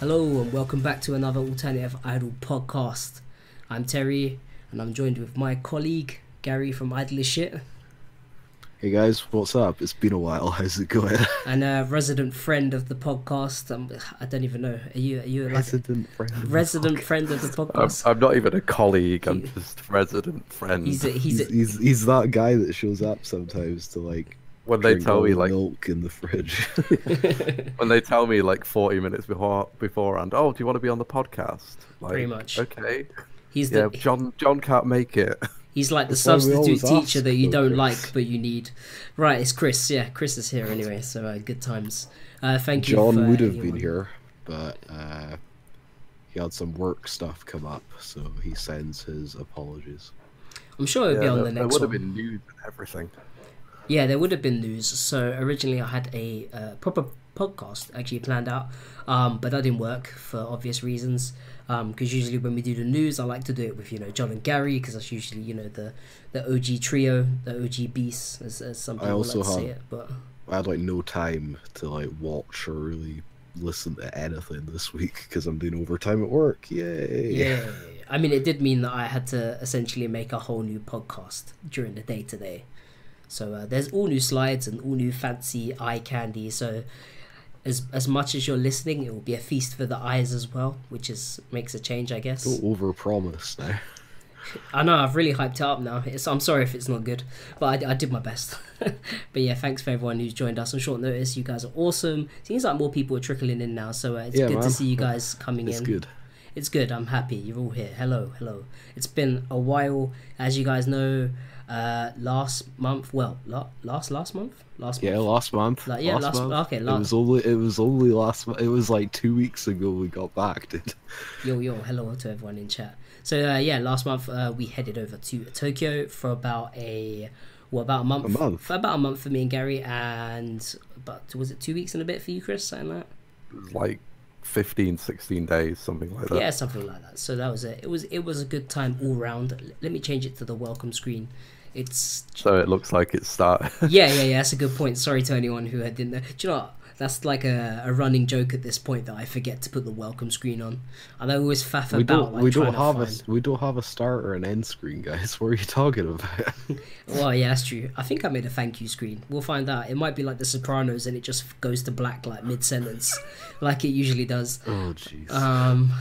Hello and welcome back to another Alternative Idol podcast. I'm Terry and I'm joined with my colleague Gary from Idle Shit Hey guys, what's up? It's been a while. How's it going? and a resident friend of the podcast. Um, I don't even know. Are you are you like resident friend. of the resident podcast. friend of the I'm, podcast? I'm not even a colleague. I'm He- just resident friend. He's a, he's He's, a, he's he's that guy that shows up sometimes to like when they tell me like milk in the fridge. when they tell me like 40 minutes before beforehand. Oh, do you want to be on the podcast? Like, Pretty much. Okay. he's Yeah, the John. John can't make it. he's like the That's substitute teacher that you don't Chris. like but you need. Right, it's Chris. Yeah, Chris is here anyway. So uh, good times. Uh, thank you. John would have anyone- been here, but uh, he had some work stuff come up, so he sends his apologies. I'm sure it'll be on there, the there next would one. have been news and everything. Yeah, there would have been news. So originally, I had a uh, proper podcast actually planned out, um, but that didn't work for obvious reasons. Because usually when we do the news, I like to do it with you know John and Gary because that's usually you know the the OG trio, the OG beasts, as, as some I people also like to say it. But I had like no time to like watch or really listen to anything this week because I'm doing overtime at work. Yay! yeah, I mean, it did mean that I had to essentially make a whole new podcast during the day today. So uh, there's all new slides and all new fancy eye candy. So as as much as you're listening, it will be a feast for the eyes as well, which is makes a change, I guess. Don't overpromise now. I know I've really hyped it up now. It's, I'm sorry if it's not good, but I, I did my best. but yeah, thanks for everyone who's joined us on short notice. You guys are awesome. Seems like more people are trickling in now, so uh, it's Yeah, good to see you guys coming It's in. It's good. It's good. I'm happy. You're all here. Hello, hello. It's been a while, as you guys know. Uh, last month, well, la- last last month, last Yeah, month. last month. Like, yeah, last- month. okay, It was only it was only last. It was like two weeks ago we got back, dude. Yo, yo, hello to everyone in chat. So uh, yeah, last month uh, we headed over to Tokyo for about a well, about a month. A month. For about a month for me and Gary, and but was it two weeks and a bit for you, Chris? Something like that. It was like 15, 16 days, something like that. Yeah, something like that. So that was it. It was it was a good time all round. Let me change it to the welcome screen. It's So it looks like it's start. yeah, yeah, yeah. That's a good point. Sorry to anyone who didn't know. Do you know what? That's like a, a running joke at this point that I forget to put the welcome screen on, and I always faff We about don't like we don't have find. a we don't have a start or an end screen, guys. What are you talking about? Well, yeah, that's true. I think I made a thank you screen. We'll find out. It might be like The Sopranos, and it just goes to black like mid sentence, like it usually does. oh jeez. Um,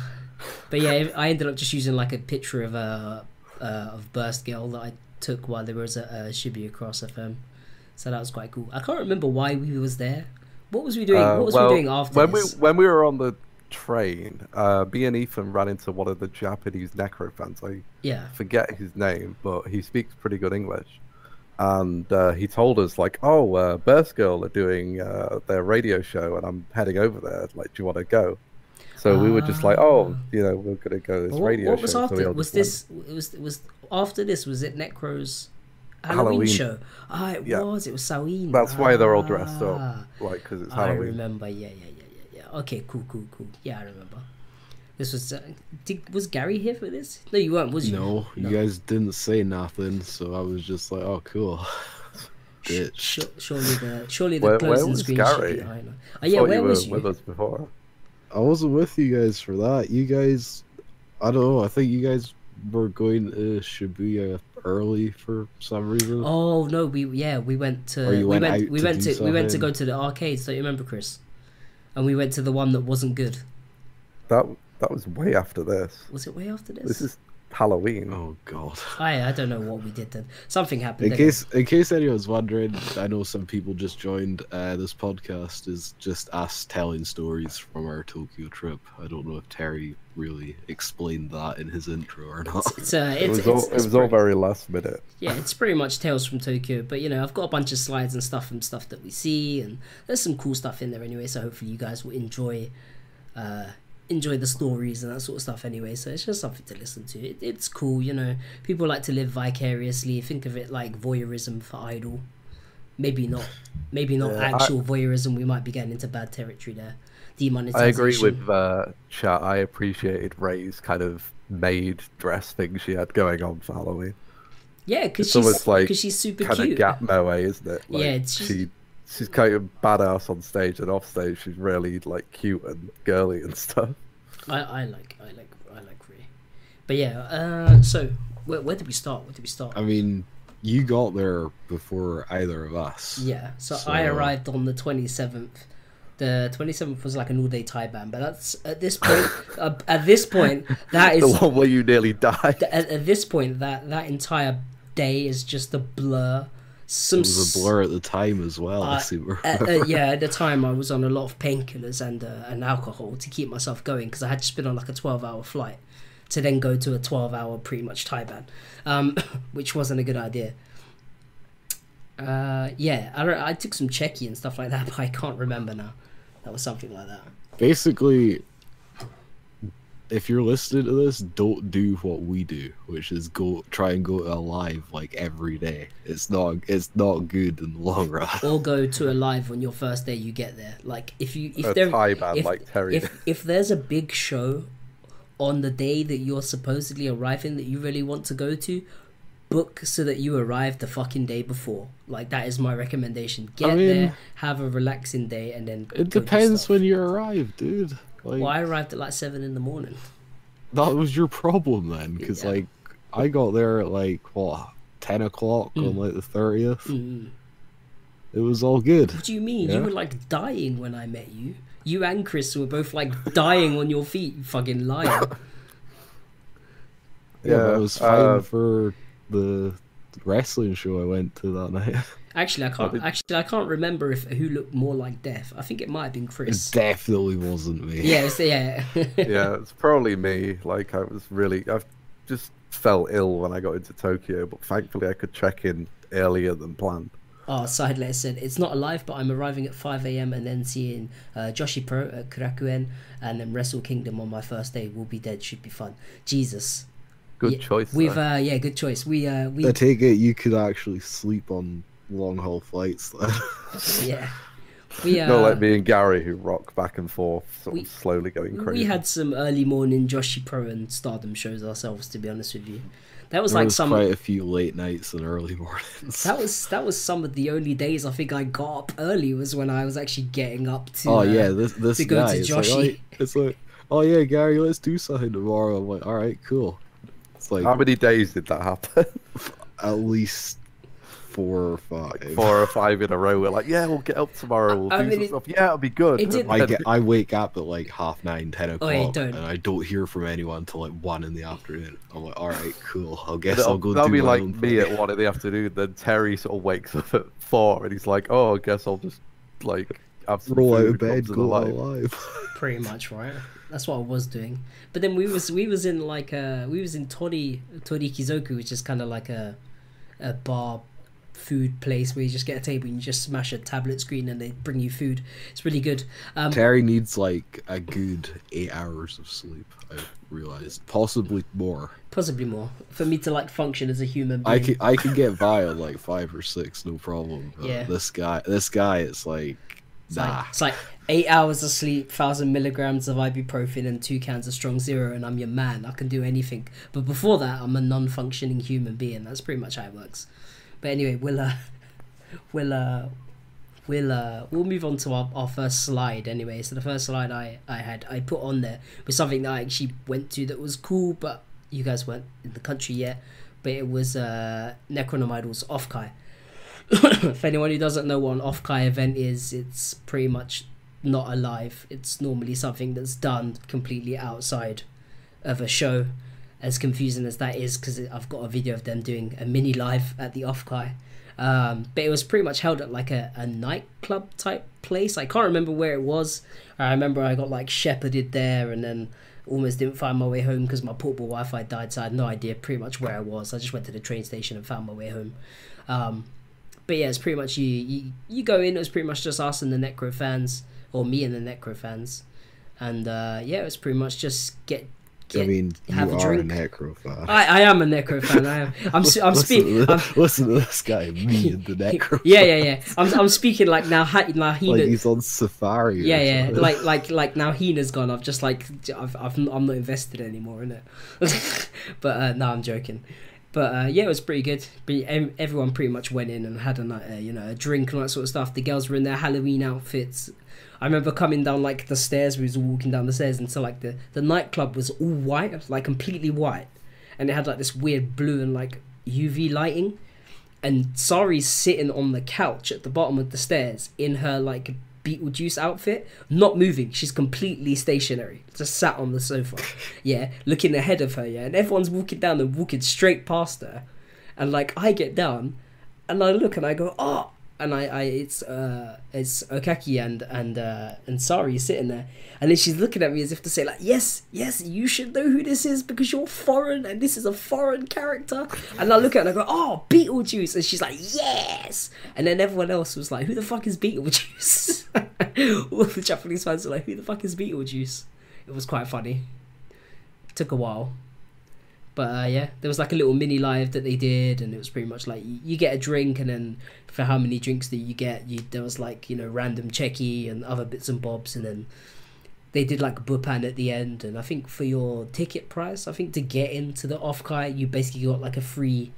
but yeah, I ended up just using like a picture of a uh, of Burst Girl that I took while there was a, a Shibuya Cross FM. So that was quite cool. I can't remember why we was there. What was we doing? Uh, what was well, we doing after when this? we when we were on the train, uh, me and Ethan ran into one of the Japanese necro fans. I Yeah. forget his name, but he speaks pretty good English. And uh, he told us like, "Oh, uh, Burst Girl are doing uh, their radio show, and I'm heading over there. Like, do you want to go?" So we were just like, "Oh, you know, we're gonna go to this Ah. What, radio what was show." after? all Was this? Was. Was after this. Was it Necro's Halloween, Halloween. show? Ah, it Yeah. was. It was Samhain. went. That's why they're all dressed Ah. up, like because it's Halloween. I remember. Yeah, yeah, yeah, yeah, yeah. Okay, cool, cool, cool. Yeah, I remember. This was. Uh, did, was Gary here for this? No, you weren't. Was you? no, you guys didn't say nothing, so I was just like, oh cool. Bitch. Sh- surely the surely the Where- where closing was screen Gary? should be higher. Oh yeah, Thought where you were was you? with us before. I wasn't with you guys for that. You guys, I don't know. I think you guys were going to Shibuya early for some reason. Oh no, we yeah we went to Or you we went went out we to went do to we went to go to the arcades. Don't you remember, Chris? And we went to the one that wasn't good. That that was way after this. Was it way after this? This is Halloween. Oh god. I I don't know what we did then. Something happened. In anyway. case in case anyone's wondering, I know some people just joined. Uh, this podcast is just us telling stories from our Tokyo trip. I don't know if Terry really explained that in his intro or not. It's uh, It was it's, all it's it was all very last minute. yeah, it's pretty much tales from Tokyo. But you know, I've got a bunch of slides and stuff and stuff that we see, and there's some cool stuff in there anyway. So hopefully you guys will enjoy, uh, enjoy the stories and that sort of stuff anyway. So it's just something to listen to. It, it's cool, you know. People like to live vicariously. Think of it like voyeurism for idol. Maybe not. Maybe not Yeah, I- actual voyeurism. We might be getting into bad territory there. Demonization I agree with uh, chat. I appreciated Ray's kind of maid dress thing she had going on for Halloween. Yeah, because she's almost like because she's super Kind cute. of gap moe, isn't it? Like, Yeah, it's just- she she's kind of badass on stage and off stage. She's really like cute and girly and stuff. I, I like I like I like Ray. But yeah, uh, so where, where did we start? Where did we start? I mean, you got there before either of us. Yeah, so, So- I arrived on the 27th. The 27th was like an all day taiban, but that's at this point. uh, at this point, that The one where you nearly died. at, at this point that that entire day is just a blur. Some It was a blur at the time as well. Uh, uh, yeah, at the time I was on a lot of painkillers and uh, and alcohol to keep myself going because I had just been on like a twelve hour flight to then go to a twelve hour pretty much taiban, um, which wasn't a good idea. Uh, yeah, I, I took some cheki and stuff like that, but I can't remember now. That was something like that. Basically, if you're listening to this, don't do what we do, which is go try and go to a live like every day. It's not it's not good in the long run. Or go to a live on your first day you get there. Like if you if A there taiban if, like Terry. if if there's a big show on the day that you're supposedly arriving that you really want to go to, book so that you arrive the fucking day before. Like that is my recommendation. Get mean- there, have a relaxing day, and then. It depends when you arrive, dude. Like Well, I arrived at like seven in the morning. that was your problem then, because Yeah. like I got there at like what ten o'clock on Mm. like the thirtieth. Mm. It was all good. What do you mean? You were like dying when I met you. You and Chris were both like dying on your feet. You fucking liar. Yeah, but Yeah, it was fine uh, for the wrestling show I went to that night. Actually, I can't. did- Actually, I can't remember if who looked more like Death. I think it might have been It Chris. definitely wasn't me. Yeah, it's, yeah. yeah, it's probably me. Like I was really, I just felt ill when I got into Tokyo, but thankfully I could check in earlier than planned. Oh, side letter said it's not alive, but I'm arriving at 5 a.m. and then seeing uh, Joshi Pro at Korakuen and then Wrestle Kingdom on my first day. Will be dead. Should be fun. Jesus. Good Yeah, choice. We've uh, yeah, good choice. We uh, we I take it you could actually sleep on long haul flights then. yeah, we uh, Not like me and Gary who rock back and forth, sort we- of slowly going crazy. we had some early morning Joshi Pro and Stardom shows ourselves. To be honest with you, that was there like was some. quite a few late nights and early mornings. That was that was some of the only days I think I got up early was when I was actually getting up to. oh uh, yeah, this this to go guy. to it's, like, oh, it's like, oh yeah, Gary, let's do something tomorrow. I'm like, all right, cool. It's like How many days did that happen? at least four or five. Four or five in a row. We're like, yeah, we'll get up tomorrow. We'll I do mean, some it- stuff. Yeah, it'll be good. it did- I get, I wake up at like half nine, ten o'clock, Oh, yeah, don't. and I don't hear from anyone until like one in the afternoon. I'm like, all right, cool. I guess That'll, I'll go that'll do be like me at one in the afternoon. Then Terry sort of wakes up at four, and he's like, "Oh, I guess I'll just like have some roll out of bed, come go live." alive. pretty much right. That's what I was doing. But then we was we was in like uh we was in Tori Tori Kizoku, which is kind of like a a bar food place where you just get a table and you just smash a tablet screen and they bring you food. It's really good. Um, Terry needs like a good eight hours of sleep. I realized, possibly more. possibly more for me to like function as a human being. I can I can get by on like five or six, no problem. But Yeah. This guy, this guy is like, It's nah. like, it's like eight hours of sleep, thousand milligrams of ibuprofen, and two cans of strong zero, and I'm your man. I can do anything. But before that, I'm a non-functioning human being. That's pretty much how it works. But anyway, we'll uh, we'll uh, we'll uh, we'll move on to our, our first slide anyway. So the first slide I I had I put on there was something that I actually went to that was cool, but you guys weren't in the country yet. But it was uh, Necronomidol's Offkai. if anyone who doesn't know what an off-kai event is, it's pretty much not alive. It's normally something that's done completely outside of a show. As confusing as that is, because I've got a video of them doing a mini live at the off-kai. Um, but it was pretty much held at like a, a nightclub type place. I can't remember where it was. I remember I got like shepherded there and then almost didn't find my way home because my portable Wi-Fi died. So I had no idea pretty much where I was. I just went to the train station and found my way home. Um, but yeah, it's pretty much you, you. You go in. It was pretty much just us and the Necro fans, or me and the Necro fans, and uh, yeah, it was pretty much just get. I get mean, you a are a drink. necro fan. I, I am a Necro fan. I am. I'm. I'm speaking. listen to this guy, me and the necro. yeah, yeah, yeah. I'm. I'm speaking like now. Ha- now. Like he's on safari. yeah, yeah. something. Like, like, like now Hina's gone. I've just like, I've, I've I'm not invested anymore in it. but uh, no, I'm joking. But uh, yeah, it was pretty good. But everyone pretty much went in and had a night, uh, you know, a drink and that sort of stuff. The girls were in their Halloween outfits. I remember coming down like the stairs. We was walking down the stairs, and so like the the nightclub was all white, like completely white, and it had like this weird blue and like UV lighting. And Sari's sitting on the couch at the bottom of the stairs in her like Beetlejuice outfit, not moving. She's completely stationary, just sat on the sofa. Yeah, looking ahead of her. Yeah, and everyone's walking down and walking straight past her, and like I get down, and I look and I go, oh, and I, I it's uh it's Okaki and and uh and Sari sitting there and then she's looking at me as if to say like yes yes you should know who this is because you're foreign and this is a foreign character. And I look at her and I go oh Beetlejuice. And she's like yes. And then everyone else was like who the fuck is Beetlejuice? All the Japanese fans were like who the fuck is Beetlejuice? It was quite funny. Took a while. But uh, yeah, there was like a little mini live that they did, and it was pretty much like you, you get a drink, and then for how many drinks that you get, you there was like you know random cheki and other bits and bobs, and then they did like a bupan at the end, and I think for your ticket price, I think to get into the off kai, you basically got like a free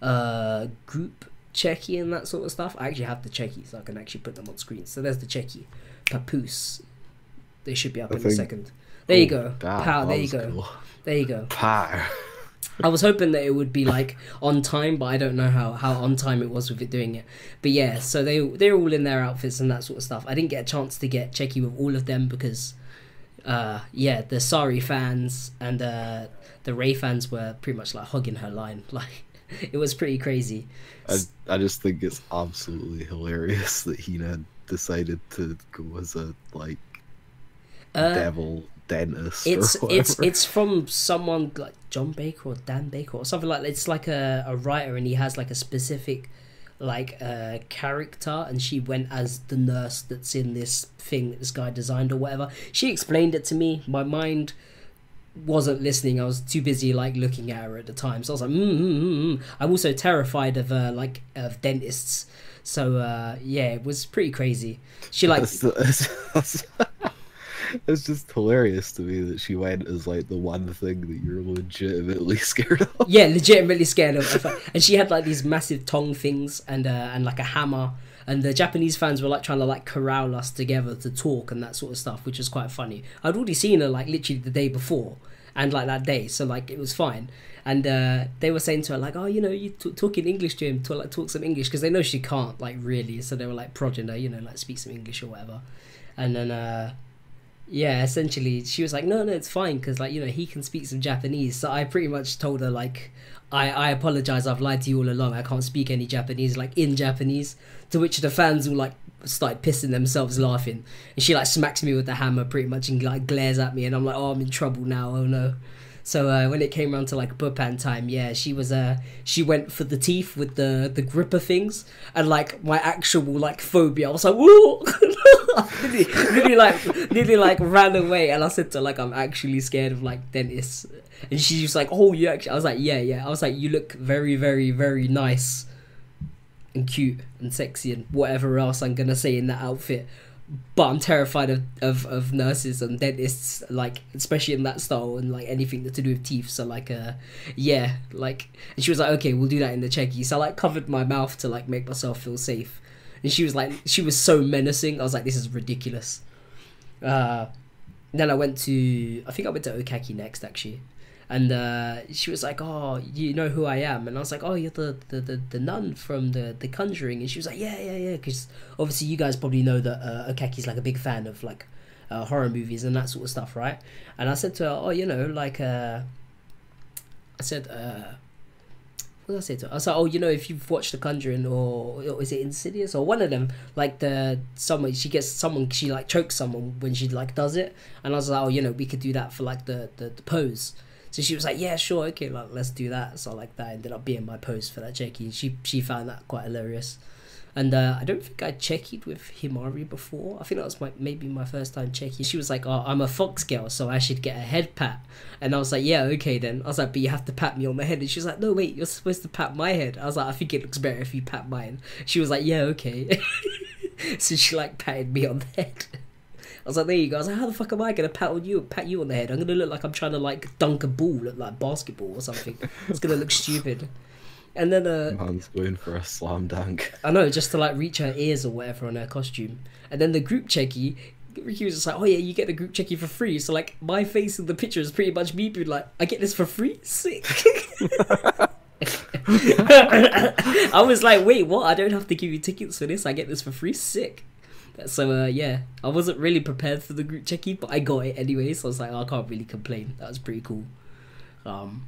uh group cheki and that sort of stuff. I actually have the cheki, so I can actually put them on screen. So there's the cheki, papoose. They should be up I in a second. There you Oh, go, damn, pow. There you go. cool. There you go. Pow. I was hoping that it would be like on time, but I don't know how, how on time it was with it doing it. But yeah, so they they're all in their outfits and that sort of stuff. I didn't get a chance to get cheki with all of them because, uh, yeah, the Sari fans and uh, the Ray fans were pretty much like hugging her line. Like it was pretty crazy. I, I just think it's absolutely hilarious that Hina decided to go as a like Uh, devil dentist. it's it's it's from someone like John Baker or Dan Baker or something like that. It's like a, a writer and he has like a specific like uh character and she went as the nurse that's in this thing that this guy designed or whatever. She explained it to me. My mind wasn't listening. I was too busy like looking at her at the time. So I was like, mm, mm, mm, mm. I'm also terrified of uh, like of dentists. So uh yeah, it was pretty crazy. She like It's, just hilarious to me that she went as like the one thing that you're legitimately scared of. yeah, legitimately scared of. and she had like these massive tongue things and uh, and like a hammer. And the Japanese fans were like trying to like corral us together to talk and that sort of stuff, which was quite funny. I'd already seen her like literally the day before, and like that day, so like it was fine. And uh, they were saying to her like, "Oh, you know, you t- talk in English to him, to like talk some English," because they know she can't like really. So they were like prodding her, you know, like speak some English or whatever. And then uh, yeah, essentially, she was like, "No, no, it's fine because like you know he can speak some Japanese." So I pretty much told her like, "I I apologize, I've lied to you all along. I can't speak any Japanese, like in Japanese." To which the fans all like started pissing themselves laughing, and she like smacks me with the hammer pretty much and like glares at me, and I'm like, "Oh, I'm in trouble now. Oh no." So uh, when it came around to like Bupan time, yeah, she was uh she went for the teeth with the the gripper things, and like my actual like phobia, I was like, whoa, nearly, like nearly like ran away, and I said to her like I'm actually scared of like dentists, and she was like, oh, you actually, I was like, yeah, yeah, I was like, you look very, very, very nice, and cute and sexy and whatever else I'm gonna say in that outfit. But I'm terrified of, of, of nurses and dentists, like especially in that style and like anything to do with teeth. So like, uh, yeah, like, and she was like, okay, we'll do that in the cheki. So I like covered my mouth to like make myself feel safe. And she was like, she was so menacing. I was like, this is ridiculous. Uh, then I went to, I think I went to Okaki next actually, and uh, she was like, "Oh, you know who I am?" And I was like, "Oh, you're the the, the, the nun from the the Conjuring." And she was like, "Yeah, yeah, yeah," because obviously you guys probably know that uh, Okaki's like a big fan of like uh, horror movies and that sort of stuff, right? And I said to her, "Oh, you know, like uh, I said, uh, what did I say to her? I was like, oh, you know, if you've watched The Conjuring or, or is it Insidious or one of them, like the someone she gets someone she like chokes someone when she like does it, and I was like, oh, you know, we could do that for like the the, the pose. So she was like, yeah, sure, okay, like let's do that. So like that ended up being my post for that cheki. She she found that quite hilarious. And uh, I don't think I checked with Himari before. I think that was my maybe my first time checking. She was like, "Oh, I'm a fox girl, so I should get a head pat." And I was like, "Yeah, okay then." I was like, "But you have to pat me on the head." And she was like, "No, wait, you're supposed to pat my head." I was like, "I think it looks better if you pat mine." She was like, "Yeah, okay." so she like patted me on the head. I was like, there you go. I was like, how the fuck am I gonna pat on you, pat you on the head? I'm gonna look like I'm trying to like dunk a ball at like basketball or something. It's gonna look stupid. And then uh, Man's going for a slam dunk. I know, just to like reach her ears or whatever on her costume. And then the group cheki, Ricky was just like, oh yeah, you get the group cheki for free. So like my face in the picture is pretty much me being like, I get this for free? Sick. I was like, wait, what? I don't have to give you tickets for this. I get this for free? Sick. So uh, yeah, I wasn't really prepared for the group cheki, but I got it anyway. So I was like, oh, I can't really complain. That was pretty cool. Um,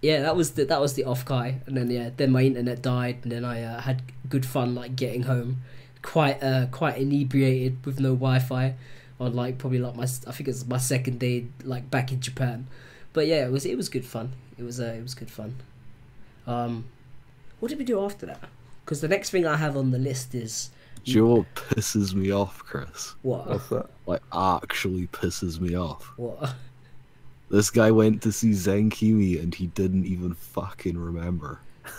yeah, that was the that was the off-kai, and then yeah, then my internet died, and then I uh, had good fun like getting home, quite uh quite inebriated with no Wi-Fi, on like probably like my I think it's my second day like back in Japan, but yeah, it was it was good fun. It was uh, it was good fun. Um, what did we do after that? Because the next thing I have on the list is Do you know what pisses me off, Chris? what What's that? Like, actually pisses me off. what. This guy went to see Zenkimi and he didn't even fucking remember.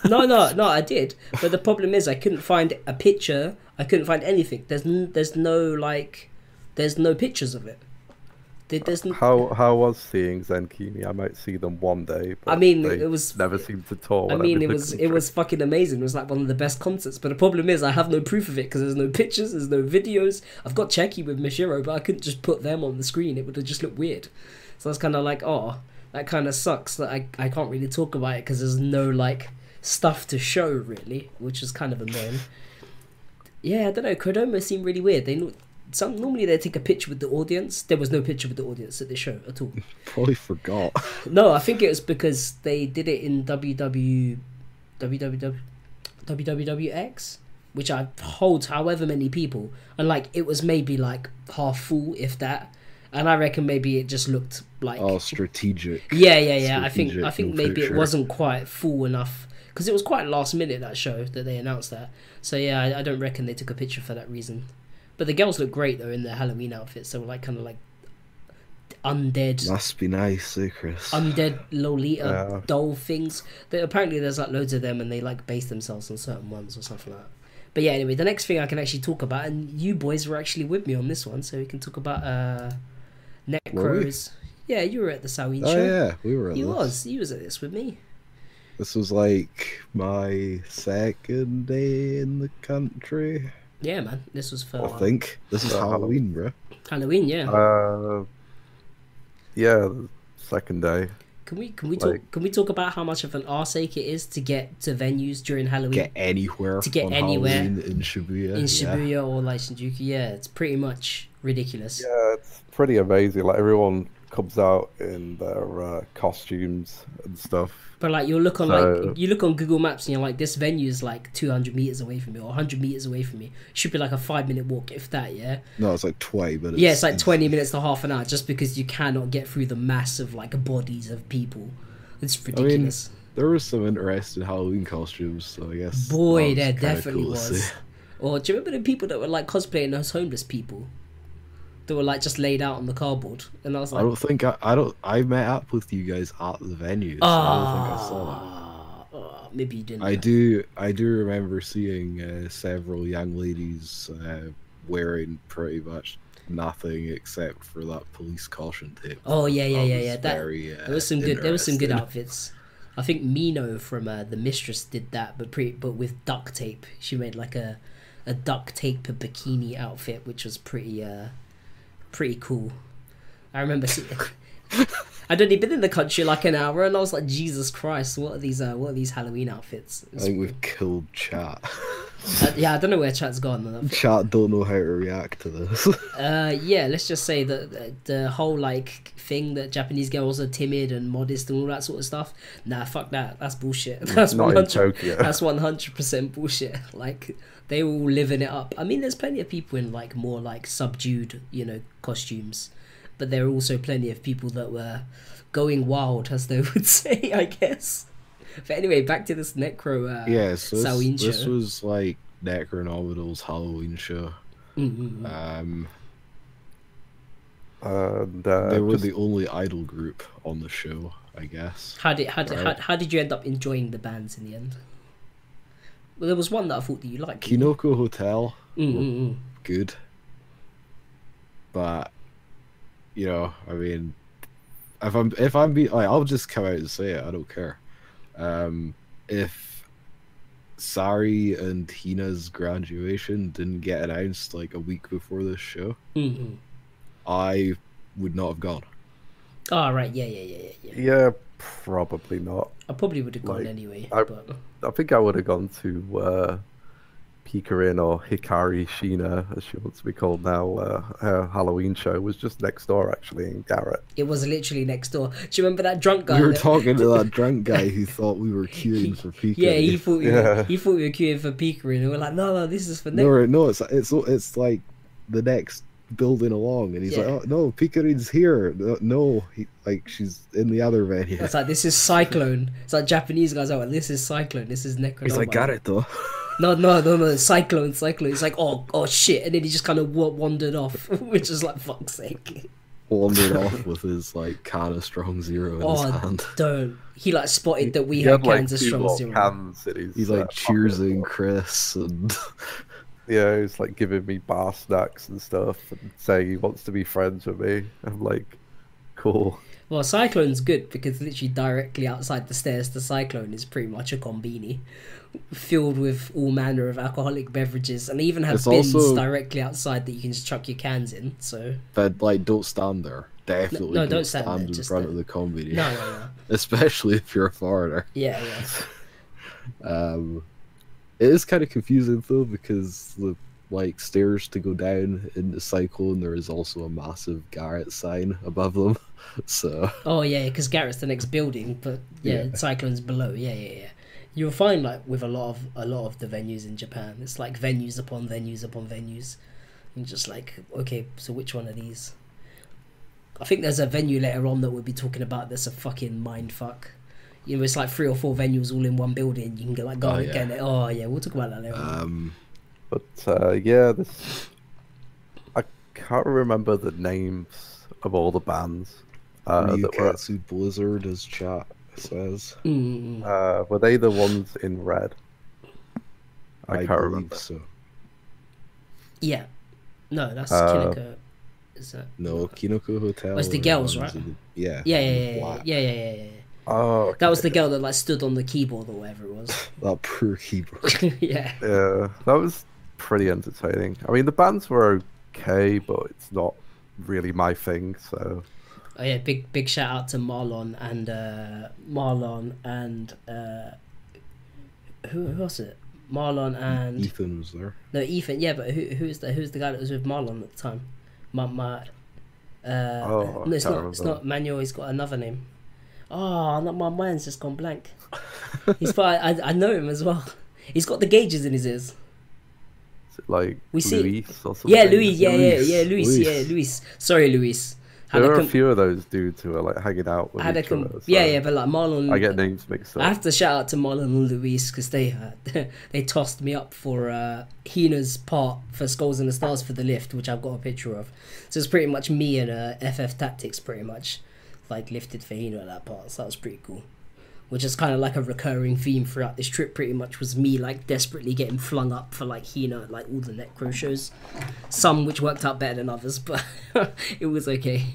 no, no, no, I did. But the problem is, I couldn't find a picture. I couldn't find anything. There's n- there's no like, there's no pictures of it. There's n- How how was seeing Zenkimi? I might see them one day. But I mean, it was- never seemed to tour. I mean, it was it was fucking amazing. It was like one of the best concerts. But the problem is, I have no proof of it because there's no pictures, there's no videos. I've got Cheki with Mishiro, but I couldn't just put them on the screen. It would have just looked weird. So I was kind of like, oh, that kind of sucks that I I can't really talk about it because there's no like stuff to show really, which is kind of annoying. Yeah, I don't know. Kodomo seemed really weird. They some normally they take a picture with the audience. There was no picture with the audience at the show at all. Probably forgot. No, I think it was because they did it in WW, WWW, WWWX, which I hold however many people, and like it was maybe like half full, if that. And I reckon maybe it just looked like Oh, strategic. yeah, yeah, yeah. I think I think maybe it wasn't quite full enough because it was quite last minute that show that they announced that. So yeah, I, I don't reckon they took a picture for that reason. But the girls look great though in their Halloween outfits. So like kind of like undead Must be nice, eh, Chris? undead Lolita Yeah. doll things. That apparently there's like loads of them, and they like base themselves on certain ones or something like that. But yeah, anyway, the next thing I can actually talk about, and you boys were actually with me on this one, so we can talk about uh, Were we? Necros. Yeah, you were at the Samhain oh show. yeah, we were at You this. was, He was at this with me. This was like my second day in the country. Yeah, man, this was for I think this is Uh, Halloween, bro. Halloween. Yeah, Uh, yeah, second day. can we can we talk can we talk about how much of an arse ache it is to get to venues during Halloween? Get anywhere To get on anywhere Halloween in Shibuya. in yeah. Shibuya or like Shinjuku, yeah, it's pretty much ridiculous. Yeah, it's pretty amazing. Like everyone comes out in their uh, costumes and stuff. But like you look on So- like you look on Google Maps and you're like this venue is like 200 meters away from me or 100 meters away from me. Should be like a five minute walk if that. Yeah. No, it's like twenty minutes. yeah, it's like 20 minutes to half an hour just because you cannot get through the mass of like bodies of people. It's mean, ridiculous. There was some interesting Halloween costumes, so I guess. Boy, that there was definitely cool to was. see. Or do you remember the people that were like cosplaying as homeless people? That were like just laid out on the cardboard, and I was like, I don't think I, I don't. I met up with you guys at the venue. So I don't think I saw that. ah, maybe you didn't. I do. I do remember seeing uh, several young ladies uh, wearing pretty much nothing except for that police caution tape. Oh yeah, yeah, yeah, yeah. That very, uh, there was some good. There was some good outfits. I think Mino from uh, the Mistress did that, but pretty, but with duct tape. She made like a a duct tape bikini outfit, which was pretty uh pretty cool. I remember seeing. I'd only been in the country like an hour, and I was like, Jesus Christ, what are these? Uh, what are these Halloween outfits? It I think we've killed chat. uh, yeah, I don't know where chat's gone. chat don't know how to react to this. Uh, yeah, let's just say that the, the whole like thing that Japanese girls are timid and modest and all that sort of stuff. Nah, fuck that. That's bullshit. That's Not in. Tokyo. That's one hundred percent bullshit. Like they were all living it up. I mean, there's plenty of people in like more like subdued, you know, costumes, but there are also plenty of people that were going wild, as they would say, I guess. But anyway, back to this necro. Uh, yeah, so this, Samhain this show. was like Necronomidol's Halloween show. mm, mm, mm. Um, And uh, they were just- the only idol group on the show, I guess. How did how did, how, how did you end up enjoying the bands in the end? Well, there was one that I thought that you liked. Kinoko Hotel, Mm, mm, mm. good. But you know, I mean, if I'm if I'm be like, I'll just come out and say it. I don't care. Um, if Sari and Hina's graduation didn't get announced like a week before this show, Mm-hmm. I would not have gone. Oh right, yeah, yeah, yeah, yeah, yeah. Yeah, probably not. I probably would have gone Like, anyway, I- but I think I would have gone to uh, Pikarin or Hikari Shina, as she wants to be called now. Uh, her Halloween show was just next door, actually, in Garret. it was literally next door. Do you remember that drunk guy? we were that- talking to that drunk guy who thought we were queuing for Pika. Yeah, he thought we were, Yeah. he thought we were queuing for Pika, and we're like, no, no, this is for next. No, no, it's it's it's like the next building along, and he's Yeah. like, "Oh no, Pikarin's here." No, no, he like she's in the other venue. It's like this is Cyclone. It's like Japanese guys are like, this is Cyclone. This is Necronoma. He's like, "Got it though." No, no, no, no, Cyclone, Cyclone. It's like, oh, oh shit, and then he just kind of wandered off, which is like, fuck's sake. Wandered off with his like can of strong zero in his Oh, hand. don't. He like spotted that we He had like, cans of strong zero. cans He's uh, like pocket. cheersing Chris and Yeah, he's like giving me bar snacks and stuff and saying he wants to be friends with me. I'm like, cool. Well, Cyclone's good because literally directly outside the stairs to Cyclone is pretty much a combini filled with all manner of alcoholic beverages and they even have It's bins also- directly outside that you can just chuck your cans in. So, but like don't stand there. Definitely no, don't, don't stand stand, there, in front the- of the comedy. no, no, no. Especially if you're a foreigner. Yeah, yeah. Um, it is kind of confusing though because the like stairs to go down in the cyclone there is also a massive Garret sign above them. So Oh, yeah, because Garret's the next building, but yeah, Yeah. Cyclone's below. Yeah, yeah, yeah. You'll find like with a lot of a lot of the venues in Japan, it's like venues upon venues upon venues, and just like okay, so which one of these? I think there's a venue later on that we'll be talking about. That's a fucking mind fuck. You know, it's like three or four venues all in one building. You can go like go Oh, yeah. get it. Oh yeah, we'll talk about that later. um, But uh, yeah, this I can't remember the names of all the bands uh, that were. Ryukatsu Blizzard as chat says. Mm, Uh, were they the ones in red? I, can't believe remember. So yeah, no, that's Uh, Kinoko. Is that? no, Kinoko Hotel. Oh, it's the girls, right? in- yeah. Yeah, yeah, in yeah, yeah, black. yeah, yeah, yeah, yeah. Oh, That was the girl that like stood on the keyboard or whatever it was. That poor keyboard. yeah. Yeah, that was pretty entertaining. I mean, the bands were okay, but it's not really my thing. So Oh yeah, big big shout out to Marlon and uh, Marlon and uh, who who was it? Marlon and Ethan was there. no Ethan. Yeah, but who who's the who's the guy that was with Marlon at the time? My my. Uh, Oh, I no, it's can't not. It's not Manuel. He's got another name. Oh, not my mind's just gone blank. He's fine. I, I know him as well. He's got the gauges in his ears. like We see- Luis or something? Yeah, Luis. Yeah, yeah, yeah, Luis. Luis. Yeah, Luis. Sorry, Luis. Had There a are a com- few of those dudes who are like hanging out with had each com- other. so yeah, yeah, but like Marlon. I get names mixed up. I have to shout out to Marlon and Luis because they uh, they tossed me up for uh, Hina's part for Skulls and the Stars for the lift, which I've got a picture of. So it's pretty much me and uh, FF Tactics, pretty much, like lifted for Hina at that part. So that was pretty cool. Which is kind of like a recurring theme throughout this trip. Pretty much was me like desperately getting flung up for like Hina, at, like all the Necro shows. Some which worked out better than others, but it was okay.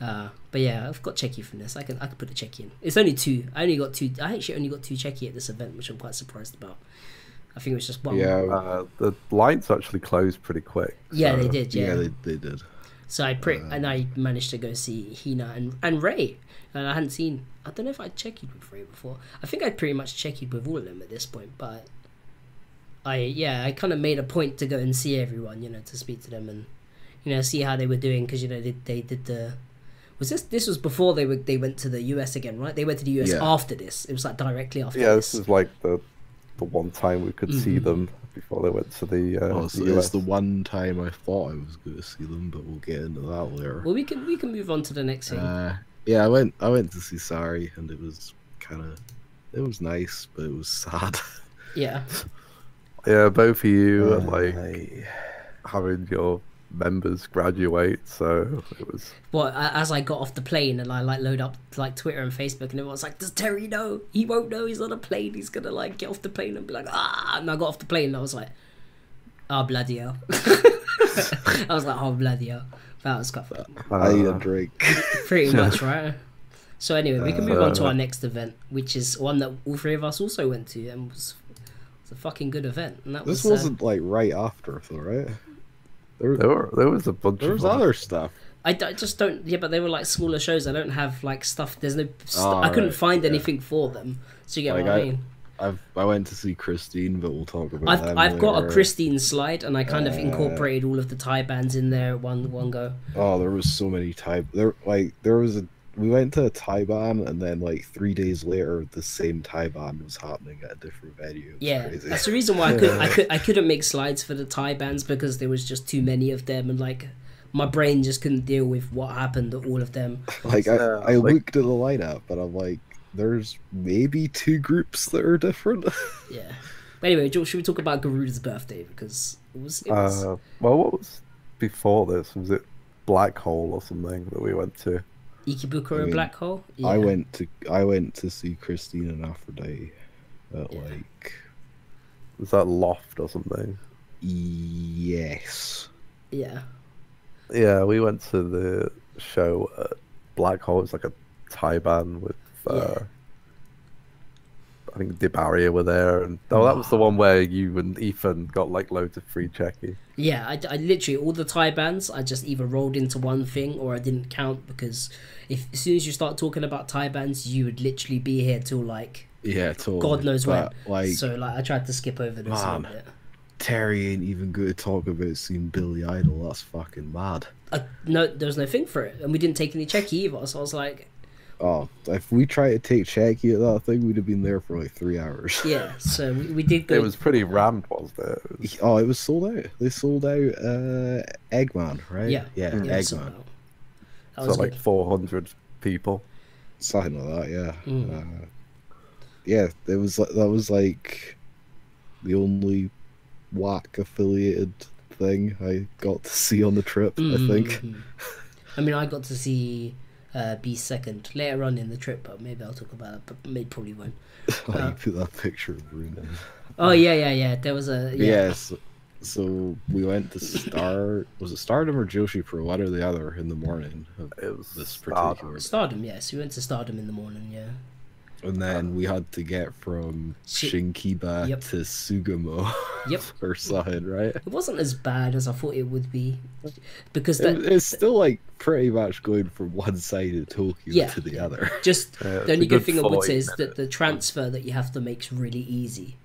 Uh, but yeah, I've got Cheki from this. I can I can put a Cheki in. It's only two. I only got two. I actually only got two Cheki at this event, which I'm quite surprised about. I think it was just one. Yeah, Uh, the lines actually closed pretty quick. Yeah, so- they did. yeah, Yeah. they, they did. So I pre- and I managed to go see Hina and and Ray, and I hadn't seen. I don't know if I'd checked with Ray before. I think I'd pretty much checked with all of them at this point, but I yeah I kind of made a point to go and see everyone, you know, to speak to them and you know see how they were doing because you know they they did the. Was this this was before they were they went to the US again, right? They went to the US Yeah. after this. It was like directly after Yeah, this. this is like the the one time we could see Mhm. them before they went to the, uh, Oh, so the it's US. the one time I thought I was going to see them, but we'll get into that later. Well, we can we can move on to the next thing. Uh, yeah, I went. I went to see Sari, and it was kind of. It was nice, but it was sad. yeah, Yeah, both of you Uh, like I- having your members graduate, so it was Well, as I got off the plane and I like load up like Twitter and Facebook, and everyone's like, "Does Terry know? He won't know. He's on a plane. He's gonna like get off the plane and be like, ah." And I got off the plane and I was like, Oh bloody hell! I was like, oh bloody hell! That was quite funny. I need a Uh, drink. Pretty much, right? So anyway, we can move on to Uh, our next event, which is one that all three of us also went to, and was, was a fucking good event. And that This was uh, wasn't like right after, though, right? There, There were there was a bunch there of was them. other stuff. I, d- I just don't. Yeah, but they were like smaller shows. I don't have like stuff. There's no. St- Oh, I couldn't right, find yeah. anything for them. So you get Like, what I, I- mean? I've I went to see Christine, but we'll talk about that. I've them I've got a. Christine slide, and I kind of Uh, incorporated all of the taibans in there one one go. Oh, there was so many Thai. There like there was a. We went to a taiban, and then like three days later, the same taiban was happening at a different venue. Yeah, crazy. that's the reason why I could I could I couldn't make slides for the taibans because there was just too many of them, and like my brain just couldn't deal with what happened to all of them. like I, I like- looked at the lineup, and I'm like, there's maybe two groups that are different. Yeah. But anyway, George, should we talk about Garuda's birthday because it was it was Uh, well, what was before this? Was it Black Hole or something that we went to? Ikibuka I and mean, Black Hole. Yeah. I went to I went to see Christine and Aphrodite at Yeah. like Was that Loft or something? yes. Yeah. Yeah, we went to the show at Black Hole. It's like a taiban with, uh, Yeah. I think Debaria were there, and oh, that was the one where you and Ethan got like loads of free cheki. Yeah, I, I literally all the taibans I just either rolled into one thing or I didn't count because if as soon as you start talking about taibans, you would literally be here till like Yeah, totally. God knows but, when. Like so like I tried to skip over this a Man. little bit. Terry ain't even good to talk about seeing Billie Idle. That's fucking mad. I, no, there was no thing for it, and we didn't take any check either. So I was like, Oh, if we tried to take Cheki at that thing, we'd have been there for like three hours. yeah. So we, we did go. It was pretty rammed, wasn't it? It was- Oh, it was sold out. They sold out uh Eggman, right? Yeah. Yeah, yeah, it Eggman. sold out. That so was like 400 people. Something like that, yeah. Mm. Uh, yeah, it was like that was like the only WACK affiliated thing I got to see on the trip, I think. I mean, I got to see uh, B second later on in the trip, but maybe I'll talk about it. But maybe probably won't. Oh, Uh, you put that picture of Bruno. Oh yeah, yeah, yeah. There was a yeah. Yes. So we went to Star. Was it Stardom or Joshi Pro? One or the other in the morning of It was this Stardom. particular. Stardom. Yes, we went to Stardom in the morning. Yeah. And then we had to get from Shi- Shinkiba Yep. to Sugamo Yep. or something, right? It wasn't as bad as I thought it would be, because It, it's still like pretty much going from one side of Tokyo Yeah. to the other. just Yeah, the only good good thing I would say is that the transfer that you have to make is really easy.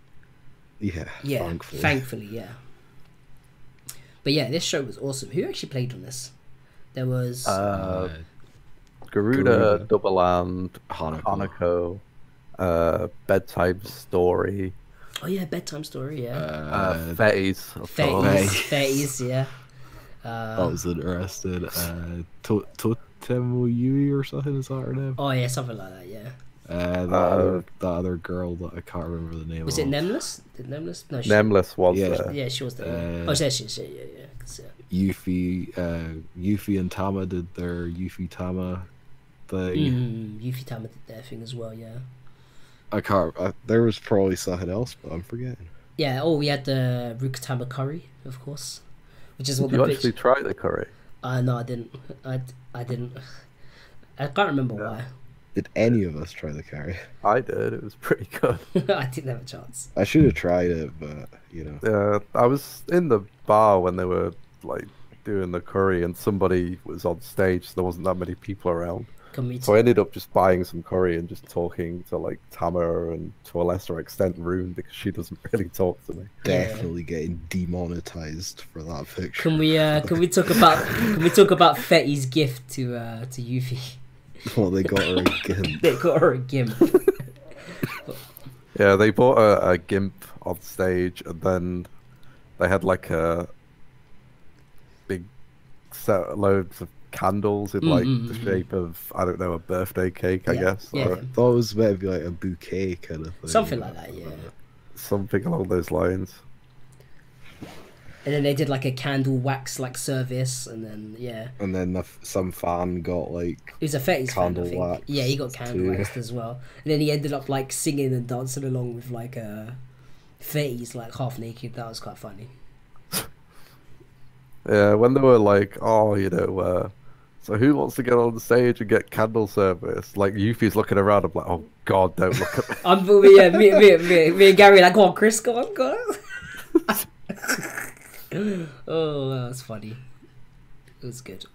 Yeah, Yeah, thankfully. thankfully, yeah. But yeah, this show was awesome. Who actually played on this? There was Uh, Uh, Garuda, Garuda. Double Land, Hanako. Hanako, uh, Bedtime Story, oh yeah, bedtime story. Yeah, uh, Uh, Fettes, of Fates, course. Fates, yeah. Uh, that was interesting. Uh, to- Totemo Yui or something is that her name? oh yeah, something like that. Yeah. Uh, that, Uh, other, that other girl that I can't remember the name Was of. it Nameless? Did Nameless? No, she, Nameless was Yeah. there. Yeah, she was there. Uh, oh, yeah, she, she, yeah, yeah. 'cause, yeah. Yuffie, uh, Yuffie and Tama did their Yuffie Tama thing. Mm, Yuffie Tama did their thing as well. Yeah. I can't. I, there was probably something else, but I'm forgetting. Yeah. Oh, we had the Rukatama curry, of course, which is what we Did the you bitch. actually try the curry? Uh, no, I didn't. I, I didn't. I can't remember why. Did any of us try the curry? I did. It was pretty good. I didn't have a chance. I should have tried it, but you know. Yeah, I was in the bar when they were like doing the curry, and somebody was on stage. So there wasn't that many people around, Can we? so I ended up just buying some curry and just talking to like Tama and to a lesser extent Rune because she doesn't really talk to me. Yeah. Definitely getting demonetized for that picture. Can we? Uh, can we talk about? Can we talk about Fetty's gift to uh to Yuffie? well, they got her a gimp. They got her a gimp. Yeah, they bought a, a gimp on stage, and then they had like a big set loads of candles in mm, like mm, the Mm-mm-mm. shape of I don't know a birthday cake, I Yeah, guess, yeah. or thought it was meant to be like a bouquet kind of thing. Something like that, yeah. something along those lines. And then they did like a candle wax like service, and then yeah, And then the, f- some fan got like it was a Fetty's fan, I Candle think. wax Yeah, he got candle too. waxed as well. And then he ended up like singing and dancing along with like a Fetty's like half naked. That was quite funny. Yeah, when they were like, oh, you know, uh, so who wants to get on the stage and get candle service? Like Yuffie's looking around, I'm like, oh god, don't look at me. I'm yeah, me, me, me, me and Gary like, go on, Chris, go on, go on. oh, that was funny. It was good.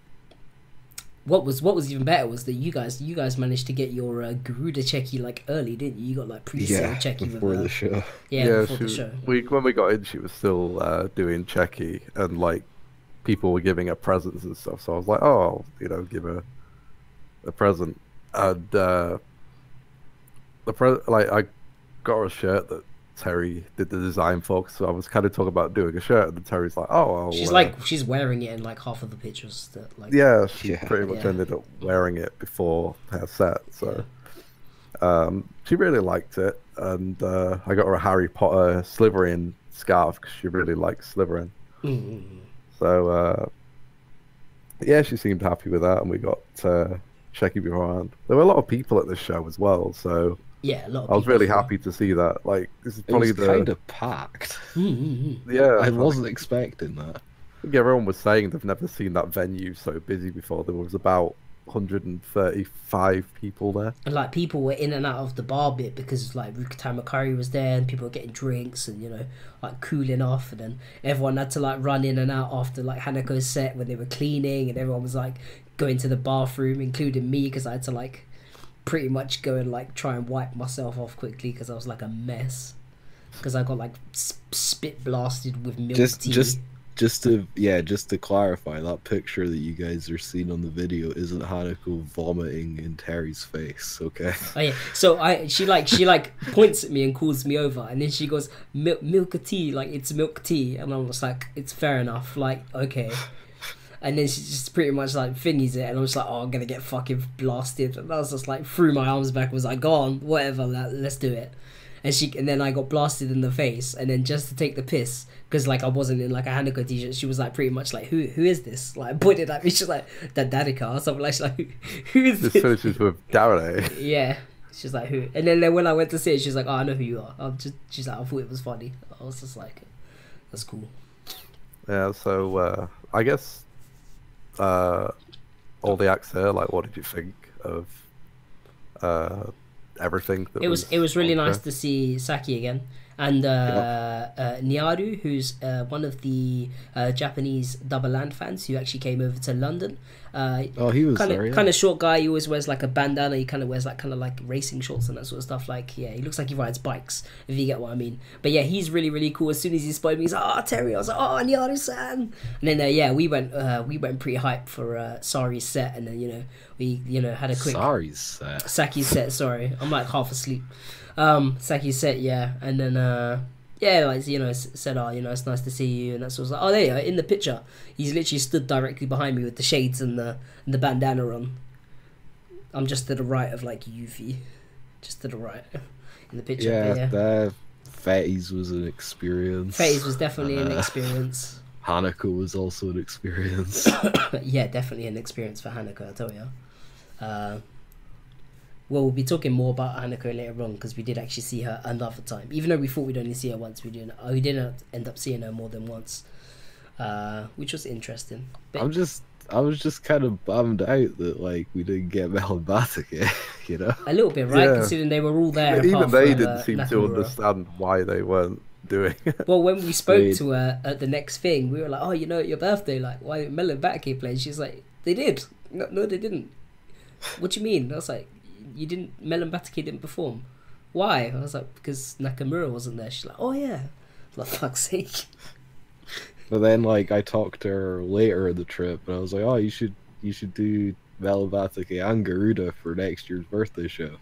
What was what was even better was that you guys you guys managed to get your uh, Garuda cheki like early, didn't you? You got like pre-sale Yeah, cheki before with, the show. Yeah, before she, the show. We when we got in, she was still uh, doing cheki, and like people were giving her presents and stuff. So I was like, oh, I'll, you know, give her a present, and uh, the pre- like I got her a shirt that Terry did the design for. So I was kind of talking about doing a shirt, and Terry's like, oh, I'll, She's uh, like she's wearing it in like half of the pictures that like yeah, she Yeah. pretty much Yeah. ended up wearing it before her set. So um, she really liked it, and uh, I got her a Harry Potter Slytherin scarf because she really likes Slytherin. Mm, So uh, yeah, she seemed happy with that, and we got uh, Cheki beforehand. There were a lot of people at this show as well, so yeah, a lot. Of I was people really as happy to see that. Like this is It probably was the kind of packed. Mm, mm, mm. yeah. I wasn't expecting that. I everyone was saying they've never seen that venue so busy before. There was about 135 people there. And like people were in and out of the bar bit because like Rukatai Makari was there and people were getting drinks and you know like cooling off and then everyone had to like run in and out after like Hanako's set when they were cleaning and everyone was like going to the bathroom including me because I had to like pretty much go and like try and wipe myself off quickly because I was like a mess because I got like sp- spit blasted with milk Just, tea. just, just to yeah, just to clarify, that picture that you guys are seeing on the video isn't Hanako vomiting in Terry's face. Okay. Oh yeah. So I she like she like points at me and calls me over and then she goes milk milk tea like it's milk tea and I was like it's fair enough like okay. And then she just pretty much like thingies it and I was like oh I'm gonna get fucking blasted and I was just like threw my arms back was like go on whatever let, let's do it. And she and then I got blasted in the face and then just to take the piss because like I wasn't in like a Hanako t-shirt she was like pretty much like who who is this like pointed at me she's like that Dadika or something like she's like who is This this finishes with Darren. eh? yeah. She's like, who? And then, then when I went to see it, she's like, oh, I know who you are. I'm just, she's like, I thought it was funny. I was just like, that's cool. Yeah, so uh, I guess uh, all the acts there. Like, what did you think of uh, everything? That It was, it was really nice there? to see Saki again. And uh, uh, Niaru, who's uh, one of the uh, Japanese Double Land fans who actually came over to London. Uh, Oh, he was kind of yeah. kind of short guy. He always wears like a bandana. He kind of wears like kind of like racing shorts and that sort of stuff. Like yeah, he looks like he rides bikes. If you get what I mean. But yeah, he's really really cool. As soon as he spotted me, he's like, "Oh Terry," I was like, "Oh Niaru san." And then uh, yeah, we went uh, we went pretty hype for uh, Sari's set, and then you know we you know had a quick Sorry, set. Saki's set. Sorry, I'm like half asleep. Um, Saki's set, yeah, and then uh, yeah, like you know, said, oh, you know, it's nice to see you, and that's sort of like, oh, there you are in the picture. He's literally stood directly behind me with the shades and the and the bandana on. I'm just to the right of like Yuffie, just to the right in the picture. Yeah, yeah. the was an experience. Phase was definitely an Uh, experience. Hanako was also an experience. yeah, definitely an experience for Hanako. I tell you. Uh, well, we'll be talking more about Hanako later on because we did actually see her another time. Even though we thought we'd only see her once, we didn't. uh, We didn't end up seeing her more than once, uh, which was interesting. But I'm just, I was just kind of bummed out that like we didn't get Mel and Batake, you know. a little bit, right? Yeah. Considering they were all there. Even they from, didn't uh, seem to understand why they weren't doing it. Well, when we spoke Sweet. to her at the next thing, we were like, "Oh, you know, your birthday, like, why didn't Batake play?" She's like, "They did." No, no, they didn't. What do you mean? I was like, "You didn't. Melon Batake didn't perform. Why?" I was like, "Because Nakamura wasn't there." She's like, "Oh yeah." For fuck's sake. But then like I talked to her later in the trip, and I was like, oh, you should, you should do Mel and Batake and Garuda for next year's birthday show.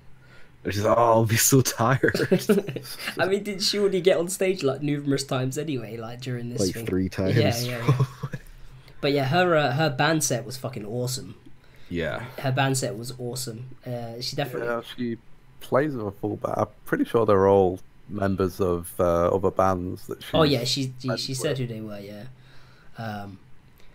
And she's like, oh, I'll be so tired. I mean, did she already get on stage like numerous times anyway, like during this like thing? three times. Yeah, yeah, yeah. But yeah, her uh, her band set was fucking awesome. Yeah. Her band set was awesome. Uh, she definitely. yeah, she plays with a full band. I'm pretty sure they're all members of uh, other bands that she. Oh yeah, she she, friends she with. said who they were. Yeah, um,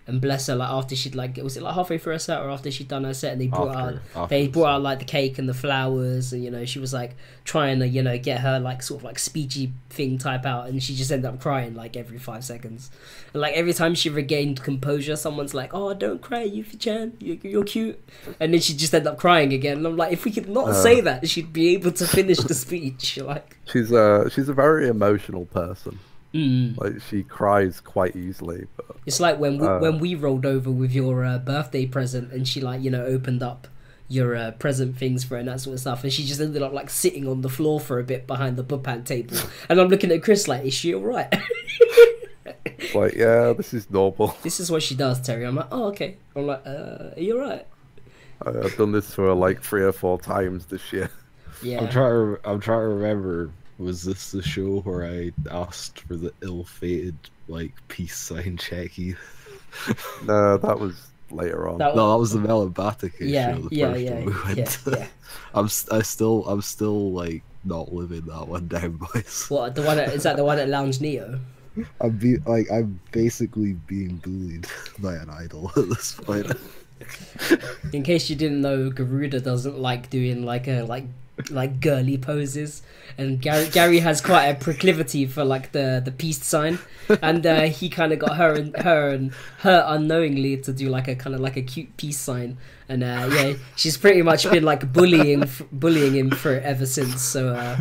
and bless her like after she'd like was it like halfway through her set or after she'd done her set and they brought After- out after they brought out like the cake and the flowers and you know she was like trying to you know get her like sort of like speechy thing type out and she just ended up crying like every five seconds. And like every time she regained composure someone's like oh don't cry Yuffie Chan you're, you're cute. And then she just ended up crying again. And I'm like if we could not Uh. say that she'd be able to finish the speech like. She's a she's a very emotional person. Mm. Like she cries quite easily, but It's like when we, Uh. when we rolled over with your uh, birthday present, and she like you know opened up your uh, present things for her and that sort of stuff, and she just ended up like sitting on the floor for a bit behind the buppan table, and I'm looking at Chris like, is she alright? like yeah, this is normal. this is what she does, Terry. I'm like, oh okay. I'm like, uh, are you alright? I- I've done this for like three or four times this year. Yeah. I'm trying. To, I'm trying to remember. Was this the show where I asked for the ill-fated like peace sign cheki? No, that was later on. That- No, that was the Melabatica yeah, show. The yeah, first yeah, one we went yeah, to. yeah. I'm. s- I still. I'm still like not living that one down, boys. What the one? At, is that the one at Lounge Neo? I'm be like. I'm basically being bullied by an idol at this point. In case you didn't know, Garuda doesn't like doing like a like like girly poses, and Gary, Gary has quite a proclivity for like the the peace sign, and uh, he kind of got her and her and her unknowingly to do like a kind of like a cute peace sign, and uh, yeah, she's pretty much been like bullying f- bullying him for it ever since. So uh,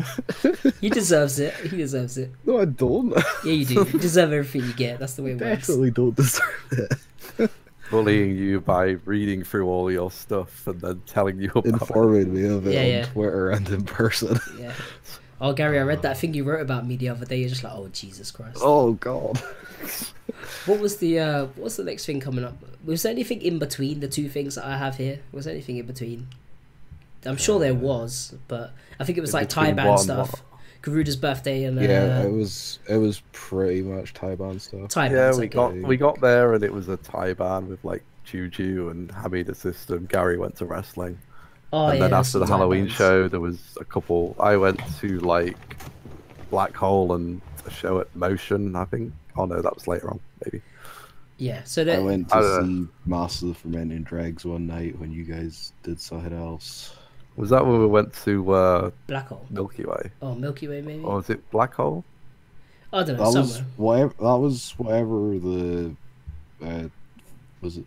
he deserves it. He deserves it. no, I don't. Yeah, you do. You deserve everything you get. That's the way it works. I definitely don't deserve it. Bullying you by reading through all your stuff and then telling you about it. Informing me of it Yeah, on yeah. Twitter and in person. Yeah. Oh, Gary, I read that thing you wrote about me the other day. You're just like, oh Jesus Christ. Oh God. What was the uh what's the next thing coming up? Was there anything in between the two things that I have here? Was there anything in between? I'm sure there was, but I think it was In like Thai between band what stuff. What? Garuda's birthday and uh, Yeah, it was. It was pretty much taiban stuff. Thai Yeah, bands. we okay. got we got there and it was a taiban with like Juju and Hamida System. Gary went to wrestling. Oh, and yeah, then after the Halloween bands. show, there was a couple. I went to like Black Hole and a show at Motion. I think. Oh no, that was later on. Maybe. Yeah, so I went to don't see Mass of the Fermenting Dregs one night when you guys did something else. Was that when we went to uh, Black Hole. Milky Way, Oh, Milky Way maybe. or was it Black Hole? I don't That know. was somewhere. whatever. That was whatever the. Uh, was it?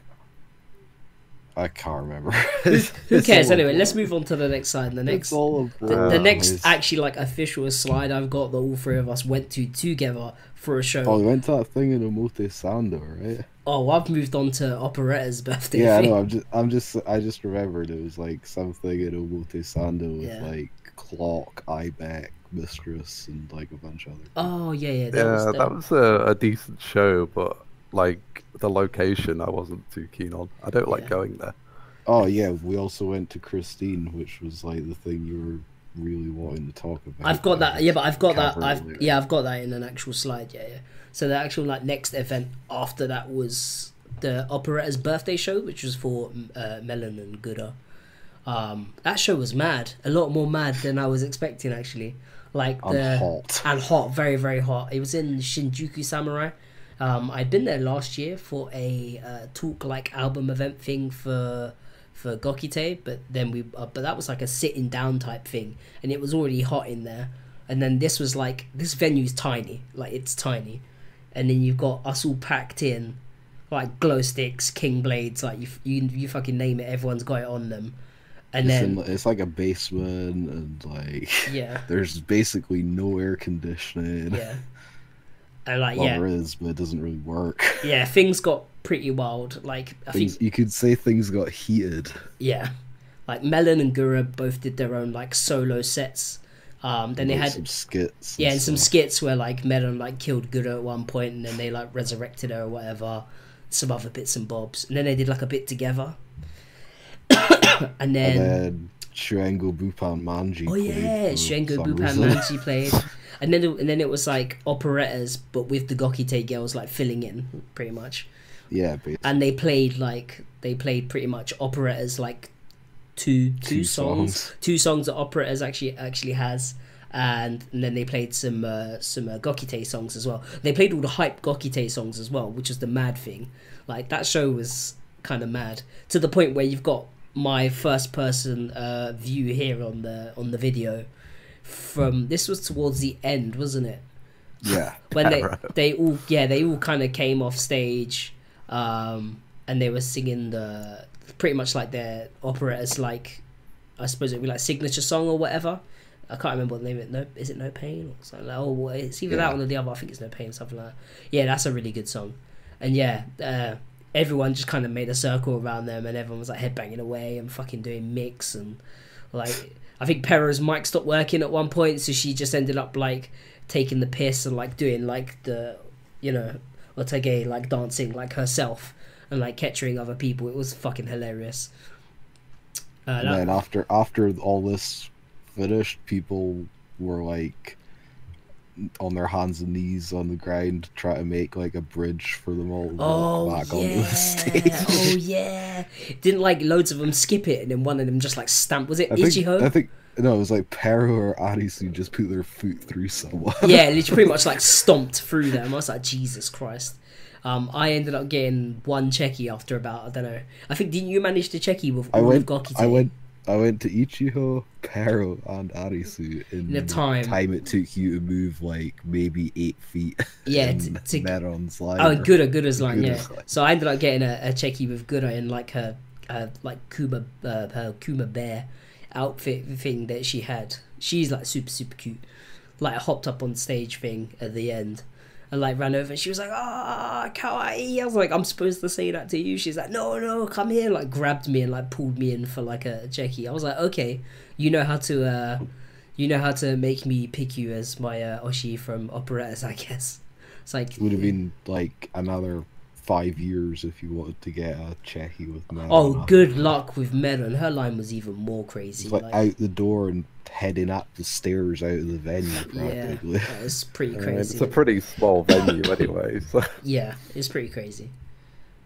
I can't remember. Who cares? Anyway, let's move on to the next slide. The next, all a the, blur, the next boys. actually like official slide I've got that all three of us went to together for a show. Oh, we went to that thing in Omote Sando, right? Oh, I've moved on to Operetta's birthday. Yeah, I know. I'm just, I'm just, I just remembered it was like something in Omote Sando with Yeah. like Clock, Ibeck, Mistress, and like a bunch of other. Oh yeah, yeah. That yeah, was that was a, a decent show, but like the location, I wasn't too keen on. I don't like Yeah. going there. Oh yeah, we also went to Christine, which was like the thing you were really wanting to talk about. I've got that. Yeah, but I've got that. I've earlier. yeah, I've got that in an actual slide. Yeah, yeah. So the actual like next event after that was the Operetta's birthday show, which was for uh, Melon and Gooda. Um, that show was mad. A lot more mad than I was expecting actually. Like And the hot. and hot, very very hot. It was in Shinjuku Samurai. Um, I'd been there last year for a uh, talk like album event thing for for Gokite, but then we uh, but that was like a sitting down type thing, and it was already hot in there. And then this was like this venue's tiny, like it's tiny, and then you've got us all packed in, like glow sticks, king blades, like you you you fucking name it, everyone's got it on them, and it's, then in, it's like a basement, and like yeah there's basically no air conditioning. yeah, and like Well, yeah there is, but it doesn't really work. yeah things got pretty wild. Like I think you could say things got heated. Yeah, like Melon and Gura both did their own like solo sets. Um, then they had some skits. yeah, and some skits where like Melon like killed Gura at one point, and then they like resurrected her or whatever. Some other bits and bobs, and then they did like a bit together. and And then then Shuengo Bupan Manji. oh yeah, Shuengo Bupan. Manji played. And then, it- and then it was like operettas, but with the Gokite girls like filling in, pretty much. yeah, and they played like they played pretty much operettas like two two, Two songs. songs. two songs that operettas actually actually has and, and then they played some uh, some uh, Gokite songs as well. They played all the hype Gokite songs as well, which is the mad thing. Like that show was kind of mad to the point where you've got my first person uh, view here on the on the video. From this was towards the end, wasn't it? Yeah. when they they all yeah they all kind of came off stage um and they were singing the pretty much like their operettas like i suppose it'd be like signature song or whatever. I can't remember what the name of it. No is it no pain or something like oh well, it's either that one or the other. I think it's no pain something like that. Yeah that's a really good song. And yeah uh everyone just kind of made a circle around them and everyone was like headbanging away and fucking doing mix and like I think Pera's mic stopped working at one point, so she just ended up like taking the piss and like doing like the you know Otage like dancing like herself and like capturing other people. It was fucking hilarious. Uh, And that- then after after all this finished, people were like on their hands and knees on the ground try to make like a bridge for them all Oh back onto the stage. oh yeah! Didn't like loads of them skip it, and then one of them just like stamp. Was it I think I think no, it was like Pero or Arisu just put their foot through someone. yeah, literally pretty much like stomped through them. I was like, Jesus Christ. Um, I ended up getting one cheki after about I don't know. I think didn't you manage to cheki with I went of Gokite? I went I went to Ichiho, Pero, and Arisu in The time. it took you to move like maybe eight feet. Yeah, in to- Meron's line. Oh, Gura, Gura's line, yeah. Line. So I ended up getting a, a cheki with Gura in like her, uh, like Kuma, uh, her Kuma bear outfit thing that she had. She's like super super cute. Like I hopped up on stage thing at the end. And like ran over and she was like, ah, kawaii. I was like, I'm supposed to say that to you. She's like, no, no, come here. Like grabbed me and like pulled me in for like a cheki. I was like, okay, you know how to, uh, you know how to make me pick you as my uh, Oshi from operettas, I guess. It's like It would have been like another five years if you wanted to get a Cheki with Meron. Oh, good luck with Melon. Her line was even more crazy. It's like, like- out the door and heading up the stairs out of the venue yeah, practically. that was pretty I mean, crazy. it's a pretty small venue anyway, so yeah, it's pretty crazy.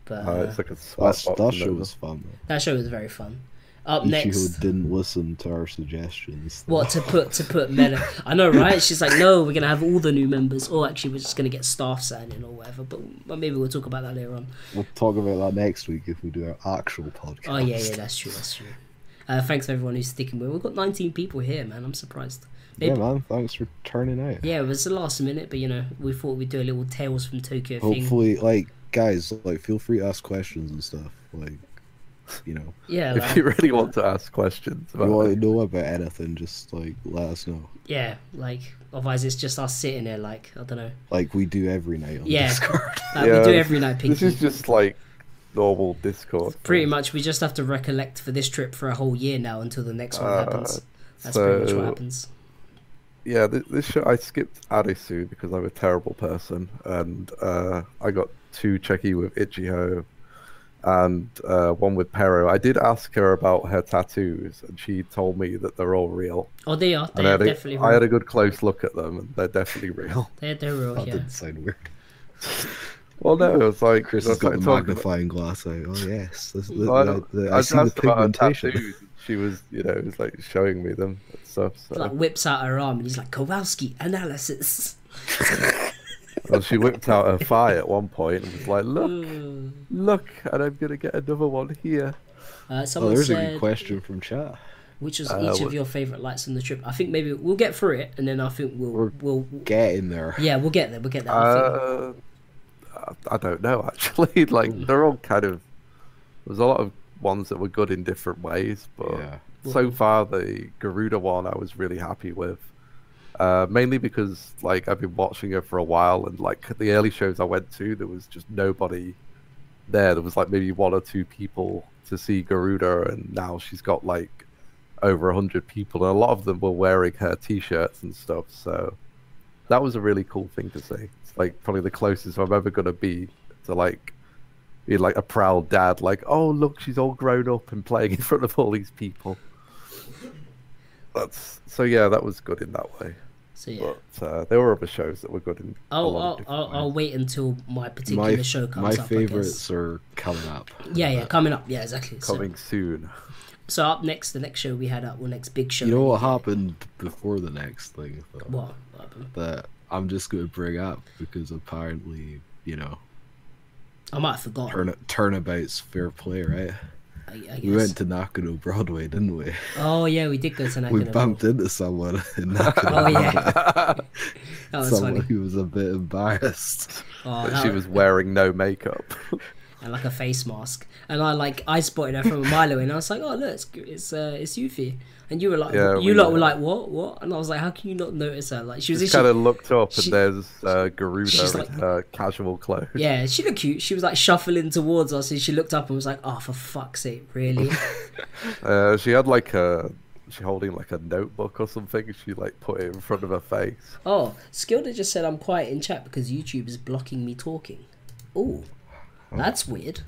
But uh, uh, it's like a sweat That's, box that show was fun. Though. that show was very fun. Up Ichigo next, didn't listen to our suggestions. what to put to put Melon? I know, right? She's like, no, we're gonna have all the new members, or actually, we're just gonna get staff signing or whatever. But but maybe we'll talk about that later on. We'll talk about that next week if we do our actual podcast. Oh yeah, yeah, that's true, that's true. Uh, thanks everyone who's sticking with. We've got 19 people here, man. I'm surprised. Yeah, man. Thanks for turning out. Yeah, it was the last minute, but you know, we thought we'd do a little Tales from Tokyo thing. Hopefully, like guys, like feel free to ask questions and stuff. Like, you know, Yeah, If like, you really want to ask questions if you about want to know about anything, just like let us know. yeah, like otherwise it's just us sitting there, like I don't know. Like we do every night on Yeah. Discord. Like Yeah, we do every night, this is just like normal Discord. Pretty much, we just have to recollect for this trip for a whole year now until the next one Uh, happens. That's pretty much what happens. Yeah, this, this show I skipped Arisu because I'm a terrible person, and uh, I got too cheki with Ichiho, and uh, one with Pero. I did ask her about her tattoos, and she told me that they're all real. Oh, they are. They And I are had, definitely a, real. I had a good close look at them, and they're definitely real. They're, they're real, That yeah. didn't sound weird. Well, no, it was like Chris I has was got like the about- magnifying glass out. Oh yes, this, the, Well, the, the, I, I see the asked about her pigmentation. She was, you know, it was like showing me them and stuff. So. Like whips out her arm and he's like Kowalski analysis. Well, she whipped out her thigh at one point and was like, "Look, look, and I'm gonna get another one here." Uh, Oh, someone there's a good question from chat. which was Uh, each of your favorite lights on the trip? I think maybe we'll get through it and then I think we'll We're- we'll Get in there. yeah we'll get there. We'll get there. I. Uh, I- I don't know actually. like Mm. they're all kind of. There's a lot of ones that were good in different ways, but Yeah. so far the Garuda one I was really happy with. Uh, mainly because like I've been watching her for a while, and like the early shows I went to, there was just nobody there. There was like maybe one or two people to see Garuda, and now she's got like over hundred people, and a lot of them were wearing her T-shirts and stuff. So that was a really cool thing to see. It's like probably the closest I'm ever gonna be to like be like a proud dad. Like, oh look, she's all grown up and playing in front of all these people. That's so yeah, that was good in that way. So yeah. But uh, there were other shows that were good in. a I'll lot I'll, different I'll, I'll wait until my particular My show my comes up. I guess. favorites are coming up. Yeah, yeah, coming up. Yeah, exactly. So- coming soon. So up next, the next show we had up, well, next big show. You know what happened before the next thing? Though? What? what happened? That I'm just going to bring up because apparently, you know, I might have forgotten. turn turnabout's fair play, right? I, I. We went to Nakano Broadway, didn't we? oh yeah, we did go to Nakano. We bumped into someone in Nakano. Oh yeah, that was someone funny. who was a bit embarrassed. Oh, that she was- was wearing no makeup. and like a face mask, and I like I spotted her from a mile away, and I was like, "Oh look, it's it's, uh, it's Yuffie," and you were like, Yeah, "You we- lot were like, what, what?" And I was like, "How can you not notice her?" Like she was Just kind of looked up and there's uh, Garuda she's like- her casual clothes. yeah, she looked cute. She was like shuffling towards us, and she looked up and was like, "Oh, for fuck's sake, really?" Uh, she had like a she holding like a notebook or something. She like put it in front of her face. oh, Skilda just said I'm quiet in chat because YouTube is blocking me talking. Oh, that's weird.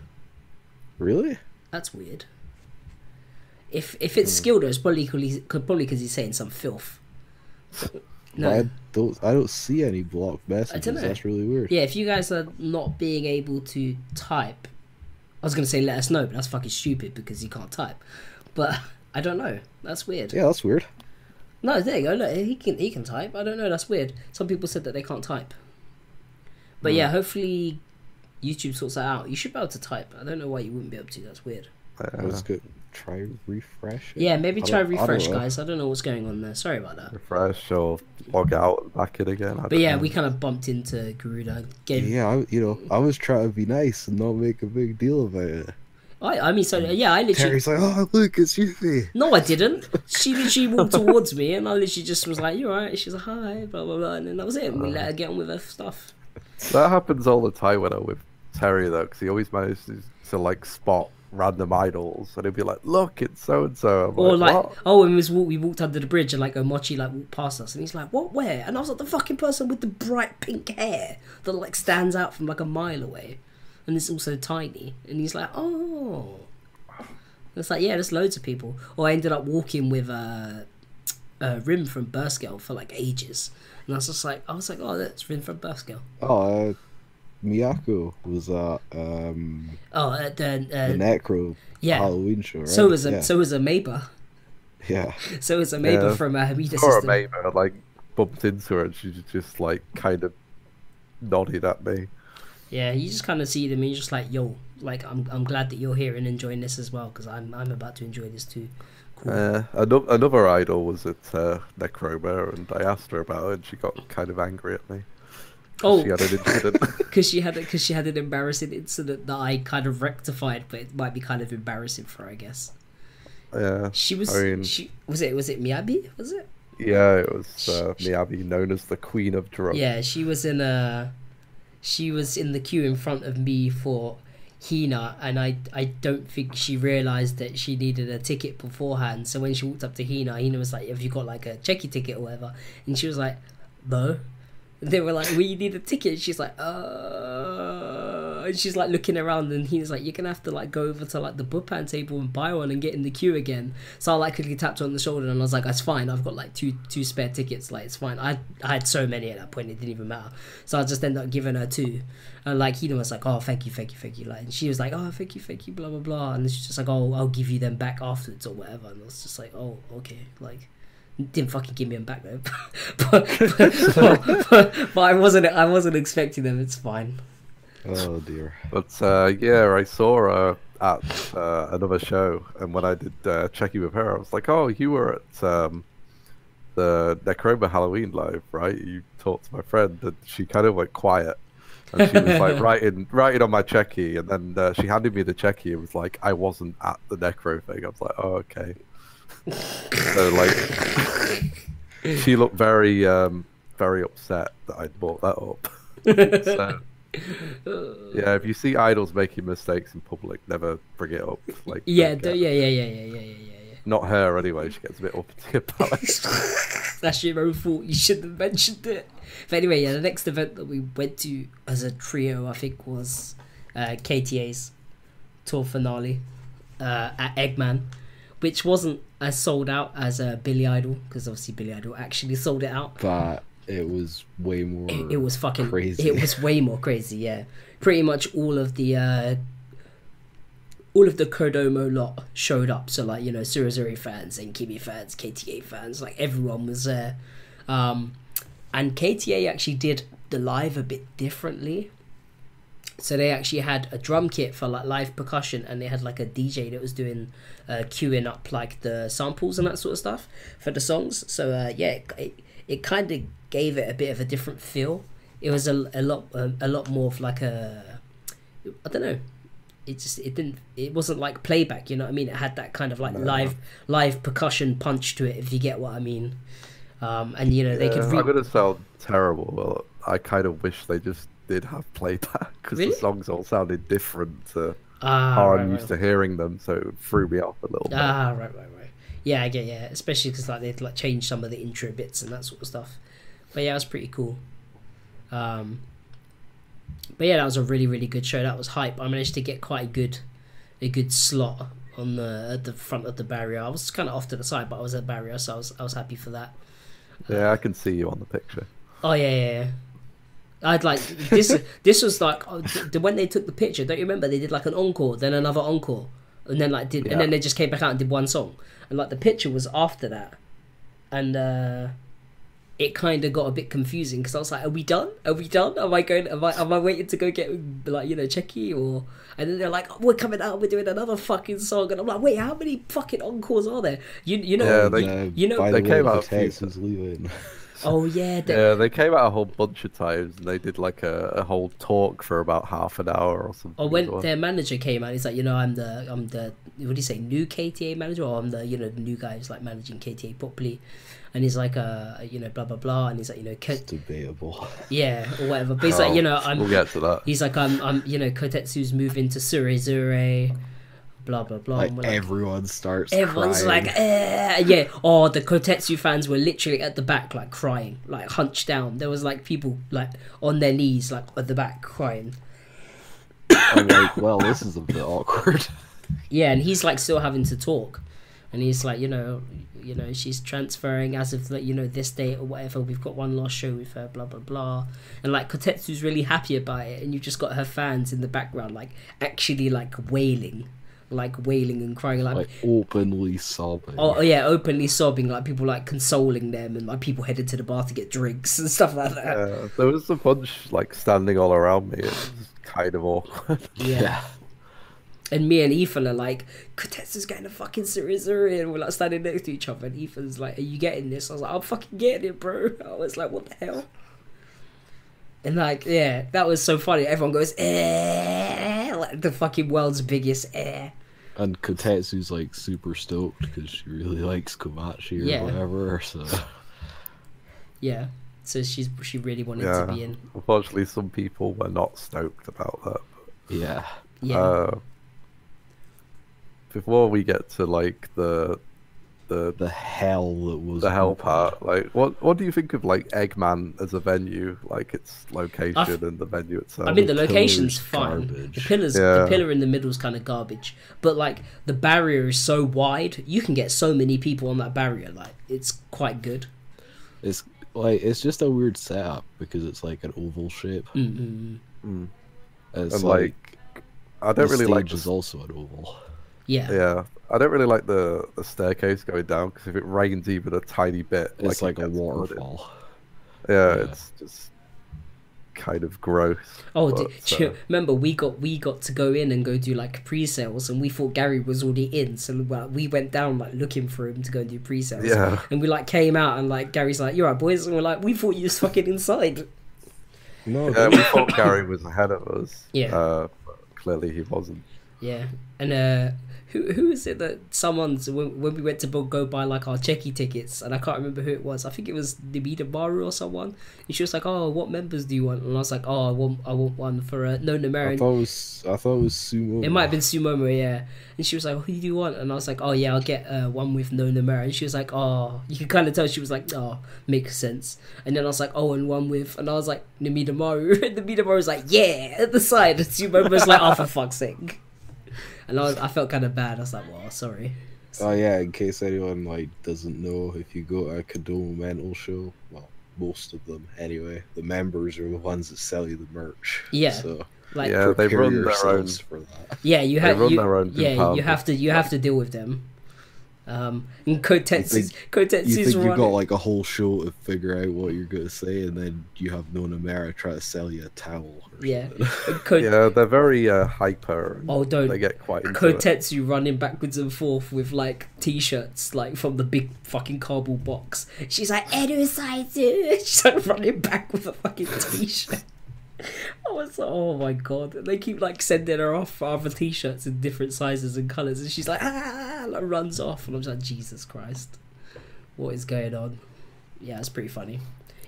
Really? That's weird. If if it's hmm. Skilda, it's probably because probably because he's saying some filth. No. I don't. I don't see any blocked messages. That's really weird. Yeah, if you guys are not being able to type, I was gonna say let us know, but that's fucking stupid because you can't type. But I don't know. That's weird. Yeah, that's weird. No, there you go. Look, he can he can type. I don't know. That's weird. Some people said that they can't type. But hmm. yeah, hopefully YouTube sorts that out. You should be able to type. I don't know why you wouldn't be able to. That's weird. I was uh, good. Try refresh. it. Yeah, maybe try don't- I refresh, guys. I don't know what's going on there. Sorry about that. Refresh or log out back in again. I But yeah, know. we kind of bumped into Garuda. Gave, Yeah, I, you know, I was trying to be nice and not make a big deal about it. I, I mean, so yeah, I literally. Terry's like, "Oh, look, it's Yuffie." No, I didn't. She literally walked towards me, and I literally just was like, "You're right." She's like, "Hi," blah blah blah, and then that was it. And we uh. let her get on with her stuff. That happens all the time when I'm with Terry though, because he always manages to like spot random idols, and he'd be like, "Look, it's so and so." Or like, "What?" oh, and we was walk, we walked under the bridge, and like Omochi like walked past us, and he's like, "What? Where?" And I was like, "The fucking person with the bright pink hair that like stands out from like a mile away, and it's also tiny." And he's like, "Oh." And it's like, yeah, there's loads of people. Or I ended up walking with uh, uh, Rim from Burst Girl for like ages, and I was just like, I was like, oh, that's Rim from Burst Girl. Oh, uh, Miyako was at um, Oh, uh, the, the uh, Necro yeah. Halloween show, right? So was a yeah. so was a Maba. yeah. So was a Maba Yeah. from uh, Hamida or a System. mate, I like bumped into her, and she just- just like kind of nodded at me. Yeah, you just kind of see them, and you're just like, yo, like I'm I'm glad that you're here and enjoying this as well because I'm I'm about to enjoy this too. Cool. Uh, another, another idol was at uh, Necroma, and I asked her about it, and she got kind of angry at me. Oh, she had an incident. because she had because she had an embarrassing incident that I kind of rectified, but it might be kind of embarrassing for her, I guess. yeah, She was I mean- she was it was it Miyabi was it? yeah, it was uh, Miyabi, known as the Queen of Drums. Yeah, she was in a she was in the queue in front of me for Hina and I I don't think she realized that she needed a ticket beforehand. So when she walked up to Hina, Hina was like, "Have you got like a cheki ticket or whatever?" And she was like, "No." They were like, "We need a ticket." She's like, "Uh," and she's like looking around, and he's like, "You're gonna have to like go over to like the Buppan table and buy one and get in the queue again." So I like quickly tapped her on the shoulder, and I was like, "That's fine. I've got like two two spare tickets. Like it's fine." I I had so many at that point, it didn't even matter. So I just ended up giving her two, and like he was like, "Oh, thank you, thank you, thank you." Like and she was like, "Oh, thank you, thank you," blah blah blah, and she's just like, "Oh, I'll give you them back afterwards or whatever." And I was just like, "Oh, okay." Like didn't fucking give me them back though, but, but, but, but I wasn't I wasn't expecting them. It's fine. Oh dear. But uh, yeah, I saw her at uh, another show, and when I did uh, check in with her, I was like, "Oh, you were at um, the Necroma Halloween live, right? You talked to my friend." And she kind of went quiet, and she was like writing writing on my cheki, and then uh, she handed me the cheki and was like, "I wasn't at the Necro thing." I was like, "Oh, okay." So like, she looked very um, very upset that I'd brought that up. so, yeah, if you see idols making mistakes in public, never bring it up. Like, Yeah, yeah, yeah, yeah, yeah, yeah, yeah, yeah. not her anyway. She gets a bit uppity about it. That's your own fault. You shouldn't have mentioned it. But anyway, yeah, the next event that we went to as a trio, I think, was uh, KTA's tour finale uh, at Eggman, which wasn't as sold out as uh, Billie Idle because obviously Billie Idle actually sold it out. But it was way more. It, it was fucking crazy. It was way more crazy. Yeah, pretty much all of the uh, all of the Kodomo lot showed up. So like you know, Surazuri fans and Kimi fans, KTA fans, like everyone was there. Um, and KTA actually did the live a bit differently. So they actually had a drum kit for like live percussion, and they had like a DJ that was doing uh, queuing up like the samples and that sort of stuff for the songs. So uh, yeah, it, it, it kind of gave it a bit of a different feel. It was a, a lot a, a lot more of like a I don't know. It just it didn't it wasn't like playback. You know what I mean? It had that kind of like live live percussion punch to it. If you get what I mean. Um, and you know they Yeah, could. Re- I'm gonna sound terrible. Well, I kind of wish they just did have playback because Really? the songs all sounded different to ah, how right, I'm right. used to hearing them, so it threw me off a little bit. Ah, right, right, right. Yeah, I get yeah, especially because like they'd like change some of the intro bits and that sort of stuff. But yeah, it was pretty cool. Um, but yeah, that was a really really good show. That was hype. I managed to get quite a good, a good slot on the at the front of the barrier. I was kind of off to the side, but I was at barrier, so I was I was happy for that. Yeah, I can see you on the picture. Oh yeah, yeah. yeah. I'd like this. this was like oh, th- th- when they took the picture. Don't you remember? They did like an encore, then another encore, and then like did, and then they just came back out and did one song. And like the picture was after that, and uh it kind of got a bit confusing because I was like, "Are we done? Are we done? Am I going? Am I? Am I waiting to go get like you know Cheki or?" And then they're like, oh, "We're coming out. We're doing another fucking song." And I'm like, "Wait, how many fucking encores are there? You you know Yeah, they- Yeah, you know- They came out a leaving. Oh yeah, the, Yeah, they came out a whole bunch of times and they did like a, a whole talk for about half an hour or something. Or when well. their manager came out, he's like, you know, I'm the, I'm the, what do you say, new KTA manager, or I'm the, you know, the new guy who's like managing KTA properly, and he's like, uh, you know, blah blah blah, and he's like, you know, Ko- It's debatable. yeah, or whatever. But he's like, Oh, you know, I'm, We'll get to that. he's like, I'm, I'm, you know, Kotetsu's moving to Surezure, blah blah blah. Like like, everyone starts. Everyone's crying. like, eh. yeah. Oh, the Kotetsu fans were literally at the back, like crying, like hunched down. There was like people like on their knees, like at the back, crying. I'm like, well, this is a bit awkward. Yeah, and he's like still having to talk, and he's like, you know, you know, she's transferring as of like, you know, this date or whatever. We've got one last show with her, blah blah blah, and like Kotetsu's really happy about it, and you've just got her fans in the background, like actually like wailing, like wailing and crying, like. like openly sobbing. Oh yeah, openly sobbing, like people like consoling them, and like people headed to the bar to get drinks and stuff like that. Yeah, there was a bunch like standing all around me. It was kind of awkward. yeah. yeah. And me and Ethan are like, Kotetsu's getting a fucking Surizuri, and we're like standing next to each other. And Ethan's like, Are you getting this? I was like, I'm fucking getting it, bro. I was like, What the hell? And like, yeah, that was so funny. Everyone goes, eh, like the fucking world's biggest air. And Kotetsu's like super stoked because she really likes Komachi or Yeah. whatever. So Yeah. So she's she really wanted to be in. Unfortunately, some people were not stoked about that. yeah, Yeah. Uh, before we get to like the the the hell that was the hell part, like what what do you think of like Eggman as a venue, like its location I've- and the venue itself? I mean, the the location's fine. garbage. The pillars, the pillar in the middle is kind of garbage. But like the barrier is so wide, you can get so many people on that barrier. Like it's quite good. It's like it's just a weird setup because it's like an oval shape. Mm-mm. Mm. It's And, like, like, I don't the really like stage the is also an oval. Yeah. Yeah, I don't really like the, the staircase going down because if it rains even a tiny bit, It's like, it a gets waterfall. Yeah, Yeah. it's just kind of gross. Oh, but, d- do uh, remember we got we got to go in and go do like pre-sales, and we thought Gary was already in, so well, we went down like looking for him to go and do pre-sales. Yeah. And we like came out and like Gary's like, "You're right, boys," and we're like, "We thought you was fucking inside." No, yeah, we thought Gary was ahead of us. Yeah. Uh, but clearly he wasn't. Yeah, and uh, who who is it that someone's when, when we went to go buy like our cheki tickets, and I can't remember who it was. I think it was Namida Maru or someone. And she was like, "Oh, what members do you want?" And I was like, "Oh, I want I want one for uh, no I thought it was I thought it was sumo. It might have been Sumomo, yeah. And she was like, "Who do you want?" And I was like, "Oh yeah, I'll get uh, one with no Namera." And she was like, "Oh," you can kind of tell she was like, "Oh, makes sense." And then I was like, "Oh, and one with," and I was like, "Namida Maru." and Namida Maru was like, "Yeah," at the side. And Sumomo was like, "Oh, for fuck's sake." And I was, I felt kind of bad. I was like, "Well, sorry." Oh yeah, in case anyone like doesn't know, if you go to a Kodomo Mental show, well, most of them anyway, the members are the ones that sell you the merch. Yeah. So Like, Yeah, they run their own. for that. Yeah, you have you, yeah, you have to you have to deal with them. Um, and Kotetsu's You Kotetsu's You think you've got like a whole show to figure out what you're gonna say, and then you have Nona Mera try to sell you a towel. Or Yeah. something. Ko- Yeah, they're very uh, hyper. Oh, don't They get quite into it. Running backwards and forth with like t-shirts like from the big fucking cardboard box. She's like Edu Saizu. She's like running back with a fucking t-shirt. I was like, oh my god! They keep like sending her off for other t-shirts in different sizes and colors, and she's like, ah, like runs off, and I'm just like, Jesus Christ, what is going on? Yeah, it's pretty funny.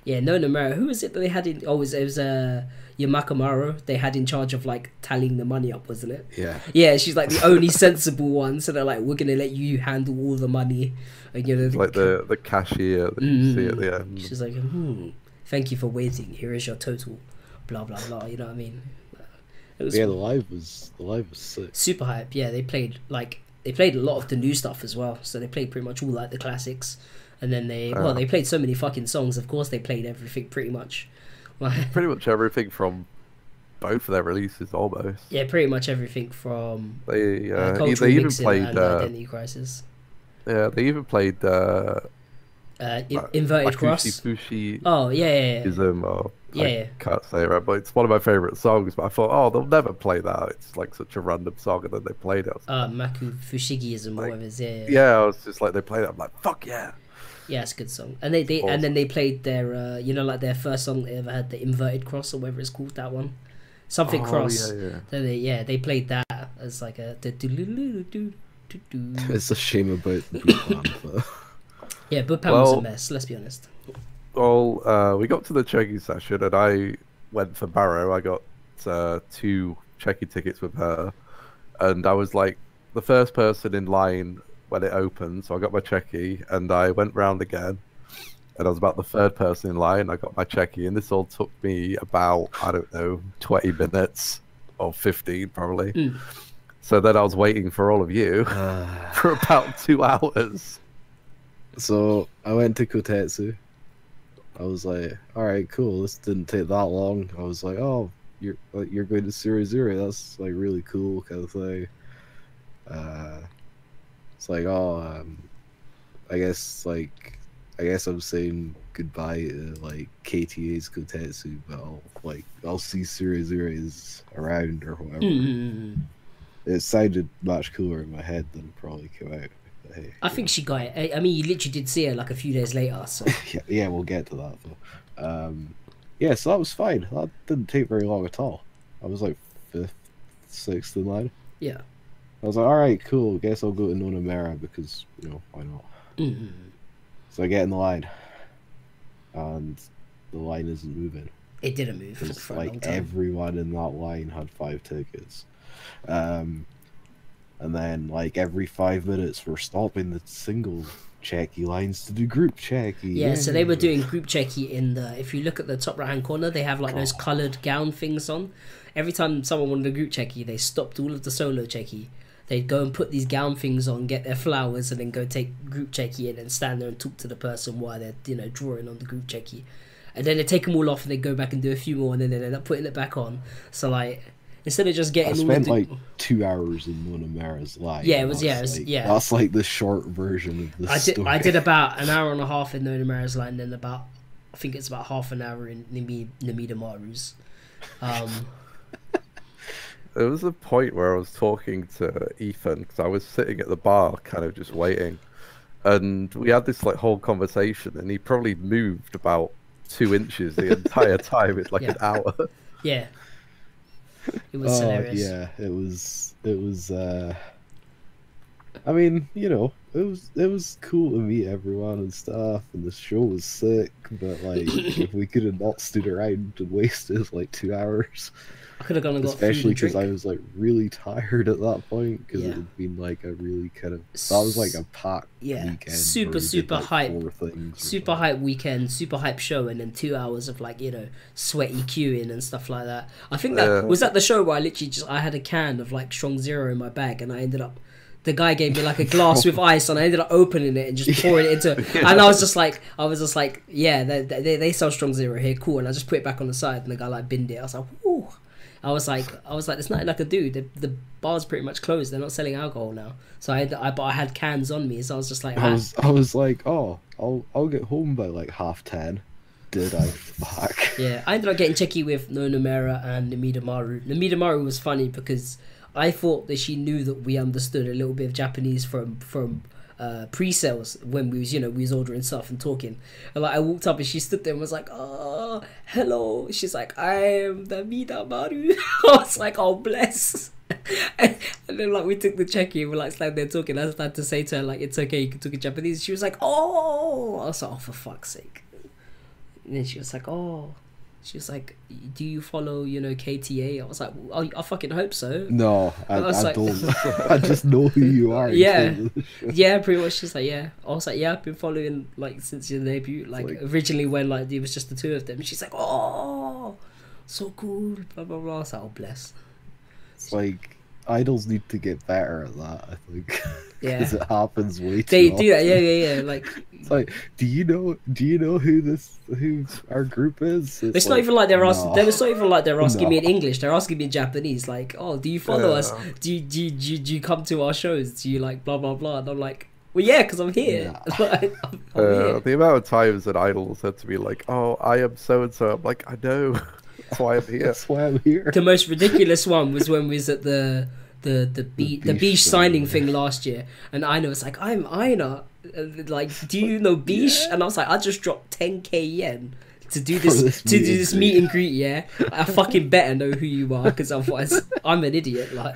Yeah, no, Namara. Who was it that they had in? Oh, it was, it was uh, Yamakamaro. They had in charge of like tallying the money up, wasn't it? yeah. Yeah, she's like the only sensible one. So they're like, we're gonna let you handle all the money, and you know, It's like the the cashier that you see at the end. She's like, hmm, thank you for waiting. Here is your total. Blah blah blah. You know what I mean? It was Yeah, the live was the live was sick. super hype. Yeah, they played like they played a lot of the new stuff as well. So they played pretty much all like the classics, and then they well Ah. they played so many fucking songs. Of course, they played everything pretty much. Like, Pretty much everything from both of their releases, almost. yeah, pretty much everything from They uh, uh, they even played and uh, identity crisis. yeah they even played uh, Uh, in, like, inverted Akushi cross. Fushi Oh yeah, yeah, yeah. Ism or Yeah, I yeah. can't say it right, but it's one of my favorite songs. But I thought, oh, they'll never play that. It's like such a random song, and then they played it. Uh, Maku Fushigiism, Like, whatever. Yeah, yeah, yeah, I was just like, they played it. I'm like, fuck yeah. Yeah, it's a good song. And they, they and then they played their uh, you know like their first song they ever had, the inverted cross or whatever it's called that one, something Oh, cross. Yeah, yeah. Then they yeah they played that as like a. It's a shame about yeah, but Pam was a mess. Let's be honest. Well, uh, we got to the Cheki session, and I went for Barrow. I got uh, two Cheki tickets with her, and I was like the first person in line when it opened. So I got my Cheki, and I went round again, and I was about the third person in line. I got my Cheki, and this all took me about I don't know twenty minutes or fifteen probably. Mm. So then I was waiting for all of you uh, for about two hours. So I went to Kotetsu. I was like, all right, cool. This didn't take that long. I was like, oh, you're like you're going to Zero Zero. That's like really cool kind of thing. Uh, it's like, oh, um, I guess like I guess I'm saying goodbye to like KTA's Kotetsu, but I'll like I'll see Zero Zero's around or whatever. Mm. It sounded much cooler in my head than it probably came out. I think she got it. I, I mean, you literally did see her like a few days later. So yeah, yeah, we'll get to that though. Um, yeah, so that was fine. That didn't take very long at all. I was like fifth, sixth in line. yeah. I was like, all right, cool. Guess I'll go to Nonamera because you know why not. Mm. So I get in the line, and the line isn't moving. It didn't move for like everyone in that line had five tickets. Um, and then like every five minutes, we're stopping the single cheki lines to do group cheki. Yeah, so they were doing group cheki in the. If you look at the top right hand corner, they have like those Oh. coloured gown things on. Every time someone wanted a group cheki, they stopped all of the solo cheki. They'd go and put these gown things on, get their flowers, and then go take group cheki in and stand there and talk to the person while they're you know drawing on the group cheki. And then they take them all off and they go back and do a few more, and then they end up putting it back on. So like instead of just getting all spent the like two hours in Nonamera's line. Yeah, it was- yeah, it was- like- yeah. That's like the short version of the I did. story. I did about an hour and a half in Nonamera's line, and then about I think it's about half an hour in Nimi Namida Maru's. Um, There was a point where I was talking to Ethan because I was sitting at the bar, kind of just waiting, and we had this like whole conversation, and he probably moved about two inches the entire time. It's like an hour. yeah, it was oh, hilarious. yeah, it was. It was. uh I mean, you know, it was it was cool to meet everyone and stuff, and the show was sick. But like, if we could have not stood around and wasted like two hours, I could have gone and got especially because I was like really tired at that point because Yeah. it had been like a really kind of that was like a packed Yeah, weekend. super, where did, super like, hype. four things or super something. hype weekend, super hype show, and then two hours of like you know sweaty queuing and stuff like that. I think that Yeah. was that the show where I literally just I had a can of like strong zero in my bag, and I ended up. The guy gave me like a glass with ice, and I ended up opening it and just pouring it into. And I was just like, I was just like, yeah, they, they, they sell strong zero here, cool. And I just put it back on the side, and the guy like binned it. I was like, whoo. I was like, I was like, there's nothing I could do. The the bar's pretty much closed. They're not selling alcohol now. So I, I but I had cans on me, so I was just like, I ah. was I was like, oh, I'll I'll get home by like half ten. Did I? Fuck. Yeah, I ended up getting cheki with Nonamera and Namida Maru. Namida Maru was funny because I thought that she knew that we understood a little bit of Japanese from from uh, pre-sales when we was you know we was ordering stuff and talking. And like I walked up and she stood there and was like, "Oh, hello." She's like, "I am the Namida Maru." I was like, "Oh, bless." and then like we took the check and we're like standing there talking. I started to say to her like, "It's okay, you can talk in Japanese." She was like, "Oh," I was like, "Oh, for fuck's sake." And then she was like, "Oh," she was like, "Do you follow, you know, KTA?" I was like, "I, I fucking hope so." No, I, I was I like- don't. I just know who you are. Yeah. until the show. Yeah, pretty much. She's like, "Yeah." I was like, "Yeah, I've been following like since your debut. Like, like- originally when like it was just the two of them." She's like, "Oh, so cool." Blah blah blah. I was like, "Oh, bless." It's like idols need to get better at that. I think. Yeah. Because it happens way too They often. do that. Yeah, yeah, yeah. Like, It's like, do you know? Do you know who this? Who our group is? it's not even like they're asking. no. They It's not even like they're asking me in English. They're asking me in Japanese. Like, "Oh, do you follow us? Do you, do you, do you, do you come to our shows? Do you like blah blah blah?" And I'm like, "Well, yeah, because I'm here. like, I'm, I'm Uh, here." the amount of times that Idol said to me like, "Oh, I am so and so," I'm like, "I know, that's why I'm here." That's why I'm here. the most ridiculous one was when we was at the the the beach the beach signing yeah. thing last year, and Ina was like, "I'm Ina." Like, do you know beach? And I was like, I just dropped 10k yen to do this, this to do this meet and greet. Yeah, I fucking better know who you are because otherwise I'm an idiot. Like,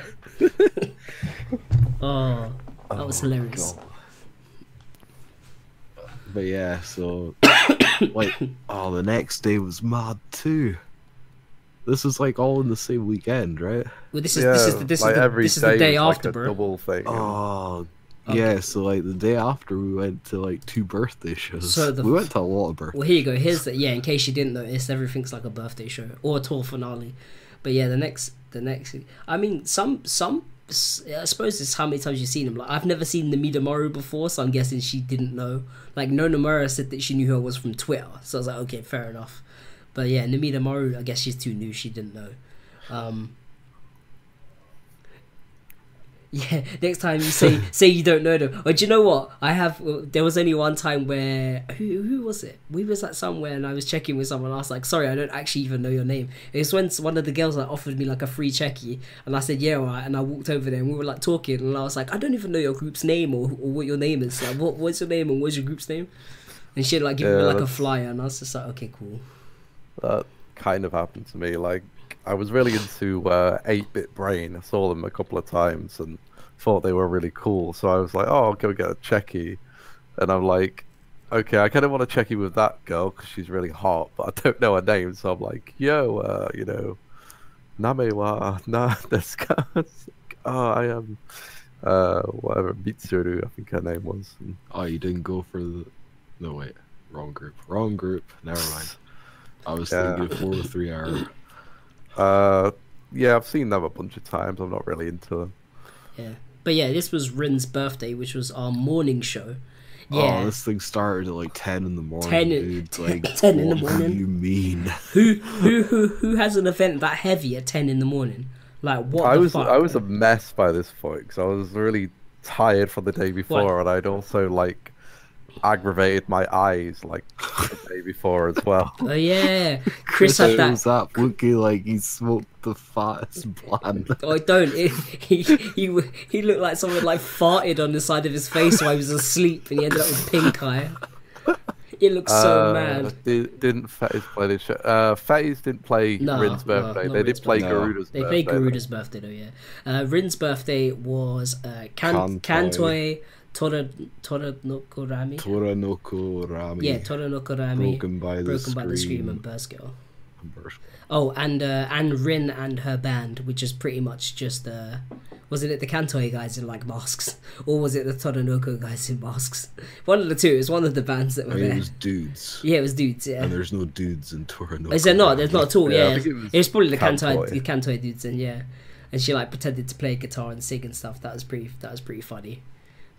oh, that was oh hilarious. God. But yeah, so like, oh, the next day was mad too. This is like all in the same weekend, right? Well, this is yeah, this is the, this like is the, every this is the day was like after, a bro. Double thing. Oh, Okay. yeah. So like the day after, we went to like two birthday shows. So the we went to a lot of birthday. Well, here you go. Here's the yeah. In case you didn't notice, everything's like a birthday show or a tour finale. But yeah, the next, the next. I mean, some some. I suppose it's how many times you've seen him. Like I've never seen Namida Maru before, so I'm guessing she didn't know. Like Nonamera said that she knew who I was from Twitter, so I was like, okay, fair enough. But yeah, Namida Maru, I guess she's too new. She didn't know. Um, yeah, next time you say say you don't know them, or do you know what? I have. There was only one time where who who was it? We was like somewhere, and I was checking with someone. I was like, "Sorry, I don't actually even know your name." It's when one of the girls like offered me like a free cheki, and I said, "Yeah, all right." And I walked over there, and we were like talking, and I was like, "I don't even know your group's name or, or what your name is. Like, what what's your name and what's your group's name?" And she like give me Yeah, like a flyer, and I was just like, "Okay, cool." That kind of happened to me. Like I was really into uh, 8-bit Brain. I saw them a couple of times and thought they were really cool. So I was like, "Oh, I'll go get a cheki," and I'm like. Okay, I kind of want to check in with that girl because she's really hot, but I don't know her name. So I'm like, "Yo, uh, you know, Name wa na ka?" Oh, I am, uh, whatever Mitsuru, I think her name was. And Oh, you didn't go for the. No wait, wrong group. Wrong group. Never mind. I was Yeah. thinking four or three hour. Uh, yeah, I've seen them a bunch of times. I'm not really into them. Yeah, but yeah, this was Rin's birthday, which was our morning show. Yeah, Oh, this thing started at like ten in the morning, 10 dude. Like 10 in the what morning. Do you mean? who who who who has an event that heavy at ten in the morning? Like what? I was fuck? I was a mess by this point because I was really tired from the day before, and I'd also like aggravated my eyes like the day before as well. Oh yeah, Chris had that. was that looking like he smoked the fattest bland. I don't! It, he he he looked like someone like farted on the side of his face while he was asleep, and he ended up with pink eye. It looks so Uh, mad. Did, didn't Fez play this show? Uh, Fez didn't play No, Rin's birthday. not they Rin's did play birthday. Garuda's They birthday. played Garuda's birthday though, yeah. Uh, Rin's birthday was uh, Kan- Kantoi. Kantoi Tora Tora no Korami. Tora no Korami. Yeah, Tora no Korami. Broken by the Broken by the Scream Scream. and Burst Girl. Burst. Oh, and uh, and Rin and her band, which is pretty much just uh, wasn't it the Kantoi guys in like masks, or was it the Toronoko guys in masks? One of the two. It was one of the bands that I were mean, there. it was dudes. Yeah, it was dudes. Yeah. And there's no dudes in Tora no Is there not? There's not at all. Yeah, I Yeah, think it, it was, was probably the Kantoi, Kantoi. the Kantoi dudes, and yeah, and she like pretended to play guitar and sing and stuff. That was pretty. That was pretty funny.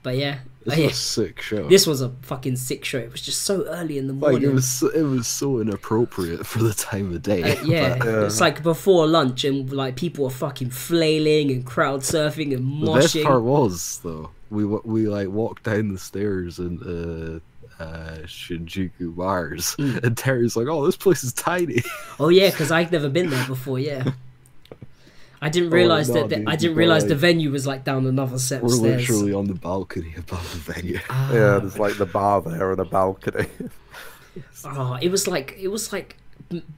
But yeah, This Oh, yeah. was a sick show. this was a fucking sick show. It was just so early in the like morning. it was, so, it was so inappropriate for the time of day. Uh, yeah, but Yeah. it's like before lunch, and like people were fucking flailing and crowd surfing and moshing. the best moshing. part was though, we we like walked down the stairs into uh, Shinjuku MARZ, Mm. and Terry's like, "Oh, this place is tiny." Oh yeah, because I'd never been there before. Yeah, I didn't Oh, realize no, that. The, dude, I didn't realize the venue was like down another set of We're stairs. literally on the balcony above the venue. Ah, Yeah, there's like the bar there and a balcony. oh, it was like it was like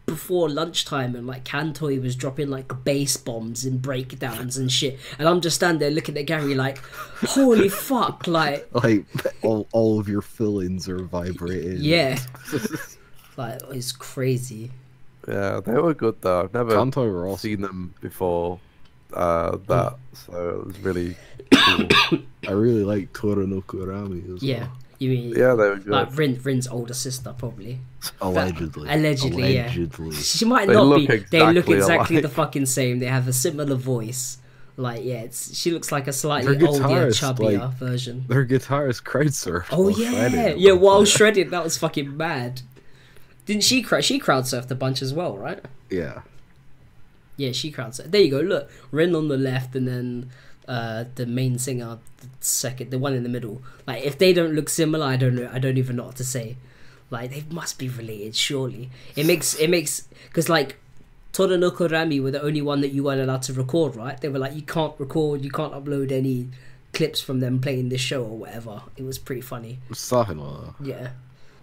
before lunchtime, and like Kantoi was dropping like bass bombs and breakdowns and shit, and I'm just standing there looking at Gary like, holy fuck, like Like all, all of your fillings are vibrating. yeah, like it's crazy. Yeah, they were good though. I've never Kanto were also. seen them before uh, that, so it was really cool. I really like Tora no Korami as Yeah, well. you mean yeah, they were good. like Rin Rin's older sister probably. Allegedly. Allegedly, yeah. Allegedly. She might They not look be. they look exactly exactly alike. the fucking same. They have a similar voice. Like yeah, it's she looks like a slightly older, chubbier like- version. Their guitarist crowd surfed. Oh yeah, shredding yeah. at While point. shredded, that was fucking mad. Didn't she? Cra- she crowd surfed a bunch as well, right? Yeah. Yeah, she crowd surfed. There you go. Look, Rin on the left, and then uh, the main singer, the second, the one in the middle. Like if they don't look similar, I don't know. I don't even know what to say. Like they must be related, surely. It makes it makes because like Tora no Korami were the only one that you weren't allowed to record, right? They were like, you can't record, you can't upload any clips from them playing this show or whatever. It was pretty funny. Something like that. Yeah.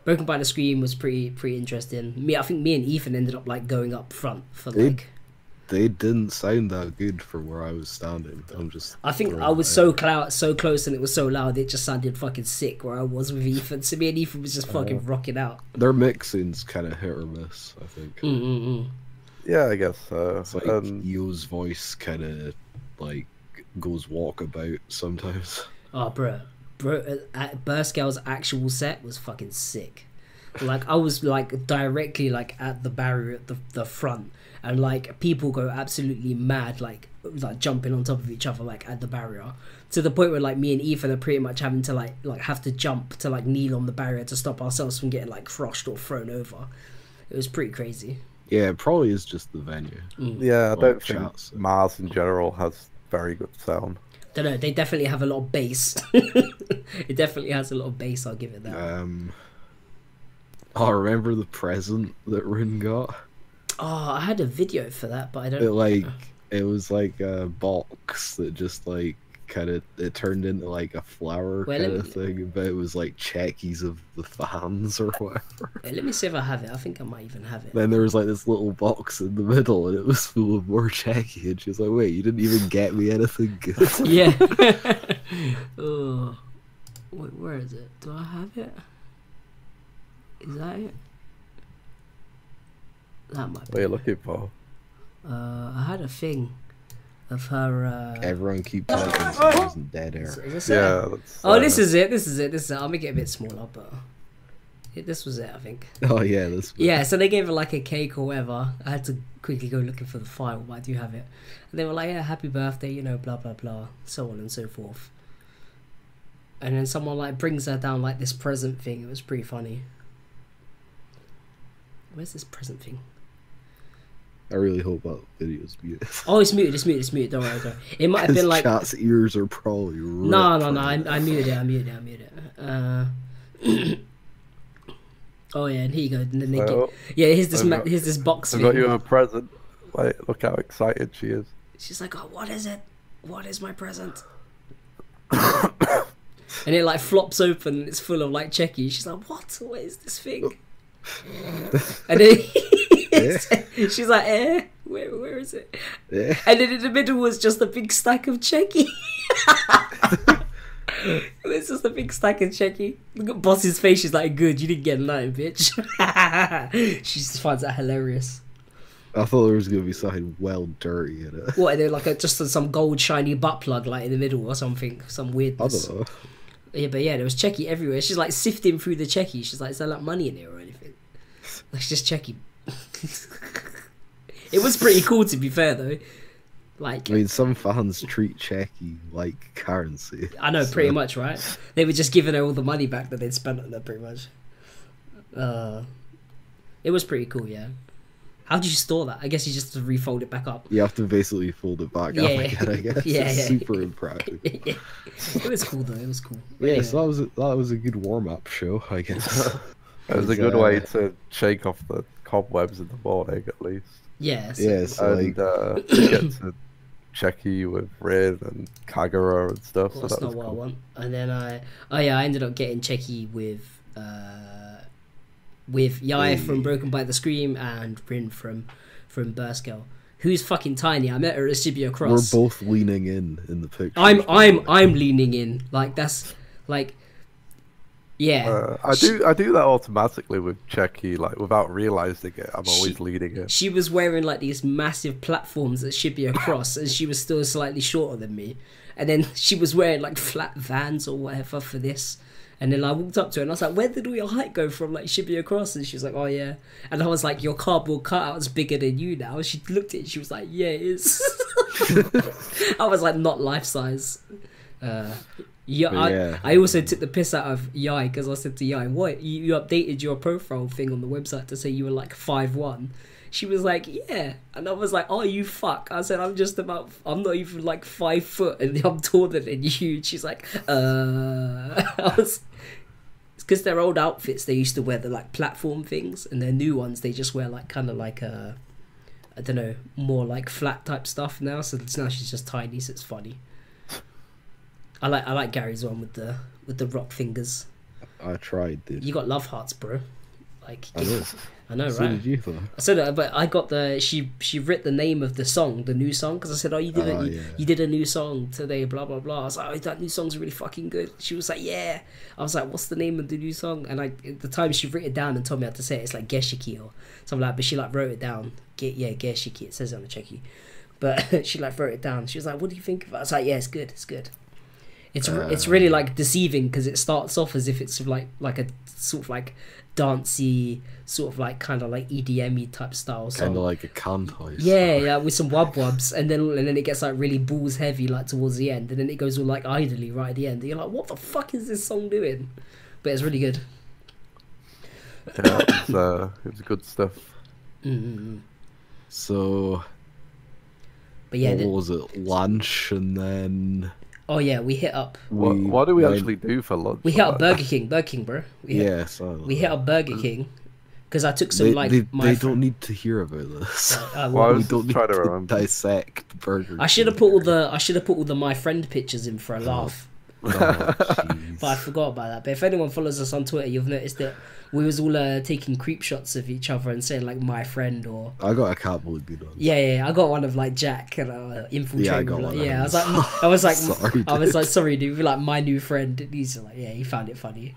Broken by the Scream was pretty pretty interesting. Me, I think me and Ethan ended up like going up front for They- like. They didn't sound that good for where I was standing. I'm just. I think I was that so out. clou- so close and it was so loud it just sounded fucking sick where I was with Ethan. So me and Ethan was just fucking Uh-huh. rocking out. Their mixing's kind of hit or miss. I think. Mm mm mm. yeah, I guess so. It's like Um, Yo's voice kind of like goes walkabout sometimes. Oh, bro, bro, uh, Burst actual set was fucking sick. Like I was like directly like at the barrier at the the front, and like people go absolutely mad, like like jumping on top of each other like at the barrier, to the point where like me and Ethan are pretty much having to like like have to jump to like kneel on the barrier to stop ourselves from getting like crushed or thrown over. It was pretty crazy. Yeah, it probably is just the venue. yeah, I don't think chats. MARZ in general has very good sound. Don't know. They definitely have a lot of bass. it definitely has a lot of bass. I'll give it that. Um. Oh, remember the present that Rin got? Oh, I had a video for that, but I don't. It like it was like a box that just like kind of it turned into like a flower Well, kind of me- thing, but it was like chekis of the fans or whatever. Hey, let me see if I have it. I think I might even have it. Then there was like this little box in the middle, and it was full of more cheki. And she was like, "Wait, you didn't even get me anything good." yeah. oh. Wait, where is it? Do I have it? Is that it? That might What be. are you looking for? Uh, I had a thing of her. Uh, Everyone keep typing so dead air. is, is this? Yeah. That's, Oh, uh, this is it. This is it. This is it. I'll make it a bit smaller, but yeah, this was it. I think. Oh yeah, this. Yeah, so they gave her like a cake or whatever. I had to quickly go looking for the file, but I do have it. And they were like, yeah, happy birthday, you know, blah, blah, blah, so on and so forth. And then someone like brings her down like this present thing. It was pretty funny. Where's this present thing? I really hope that video's muted. Oh, it's muted, it's muted, it's muted. Don't worry, don't worry. It might have been like. chat's ears are probably. No, no, no. I, right now. I muted it. I muted it. I muted it. Uh, oh yeah, and here you go. And then they Well, get, yeah, here's this ma- got- here's this box. I've got you a present. Wait, look how excited she is. She's like, oh, what is it? What is my present? and it like flops open. And it's full of like cheki. She's like, what? What is this thing? and then she's like, eh, where, where is it? Yeah. And then in the middle was just a big stack of cheki. it was just a big stack of cheki. Look at Boss's face. She's like, good, you didn't get nothing, bitch. she just finds that hilarious. I thought there was gonna be something well dirty in it. What? Are they like a, just some gold shiny butt plug like in the middle or something? Some weird. I weirdness. don't know. Yeah, but yeah, there was cheki everywhere. She's like sifting through the cheki. She's like, is there like money in here or anything? Like, just cheki. it was pretty cool to be fair though. Like I mean, some fans treat Cheki like currency. I know, so- pretty much, right? They were just giving her all the money back that they'd spent on her, pretty much. Uh, it was pretty cool, yeah. How did you store that? I guess you just refold it back up. You have to basically fold it back Yeah, up yeah. again. I guess Yeah, it's yeah. super impractical. it was cool though. It was cool. But Yeah, anyway. so that was a, that was a good warm up show, I guess. It was a good uh, way to shake off the cobwebs in the morning, at least. Yes. Yes. yeah, it's like and uh, to get to Cheki with Rin and Kagura and stuff. Well, so that's that not was what I want. And then I, oh yeah, I ended up getting Cheki with, uh, with Yai from Broken by the Scream and Rin from, from Burst Girl, who's fucking tiny. I met her at Shibuya Cross. we're both leaning in in the picture. I'm, I'm, I'm leaning in. Like that's, like, yeah. Uh, I do I do that automatically with Cheki, like without realizing it. I'm always She- leading it. She was wearing like these massive platforms that should be across, and she was still slightly shorter than me. And then she was wearing like flat vans or whatever for this. And then I walked up to her and I was like, "Where did all your height go from, like Shibuya across." And she was like, "Oh yeah." And I was like, "Your cardboard cutout's bigger than you now." She looked at it. She was like, "Yeah, it is." I was like, "Not life size." Uh, yeah, I, yeah. I also took the piss out of Yai because I said to Yai, "What you, you updated your profile thing on the website to say you were like five one." She was like, "Yeah," and I was like, "Oh, you fuck!" I said, "I'm just about, I'm not even like five foot, and I'm taller than you." And she's like, "Uh," I was. It's because their old outfits they used to wear the like platform things, and their new ones they just wear like kind of like a, I don't know, more like flat type stuff now. So now she's just tiny, so it's funny. I like I like Gary's one with the with the rock fingers. I tried, dude. You got love hearts, bro. Like I know. I know, so right? did you though. I said that, but I got the she she writ the name of the song, the new song, because I said, oh, you did Oh, a, ah, you, yeah. you did a new song today, blah blah blah. I was like, oh, that new song's really fucking good. She was like, yeah. I was like, what's the name of the new song? And I at the time she wrote it down and told me how to say it. It's like Geshiki or something like. But she like wrote it down. Get yeah, Geshiki. It says it on the cheki. But she like wrote it down. She was like, what do you think of it? I was like, yeah, it's good. It's good. It's re- it's Uh. really like deceiving because it starts off as if it's like like a sort of like dancey sort of like kind of like EDM type style song. Kind of like a Kantoi. Yeah, yeah, with some wub wubs, and then and then it gets like really balls heavy like towards the end, and then it goes all like idly right at the end. And you're like, what the fuck is this song doing? But it's really good. Yeah, it was, uh, it was good stuff. mm So But yeah, what was it? Lunch and then oh yeah, we hit up What, what do we went- actually do for lunch? we hit up Burger King, Burger King, bro. We hit, Yeah, so we hit up Burger King because I took some they, like they, my. they don't need to hear about this. uh, Well, I well, we don't need to, to remember. dissect Burger. I should have put all the I should have put all the my friend pictures in for a laugh. Oh. But I forgot about that. But if anyone follows us on Twitter, you've noticed that we was all uh, taking creep shots of each other and saying like my friend or I got a cat would be done. yeah, yeah. I got one of like Jack and uh, infiltrating. Yeah, I got like, one yeah, I was like, I was like, Sorry, I was dude. like, sorry, dude. You're like my new friend. And He's like, yeah, he found it funny.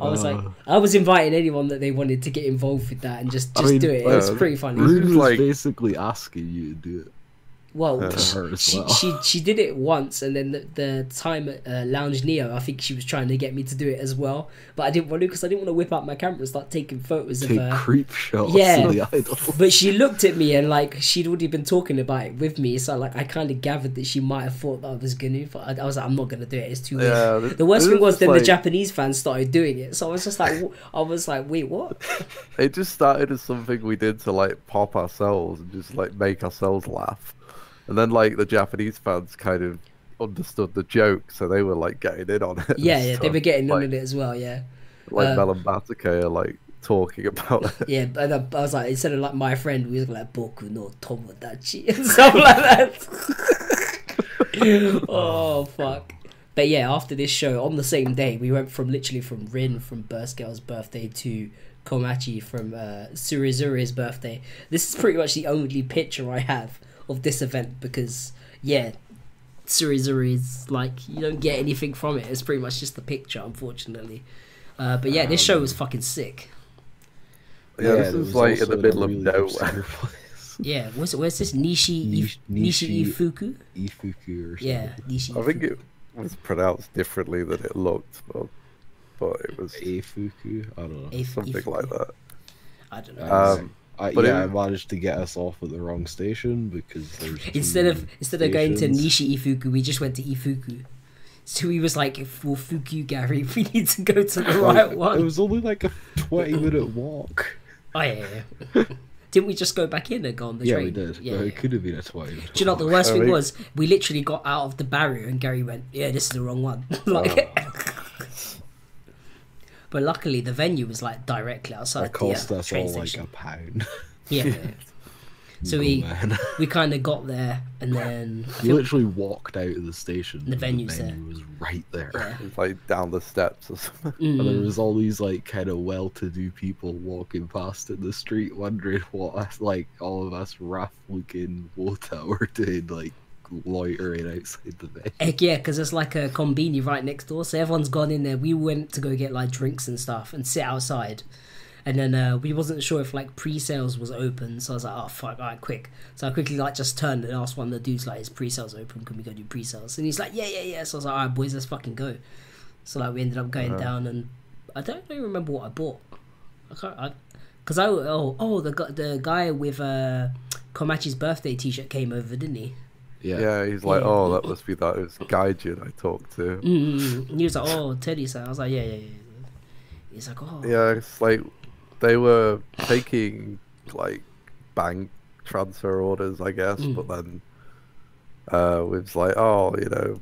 I was like, Uh. I was inviting anyone that they wanted to get involved with that and just I just mean, do it. It was uh, pretty funny. Rude Rude was like- basically asking you to do it. Well, to her as she, well. she she did it once, and then the, the time at uh, Lounge Neo, I think she was trying to get me to do it as well, but I didn't want to because I didn't want to whip out my camera and start taking photos Take of her. creep shots Yeah. the idol. But she looked at me and like she'd already been talking about it with me, so like I kind of gathered that she might have thought that I was gonna. But I, I was like, I'm not gonna do it. It's too weird. Yeah, th- the worst thing was then the Japanese fans started doing it, so I was just like, I was like, wait, what? It just started as something we did to like pop ourselves and just like make ourselves laugh, and then like the Japanese fans kind of understood the joke, so they were like getting in on it. Yeah, yeah, they were getting like, on it as well. Yeah, like uh, Mel and Batake are like talking about it. yeah. And I, I was like, instead of like my friend, we was like Boku no Tomodachi and stuff like that. oh fuck. But yeah, after this show, on the same day, we went from literally from Rin from Burst Girl's birthday to Komachi from uh, Surizuri's birthday. This is pretty much the only picture I have of this event because, yeah, Surizuri is like, you don't get anything from it. It's pretty much just the picture, unfortunately. Uh, but yeah, this show was fucking sick. Yeah, this there is was like in the middle of really nowhere. Yeah, where's, where's this? Nishi, If- Nishi Nishi- Ifuku? Ifuku or something. Yeah, Nishi I think it was pronounced differently than it looked, but but it was Afuku? I don't know. If- something Ifuku. like that. I don't know. Um, I, But yeah, it- I managed to get us off at the wrong station because there's Instead of instead of going to. Nishi Ifuku, we just went to Ifuku. So he was like, "For Fuku, Gary, we need to go to the Like, oh, right one." It was only like a twenty minute walk. Oh yeah, yeah. Didn't we just go back in and go on the yeah, train? we did. Yeah, but yeah. It could have been a twenty. Do you know the worst I thing mean- was? We literally got out of the barrier and Gary went, "Yeah, this is the wrong one." like, but luckily the venue was like directly outside It cost the uh, us train all like a pound. Yeah. so Oh, we man. we kind of got there and then I You literally walked out of the station. The venue's the there. venue was right there. yeah. It's like down the steps or something. And there Mm. was all these like kind of well-to-do people walking past in the street, wondering what us, like all of us rough-looking Wota were doing, like loitering outside the venue. Heck yeah, because it's like a combini right next door, so everyone's gone in there. We went to go get like drinks and stuff and sit outside, and then uh, we wasn't sure if like pre-sales was open, so I was like, oh fuck, alright, quick. So I quickly like just turned and asked one of the dudes like, is pre-sales open? Can we go do pre-sales? And he's like, yeah, yeah, yeah. So I was like, alright, boys, let's fucking go. So like we ended up going Uh-huh. down, and I don't even remember what I bought. I can't, I, cause I oh oh the the guy with uh Komachi's birthday T-shirt came over, didn't he? Yeah. Yeah, he's like, Yeah. oh, that must be that. It was Gaijin I talked to. Mm, and he was like, "Oh, Teddy son." I was like, "Yeah, yeah, yeah." He's like, "Oh, Yeah, it's like they were taking like bank transfer orders, I guess, Mm. but then uh, it was like, oh, you know,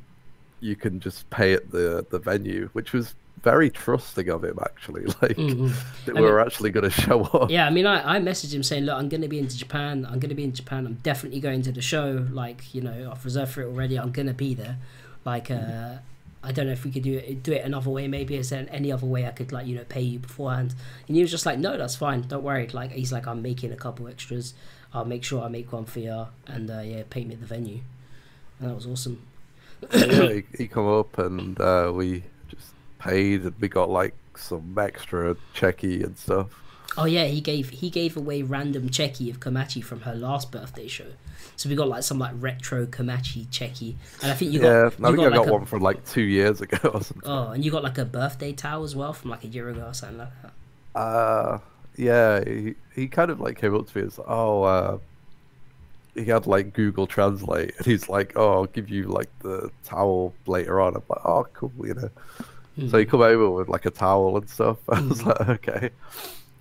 you can just pay at the the venue, which was very trusting of him actually. Like Mm, mm. they I were actually going to show up. Yeah, I mean, I, I messaged him saying, "Look, I'm going to be into Japan. I'm going to be in Japan. I'm definitely going to the show. Like, you know, I've reserved for it already. I'm going to be there. Like, uh, I don't know if we could do it do it another way. Maybe is there any other way I could like you know pay you beforehand?" And he was just like, "No, that's fine. Don't worry." Like, he's like, "I'm making a couple extras. I'll make sure I make one for you, and uh, yeah, pay me at the venue." And that was awesome. yeah, he, he come up and uh, we paid, and we got like some extra cheki and stuff. Oh yeah, he gave he gave away random cheki of Komachi from her last birthday show. So we got like some like retro Komachi cheki, and I think you got yeah, no, you I think I got, got like a, one from like two years ago or something. oh, and you got like a birthday towel as well from like a year ago or something like that. Uh, yeah, he, he kind of like came up to me and like, oh, uh, he had like Google Translate, and he's like, oh, I'll give you like the towel later on. I'm like, oh, cool, you know. So he come over with like a towel and stuff. I was Hmm. like, okay.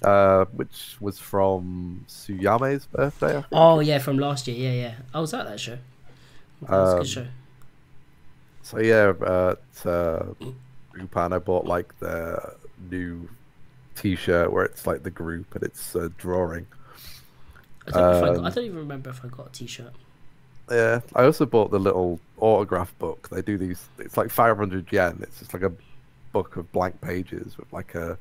Uh, which was from Suyame's birthday. Oh yeah, from last year. Yeah, yeah. I was at that show. That was a Um, good show. So yeah, at uh, Japan, I bought like the new T-shirt where it's like the group and it's a drawing. I don't, if I, got, um, I don't even remember if I got a T-shirt. Yeah, I also bought the little autograph book. They do these. It's like 500 yen. It's just like a book of blank pages with like a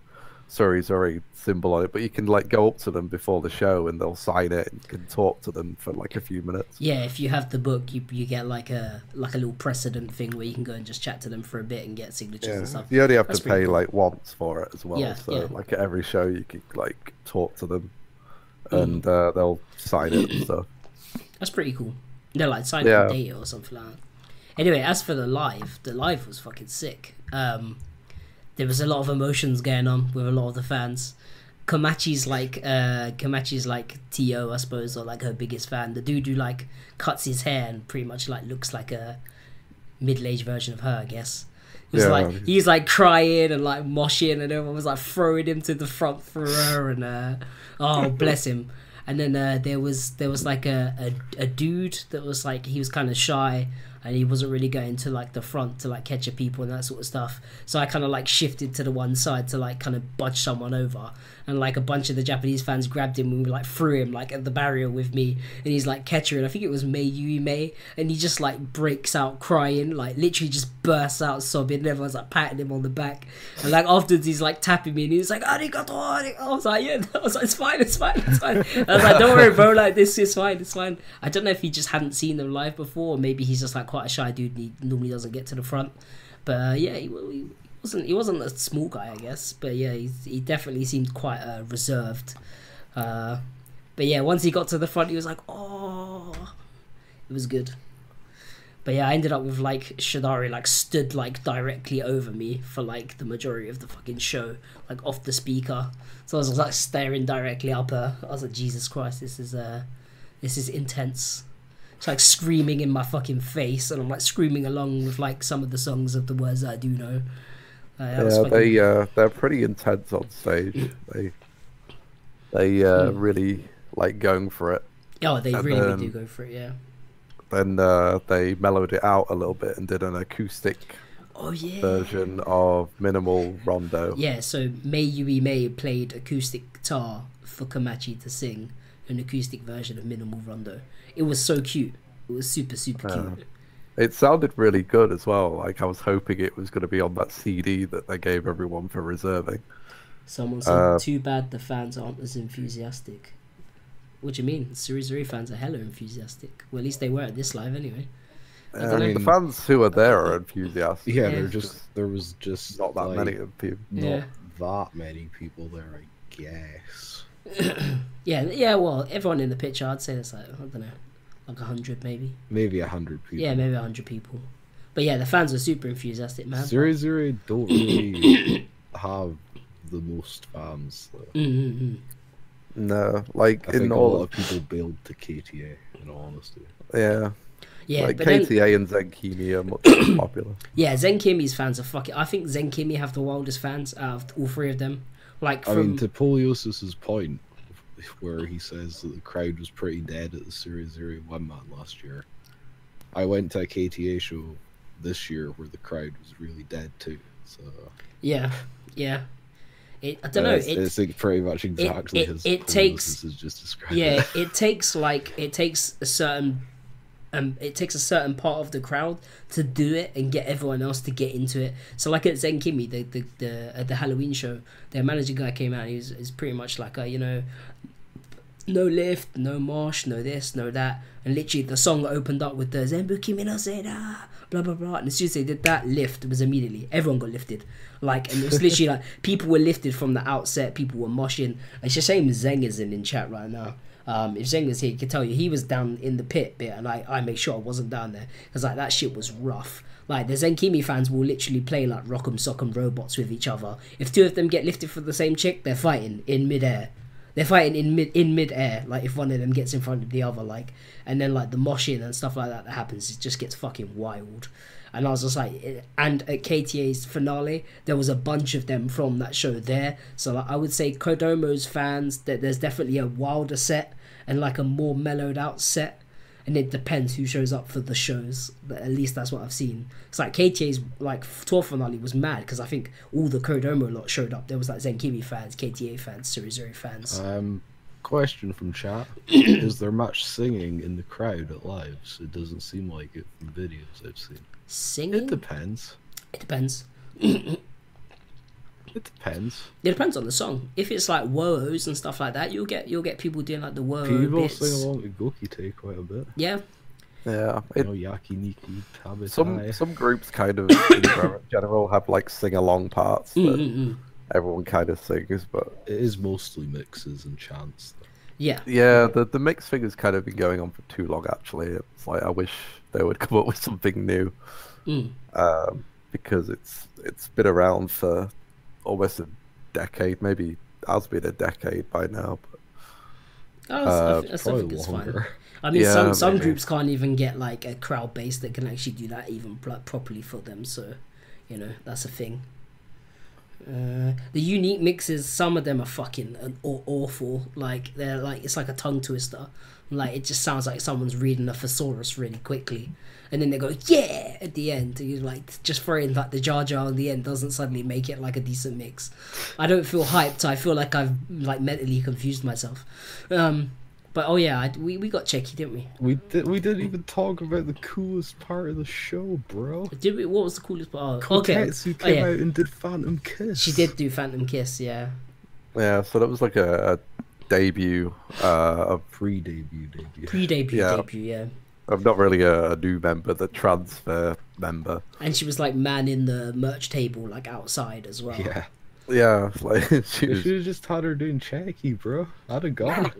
sorry, sorry symbol on it. But you can like go up to them before the show and they'll sign it. and can talk to them for like a few minutes. Yeah, if you have the book, you you get like a like a little precedent thing where you can go and just chat to them for a bit and get signatures Yeah, and stuff. you only have That's to pay cool. like once for it as well. Yeah, so yeah. like at every show, you can like talk to them, Mm. and uh, they'll sign it and stuff. That's pretty cool. They're like signing Yeah. data or something like that. Anyway, as for the live, the live was fucking sick. Um, there was a lot of emotions going on with a lot of the fans. Komachi's like uh Komachi's like To, I suppose, or like her biggest fan. The dude who like cuts his hair and pretty much like looks like a middle aged version of her, I guess. It was Yeah. like he's like crying and like moshing and everyone was like throwing him to the front for her and uh oh bless him. And then uh, there was there was like a, a, a dude that was like he was kind of shy and he wasn't really going to like the front to like catch up people and that sort of stuff. So I kind of like shifted to the one side to like kind of budge someone over, and like a bunch of the Japanese fans grabbed him and we like threw him like at the barrier with me, and he's like catcher, and I think it was Mei Yui Mei, and he just like breaks out crying, like literally just bursts out sobbing. And everyone's like patting him on the back, and like afterwards he's like tapping me, and he's like arigato. arigato." I was like, yeah, I was like, it's fine, it's fine, it's fine. I was like, don't worry, bro, like this is fine, it's fine. I don't know if he just hadn't seen them live before, or maybe he's just like quite a shy dude he normally doesn't get to the front. But uh, yeah, he, he wasn't he wasn't a small guy, I guess. But yeah, he, he definitely seemed quite uh, reserved. Uh, but yeah, once he got to the front, he was like, oh, it was good. But yeah, I ended up with like Shadari like stood like directly over me for like the majority of the fucking show, like off the speaker. So I was like staring directly up her. I was like, Jesus Christ, this is uh, this is intense. It's like screaming in my fucking face, and I'm like screaming along with like some of the songs of the words that I do know. Was Yeah, fucking- they uh, they're pretty intense on stage. they they uh, Hmm. really like going for it. oh, they and really then- do go for it, yeah. Then uh, they mellowed it out a little bit and did an acoustic Oh yeah. version of Minimal Rondo. Yeah, so May Yui May played acoustic guitar for Komachi to sing an acoustic version of Minimal Rondo. It was so cute. It was super super Uh, cute. It sounded really good as well. Like I was hoping it was going to be on that CD that they gave everyone for reserving. Someone said, uh, "Too bad the fans aren't as enthusiastic." What do you mean? Series Three fans are hella enthusiastic. Well, at least they were at this live anyway. I Uh, don't know. the fans who are there are enthusiastic. Yeah, Yeah. there just there was just Not that like, many of people. Not Yeah. that many people there, I guess. Yeah, yeah. Well, everyone in the picture, I'd say there's like I don't know, like a hundred maybe. Maybe a hundred people. Yeah, maybe a hundred people. But yeah, the fans are super enthusiastic, man. Zero Zero don't really have the most fans though. Mm-hmm. No, like I in think a all lot of of people build to KTA. In all honesty, yeah, Yeah, like but then, KTA and Zenkimi are much popular. Yeah, Zen Kimi's fans are fucking. I think Zen Kimi have the wildest fans out of all three of them. Like I from mean, to Poliosis's point, where he says that the crowd was pretty dead at the Series Zero One Man last year, I went to a KTA show this year where the crowd was really dead too. So yeah, yeah. It I don't know. it's, It, it's pretty much exactly it- as it takes- has just described. yeah, it. it takes like it takes a certain um it takes a certain part of the crowd to do it and get everyone else to get into it. So like at Zen Kimi, the the the, at the Halloween show, their manager guy came out. He was is pretty much like a you know. No lift, no marsh, no this, no that, and literally the song opened up with the Zenbu Kimi no Seda, blah blah blah. And as soon as they did that, lift was immediately everyone got lifted, like, and it was literally like people were lifted from the outset, people were moshing. It's a shame Zeng isn't in chat right now. Um, if Zeng was here, he could tell you he was down in the pit bit, and I, I make sure I wasn't down there because like that shit was rough. Like the Zenkimi fans will literally play like Rock'em Sock'em robots with each other. If two of them get lifted for the same chick, they're fighting in midair. They're fighting in mid in midair. Like if one of them gets in front of the other, like and then like the moshing and stuff like that that happens, it just gets fucking wild. And I was just like, eh, and at KTA's finale, there was a bunch of them from that show there. So like, I would say Kodomo's fans that there's definitely a wilder set and like a more mellowed out set. And it depends who shows up for the shows. But at least that's what I've seen. It's like KTA's like tour finale was mad because I think all the Kodomo lot showed up. There was like Zenkimi fans, KTA fans, Series Zero fans. Um, question from chat: Is there much singing in the crowd at lives? It doesn't seem like it from videos I've seen. Singing? It depends. It depends. It depends. It depends on the song. If it's like woes and stuff like that, you'll get you'll get people doing like the woe People bits. sing along to Goki Take quite a bit. Yeah, Yeah, You it, know, Yakiniki, Tabitai. some some groups kind of in general have like sing along parts that Mm-mm-mm. everyone kind of sings, but It is mostly mixes and chants. Though. yeah, yeah, the the mix thing has kind of been going on for too long. Actually, it's like I wish they would come up with something new Mm. um, because it's it's been around for almost a decade, maybe has been a decade by now. But Oh, I, Uh, I still think it's fine. I mean, Yeah, some some maybe. groups can't even get like a crowd base that can actually do that even pl- properly for them. So, you know, that's a thing. Uh, the unique mixes, some of them are fucking an- awful. Like they're like it's like a tongue twister. Like it just sounds like someone's reading a thesaurus really quickly, and then they go yeah at the end. And you're like just throwing like the Jar Jar on the end doesn't suddenly make it like a decent mix. I don't feel hyped. I feel like I've like mentally confused myself. Um, but oh yeah, I, we we got Cheki, didn't we? We did. We didn't even talk about the coolest part of the show, bro. Did we? What was the coolest part? Oh, okay, Kotetsu Oh, came yeah. out and did Phantom Kiss. she did do Phantom Kiss. Yeah, yeah, so that was like a, a debut uh, of pre-debut debut. pre-debut Yeah. debut. Yeah, of not really a, a new member, the transfer member. and she was like man in the merch table, like outside as well. Yeah. Yeah, like she was. should have just had her doing Cheki, bro. I'd have gone.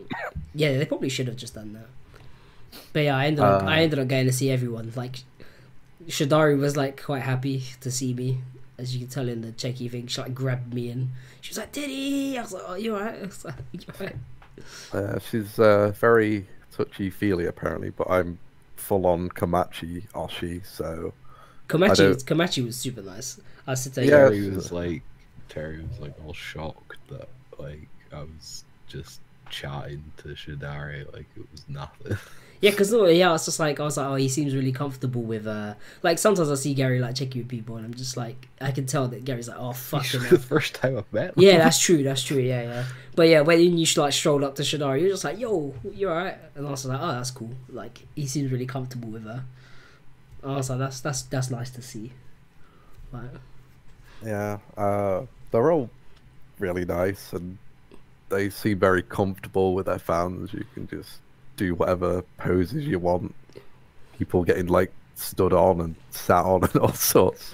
Yeah, they probably should have just done that. But yeah, I ended up Uh. I ended up going to see everyone. Like Shadari was like quite happy to see me, as you can tell in the cheki thing. She like grabbed me and she was like, "Diddy," I was like, "Oh, you alright?" I was like, "You alright?" Uh, she's uh, very touchy feely apparently, but I'm full on Komachi Oshi, so Komachi, don't- Komachi was super nice. I said to her, Yeah, Terry was like, Terry was like all shocked that like I was just chatting to Shadari like it was nothing. Yeah, because yeah, it's just like, I was like, oh, he seems really comfortable with, uh, like sometimes I see Gary like checking with people, and I'm just like, I can tell that Gary's like, oh fucking. the hell. first time I've met him. yeah, that's true, that's true, yeah, yeah. But yeah, when you like strolled up to Shadari, you're just like, yo, you alright? And I was like, oh, that's cool. Like he seems really comfortable with her. I was like, that's that's that's nice to see. Like, yeah, uh, they're all really nice and they seem very comfortable with their fans. You can just do whatever poses you want. People getting like stood on and sat on and all sorts.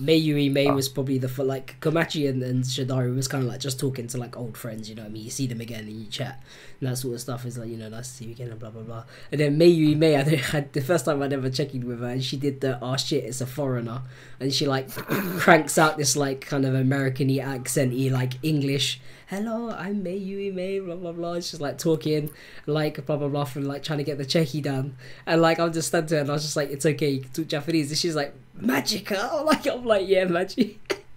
Mayuri May ah. was probably the for like Komachi and, and Shadari was kind of like just talking to like old friends, you know what I mean? You see them again and you chat that sort of stuff is like, you know, nice to see you again and blah blah blah. And then Mayuri May, I had the first time I'd ever checked in with her and she did the oh shit, it's a foreigner. And she like cranks out this like kind of American y accent y like English. Hello, I'm Mayuri May, blah blah blah. She's like talking like blah blah blah from like trying to get the cheki done, And like I'm just standing there and I was just like, it's okay, you can talk Japanese. And she's like, Magica? I'm like, I'm like, yeah, magic.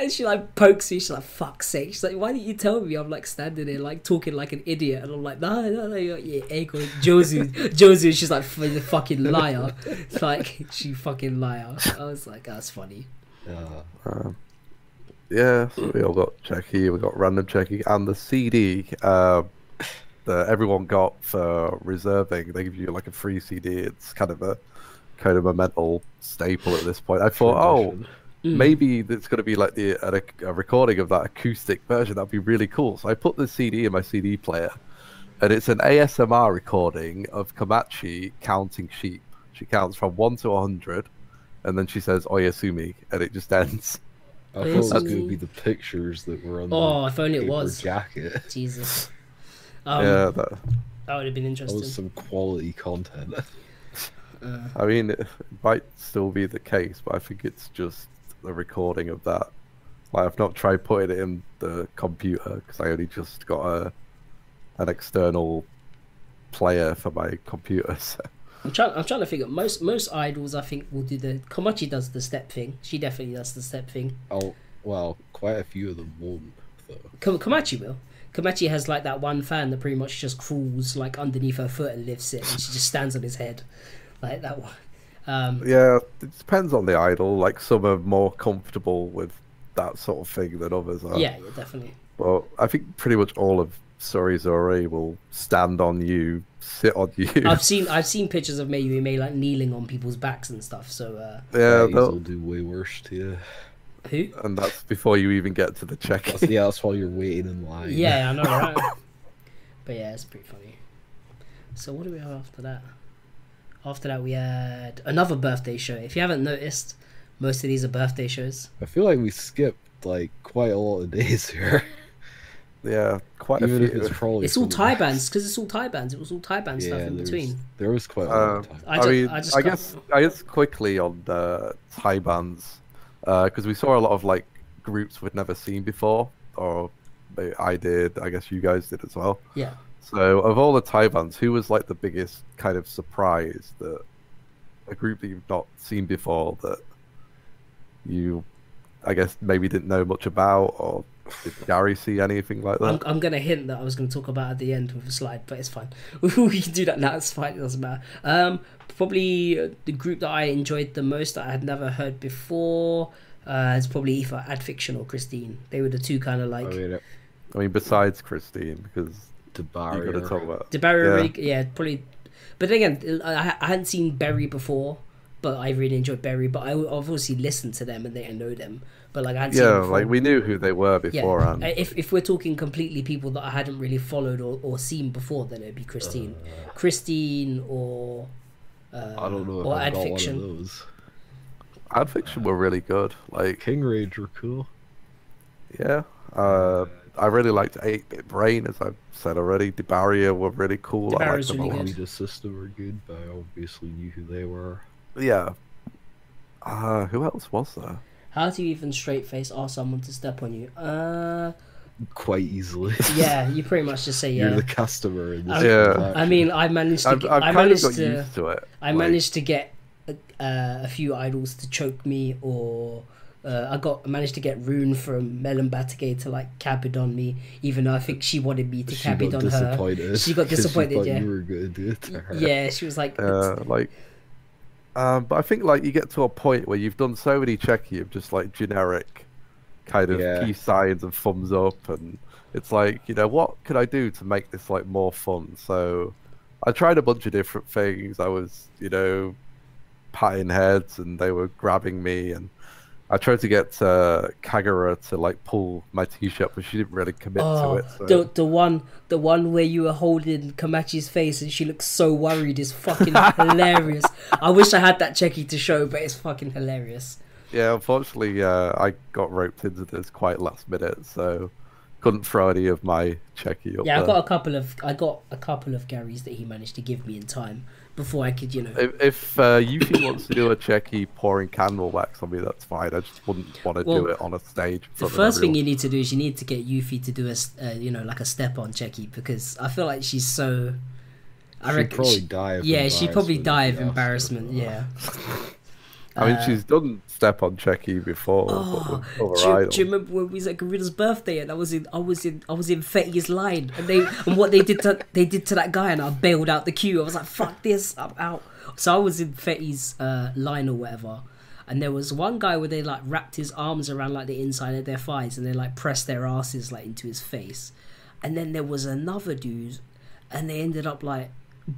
and she like pokes me. She's like, fuck's sake. She's like, why didn't you tell me? I'm like standing there like talking like an idiot. And I'm like, no, no, no, you're, yeah, Ego, Jozu, Jozu. She's like, "F- the fucking liar. It's like, she fucking liar. I was like, that's funny. Uh, Um, yeah, so we all got Cheki, we got random Cheki, and the CD uh, that everyone got for reserving. They give you like a free CD. It's kind of a kind of a mental staple at this point. I thought, oh, tradition. Mm. maybe it's going to be like the a, a recording of that acoustic version. That'd be really cool. So I put the CD in my CD player, and it's an ASMR recording of Komachi counting sheep. She counts from one to a hundred, and then she says "Oyasumi," and it just ends. I thought it was going to be the pictures that were on Oh, the if only it was. jacket. Jesus. Um, yeah, that, That would have been interesting. That interesting. was some quality content. Uh, I mean, it might still be the case, but I think it's just the recording of that. Like, I've not tried putting it in the computer because I only just got a an external player for my computer. So. I'm trying. I'm trying to figure. Most most idols, I think, will do the. Komachi does the step thing. She definitely does the step thing. oh, well, quite a few of them won't, though. Komachi will. Komachi has like that one fan that pretty much just crawls like underneath her foot and lifts it, and she just stands on his head, like that one. Um, Yeah, it depends on the idol. Like some are more comfortable with that sort of thing than others are. yeah, yeah, definitely. But I think pretty much all of Sorizore will stand on you, sit on you. I've seen I've seen pictures of Mayu May like kneeling on people's backs and stuff. So uh, yeah, Guys they'll- do way worse to you. who? and that's before you even get to the check. Yeah, that's while you're waiting in line. Yeah, I know, right? but yeah, it's pretty funny. So what do we have after that? After that, we had another birthday show. If you haven't noticed, most of these are birthday shows. I feel like we skipped like quite a lot of days here. yeah, quite Even a if few. it's probably It's all some- taibans because it's all taibans. It was all taiban stuff in between. there was quite a lot Uh, of time. I I, ju- mean, I I, just got- guess I guess quickly on uh, taibans because we saw a lot of like groups we'd never seen before, or I did. I guess you guys did as well. Yeah. So of all the taibans, who was like the biggest kind of surprise that a group that you've not seen before that you, I guess, maybe didn't know much about, or did Gary see anything like I'm, that? I'm gonna hint that I was gonna talk about at the end with a slide, but it's fine. we can do that now. It's fine. It doesn't matter. Um, probably uh, the group that I enjoyed the most that I had never heard before uh, is probably either Ad Fiction or Christine. They were the two kind of like I mean, I mean, besides Christine, because the you barrier. got to talk about. the Barry. Yeah. Really, yeah, probably. But then again, I, I hadn't seen Berry before, but I really enjoyed Berry. But I obviously listened to them and they I know them. But like I hadn't Yeah, them like we knew who they were Yeah, beforehand. uh, if if we're talking completely people that I hadn't really followed or, or seen before, then it'd be Christine, Christine or uh, I don't know if or I've Ad got Fiction. one of those. Ad Fiction were really good. Like, King Rage were cool. yeah, uh, I really liked Eight Bit Brain, as I've said already. The Barrier were really cool. I liked them really a lot. good. Media System were good, but I obviously knew who they were. Yeah, Uh, who else was there? How do you even straight face ask someone to step on you? Uh, Quite easily. yeah, you pretty much just say yeah. You're yeah. the customer in this. Yeah. I mean, I managed to. I've, Get, I've I kind of managed got to. used to it. I like- managed to get uh, a few idols to choke me, or uh, I got managed to get Rune from Melon Batake to like cap it on me, even though I think she wanted me to she cap it on her. disappointed. She got disappointed, thought yeah. You were going to do it to her. Yeah, she was like, Uh, like, um, but I think like you get to a point where you've done so many cheki of just like generic kind of Yeah. peace signs and thumbs up, and it's like you know what could I do to make this like more fun? So I tried a bunch of different things. I was you know patting heads, and they were grabbing me, and I tried to get uh, Kagura to like pull my t-shirt, but she didn't really commit oh, to it. So. the the one the one where you were holding Komachi's face and she looks so worried is fucking hilarious. I wish I had that cheki to show, but it's fucking hilarious. Yeah, unfortunately, uh, I got roped into this quite last minute, so couldn't throw any of my cheki up Yeah, I got a couple of I got a couple of Garys that he managed to give me in time before I could, you know. If, if uh, Yuffie wants to do a cheki pouring candle wax on me, that's fine. I just wouldn't want to Well, do it on a stage. The first thing you need to do is you need to get Yuffie to do a, uh, you know, like a step on Cheki because I feel like she's so. I She'd reckon. probably she- die of yeah, she'd probably die of you asked her embarrassment. Yeah. I mean, Uh, she's done step on cheki before. Oh, do, you, do you remember when we was at Gorilla's birthday and I was in I was in I was in Fetty's line and they and what they did to they did to that guy and I bailed out the queue. I was like, fuck this, I'm out. So I was in Fetty's uh, line or whatever. And there was one guy where they like wrapped his arms around like the inside of their thighs and they like pressed their asses like into his face. And then there was another dude and they ended up like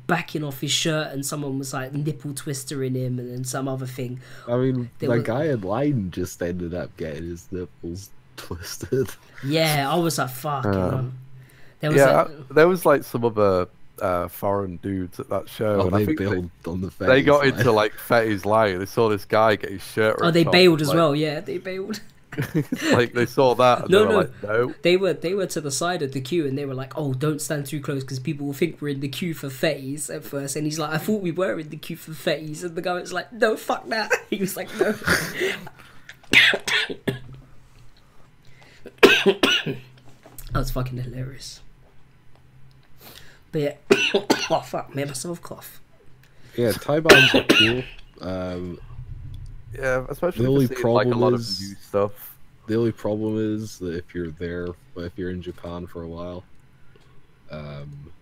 backing off his shirt and someone was like nipple twistering him and then some other thing. I mean, There that were- guy in line just ended up getting his nipples twisted. Yeah, I was like, fuck. Uh. There was Yeah, a- there was like some other uh, foreign dudes at that show. Oh, and I they think bailed on the they, they got like- into like Fetty's line. They saw this guy get his shirt. Oh, ripped they off, bailed as like- well. Yeah, they bailed. like they saw that. And No, they were no. like, no. They were they were to the side of the queue and they were like, "Oh, don't stand too close because people will think we're in the queue for fetties at first. And he's like, "I thought we were in the queue for fetties." And the guy was like, "No, fuck that." He was like, "No." that was fucking hilarious. But yeah, oh fuck, made myself cough. Yeah, taibans are cool. Um, Yeah, especially The only you're like a lot of problem is- new stuff. the only problem is that if you're there, if you're in Japan for a while, um,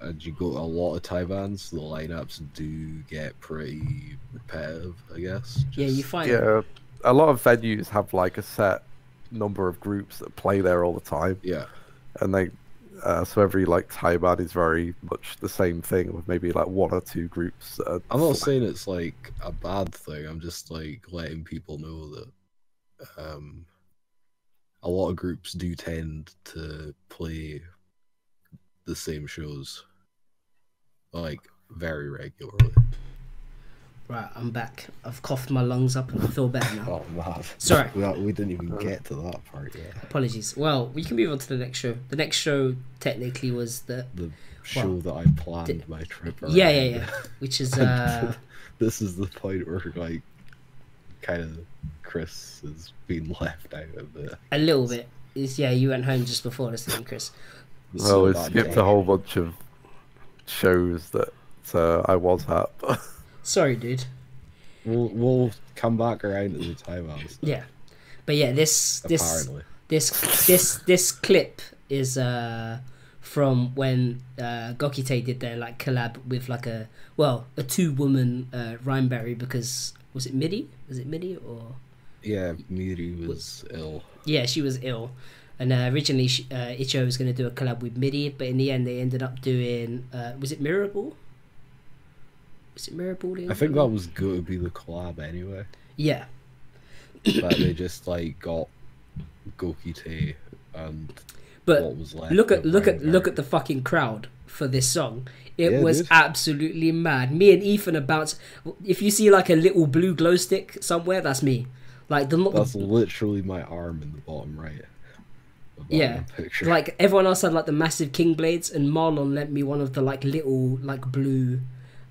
and you go to a lot of taibans, the lineups do get pretty repetitive. I guess. Yeah, you find Yeah, a lot of venues have like a set number of groups that play there all the time, Yeah. and they uh, so every like taiban is very much the same thing with maybe like one or two groups. I'm not flat. saying it's like a bad thing. I'm just like letting people know that um, a lot of groups do tend to play the same shows like very regularly. Right. I'm back. I've coughed my lungs up and I feel better now. Oh man, Sorry. we, we didn't even get to that part yet. Apologies. Well, we can move on to the next show. The next show technically was the The show Well, that I planned did- my trip. around. yeah, yeah, yeah, which is uh this is the point where like kind of Chris has been left out of the. a little bit. Is yeah, you went home just before this thing, Chris. the Well, we skipped Day. a whole bunch of shows that uh, I was at. Sorry, dude. We'll we'll come back around to the stuff. Yeah, but yeah, this this Apparently, this this this clip is uh from when uh Gokite did their like collab with like a well a two woman uh Rhineberry because was it Midi? Was it Midi or? Yeah, Midi was ill. yeah she was ill. And uh, originally she, uh, Icho was going to do a collab with Midi but in the end they ended up doing uh was it Mirrorball was it they I think that was going to be the collab anyway, yeah but they just like got Gokite and but what was left. look at look at look at the fucking crowd for this song. It Yeah, was dude. absolutely mad. Me and Ethan about. If you see like a little blue glow stick somewhere, that's me. Like the, That's literally my arm in the bottom right. yeah, like everyone else had like the massive king blades, and Marlon lent me one of the like little like blue,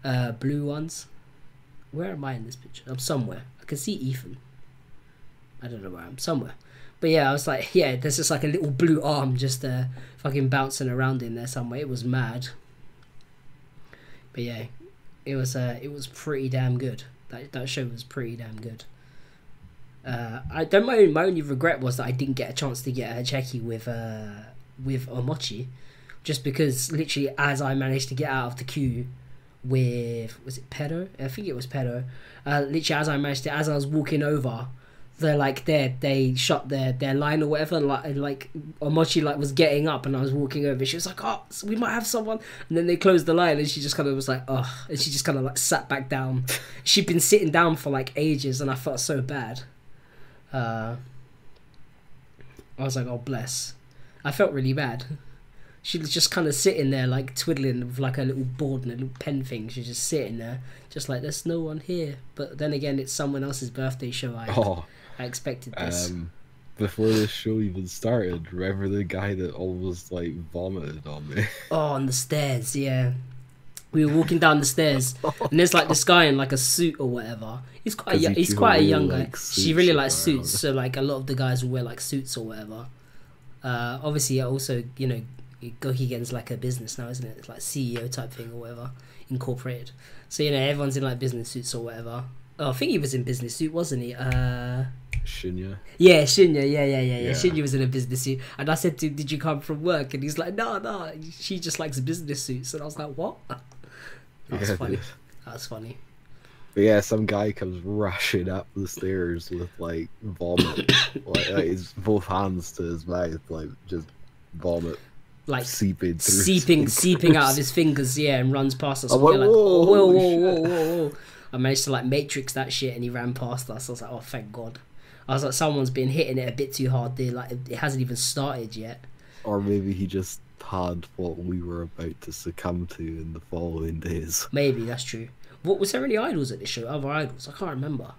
uh, blue ones. where am I in this picture? I'm somewhere. I can see Ethan. I don't know where I'm. Somewhere. But yeah, I was like, yeah, there's just like a little blue arm just uh, fucking bouncing around in there somewhere. It was mad. But yeah, it was uh, it was pretty damn good. That that show was pretty damn good. Uh, I don't my my only regret was that I didn't get a chance to get a cheki with uh with Omochi, just because literally as I managed to get out of the queue with was it Pedo? I think it was Pedo. Uh, literally as I managed it, as I was walking over, they're like they they shot their their line or whatever. Like like Omochi like was getting up and I was walking over. She was like, "Oh, we might have someone." And then they closed the line and she just kind of was like, "Oh," and she just kind of like sat back down. She'd been sitting down for like ages, and I felt so bad. Uh, I was like, "Oh bless." I felt really bad. She was just kind of sitting there, like twiddling with like a little board and a little pen thing. She's just sitting there, just like there's no one here. But then again, it's someone else's birthday show. I Oh, I expected this. um, before this show even started, remember the guy that almost like vomited on me? Oh, on the stairs, yeah. We were walking down the stairs, and there's like this guy in like a suit or whatever. He's quite, a, he he's quite a young guy. like She really likes suits, so like a lot of the guys will wear like suits or whatever. Uh, obviously, also you know, Gokigen's like a business now, isn't it? It's like CEO type thing or whatever, incorporated. So you know, everyone's in like business suits or whatever. Oh, I think he was in business suit, wasn't he? Uh, Shinya. yeah, Shinya, yeah, yeah, yeah, yeah. Shinya was in a business suit, and I said to him, "Did you come from work?" And he's like, "No, no, she just likes business suits." And I was like, "What?" That's Yeah, funny. That's funny. But yeah, some guy comes rushing up the stairs with like vomit, like, like his both hands to his mouth, like just vomit Like seeping through. seeping, seeping out of his fingers, yeah, and runs past us. I'm like, like, "Whoa, whoa, whoa, whoa, whoa, whoa! I managed to like matrix that shit, and he ran past us. I was like, "Oh, thank God!" I was like, "Someone's been hitting it a bit too hard. There, like it hasn't even started yet." Or maybe he just had what we were about to succumb to in the following days. Maybe that's true. What was there any idols at this show? Other idols? I can't remember.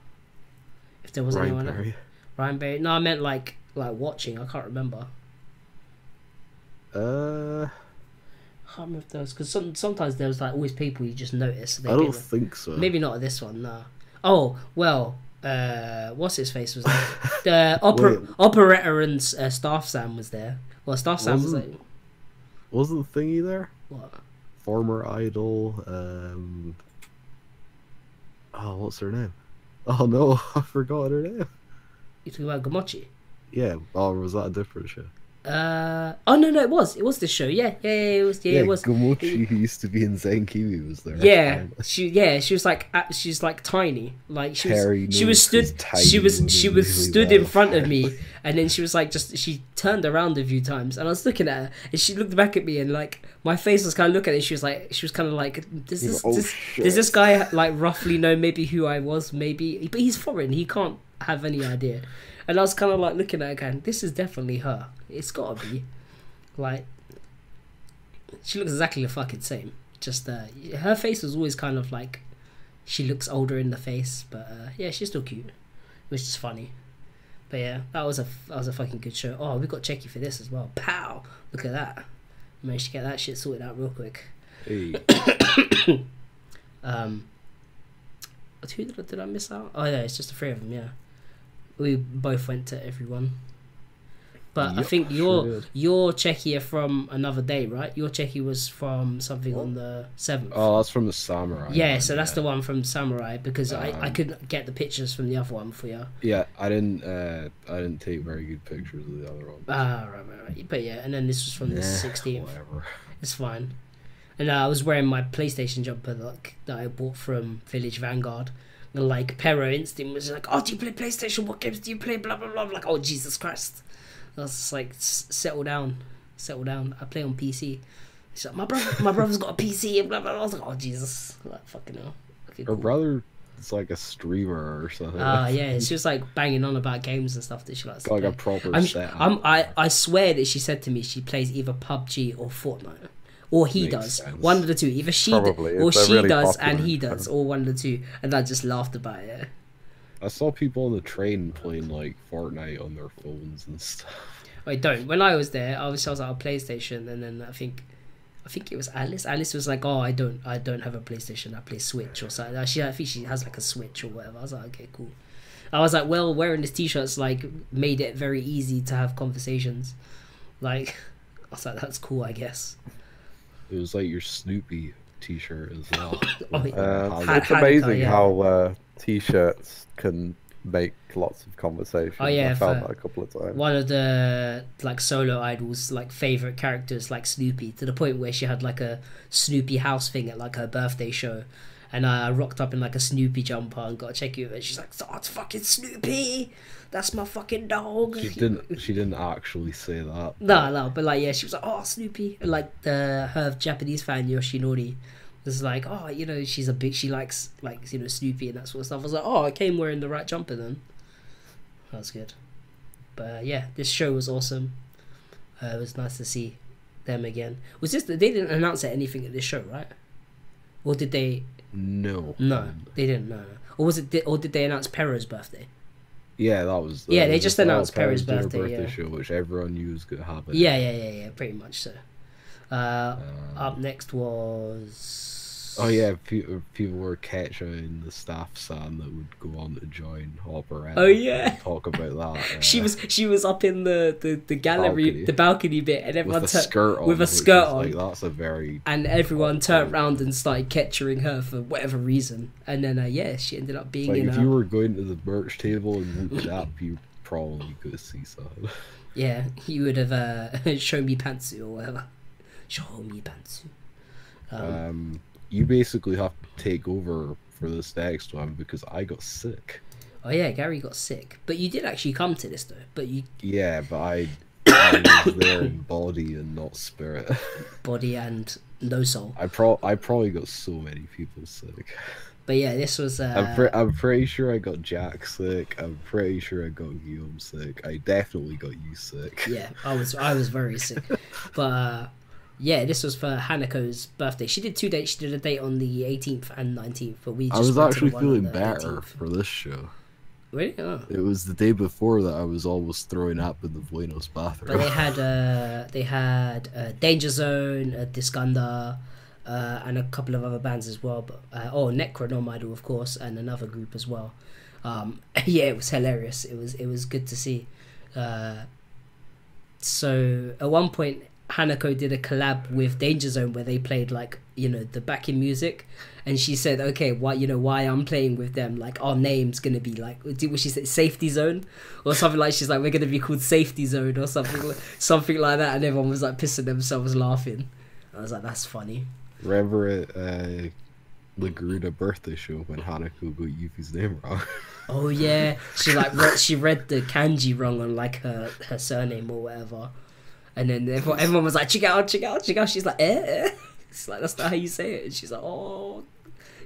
If there was Ryan anyone. Perry. Ryan Berry. No, I meant like like watching. I can't remember. Uh, I can't remember if there was because some, sometimes there was like always people you just notice. I don't didn't- think so. Maybe not this one. No. Oh well. Uh, what's his face was there? The opera, operator and uh, staff Sam was there. Well, staff Sam was Wasn't- like wasn't Thingy there? what? Former idol. Um. Oh, what's her name? Oh no, I forgot her name. You talking about Gamochi? Yeah. Oh, was that a different show? Uh oh no no it was. It was this show. Yeah yeah, yeah it was yeah, it was. Gomochi, who used to be in Zenkiwi, was there. Yeah, she yeah she was like she's like tiny, like she was Harry she was stood she was she was really stood in front of me, and then she was like just she turned around a few times, and I was looking at her, and she looked back at me, and like my face was kind of looking at, it, she was like she was kind of like does this "Oh, does, does this guy like roughly know maybe who I was? Maybe, but he's foreign, he can't have any idea, and I was kind of like looking at her, going this is definitely her, it's gotta be, like she looks exactly the fucking same. Just uh, her face was always kind of like she looks older in the face, but uh, yeah, she's still cute, which is funny. But yeah, that was a that was a fucking good show. Oh, we got Cheki for this as well. Pow! Look at that. Managed to get that shit sorted out real quick. Hey, Um, who did, I- did I miss out? Oh yeah, it's just the three of them. Yeah, we both went to everyone. But I think your did. your Czechia from another day, right? Your Czechia was from something on the seventh. oh, that's from the samurai. yeah, one, so that's yeah. the one from Samurai because I, I Um, couldn't get the pictures from the other one for you. Yeah, I didn't. Uh, I didn't take very good pictures of the other one. Ah, right, right, right. But yeah, and then this was from the sixteenth. Whatever. It's fine. And uh, I was wearing my PlayStation jumper like that I bought from Village Vanguard. Like Pero Instinct was like, "Oh, do you play PlayStation? What games do you play?" Blah blah blah. I'm like, "Oh Jesus Christ!" I was just like, "Settle down, settle down." I play on PC. She's like, "My brother, my brother's got a PC." And blah blah. blah. I was like, "Oh Jesus!" Like fucking hell. Okay, Her cool. brother is like a streamer or something. Ah, yeah. She was like banging on about games and stuff that she likes. like a proper I'm. I'm, I, I swear that she said to me she plays either PUBG or Fortnite. Or he Makes does. sense. One of the two. Either she d- Probably, or if she really does popular. and he does, or one of the two. And I just laughed about it. I saw people on the train playing like Fortnite on their phones and stuff. I don't. When I was there, I was, I was at a PlayStation, and then I think I think it was Alice. Alice was like, "Oh, I don't, I don't have a PlayStation. I play Switch or something." She, I think she has like a Switch or whatever. I was like, "Okay, cool." I was like, "Well, wearing this T-shirt's like made it very easy to have conversations." Like, I was like, "That's cool, I guess." It was like your Snoopy T-shirt as well. Oh, yeah. Uh, How- it's amazing yeah. how uh, t-shirts can make lots of conversation. Oh, yeah, I found that a couple of times. one of the like solo idols like favorite characters like Snoopy to the point where she had like a Snoopy house thing at like her birthday show and I rocked up in like a Snoopy jumper and got a check it and she's like oh it's fucking Snoopy that's my fucking dog She didn't. She didn't actually say that. no no but like yeah she was like oh Snoopy and like the her Japanese fan Yoshinori was like oh you know she's a big she likes like you know Snoopy and that sort of stuff I was like oh I came wearing the right jumper then that was good but uh, yeah this show was awesome uh, it was nice to see them again was this they didn't announce anything at this show right or did they No. no they didn't no, no. or was it or did they announce Pero's birthday Yeah, that was. Yeah, they just announced Perry's their birthday, yeah. show, which everyone knew was going to happen. yeah yeah yeah yeah pretty much so uh, Um, up next was Oh yeah, people, people were catching the staff son that would go on to join Operetta. Oh, yeah. and talk about that. she uh, was she was up in the the, the gallery Balcony. the balcony bit and with everyone a tur- skirt on. with a skirt is, Like, on that's a very. and everyone turned cool. around and started capturing her for whatever reason and then uh, yeah she ended up being Like in if you were going to the merch table and looked up, you probably could see something. yeah you would have uh show me pantsu or whatever show me pantsu um, Um, you basically have to take over for this next one because I got sick. oh yeah Gary got sick but you did actually come to this though but you Yeah, but I, I was there in body and not spirit. body and no soul I pro I probably got so many people sick. but yeah this was uh I'm pre- I'm pretty sure I got Jack sick. I'm pretty sure I got Guillaume sick. I definitely got you sick. yeah i was i was very sick but uh yeah this was for hanako's birthday she did two dates she did a date on the 18th and 19th but we just I was went to the actually feeling better 18th. for this show. really oh. It was the day before that I was almost throwing up in the Buenos bathroom. but they had uh they had uh, danger zone uh, disgunda uh, and a couple of other bands as well but uh, oh Necronomidol of course and another group as well um yeah it was hilarious it was it was good to see uh so at one point Hanako did a collab with Danger Zone where they played like you know the backing music, and she said, "Okay, why you know why I'm playing with them? Like our name's gonna be like what she said, Safety Zone, or something like she's like we're gonna be called Safety Zone or something like, something like that." And everyone was like pissing themselves laughing. I was like, "That's funny." Remember at uh, Lagruda birthday show when Hanako got Yuki's name wrong? Oh yeah, she like read, she read the kanji wrong on like her her surname or whatever, and then everyone, everyone was like, "Check out, check out, check out." She's like, "Eh." It's like that's not how you say it. And she's like, "Oh."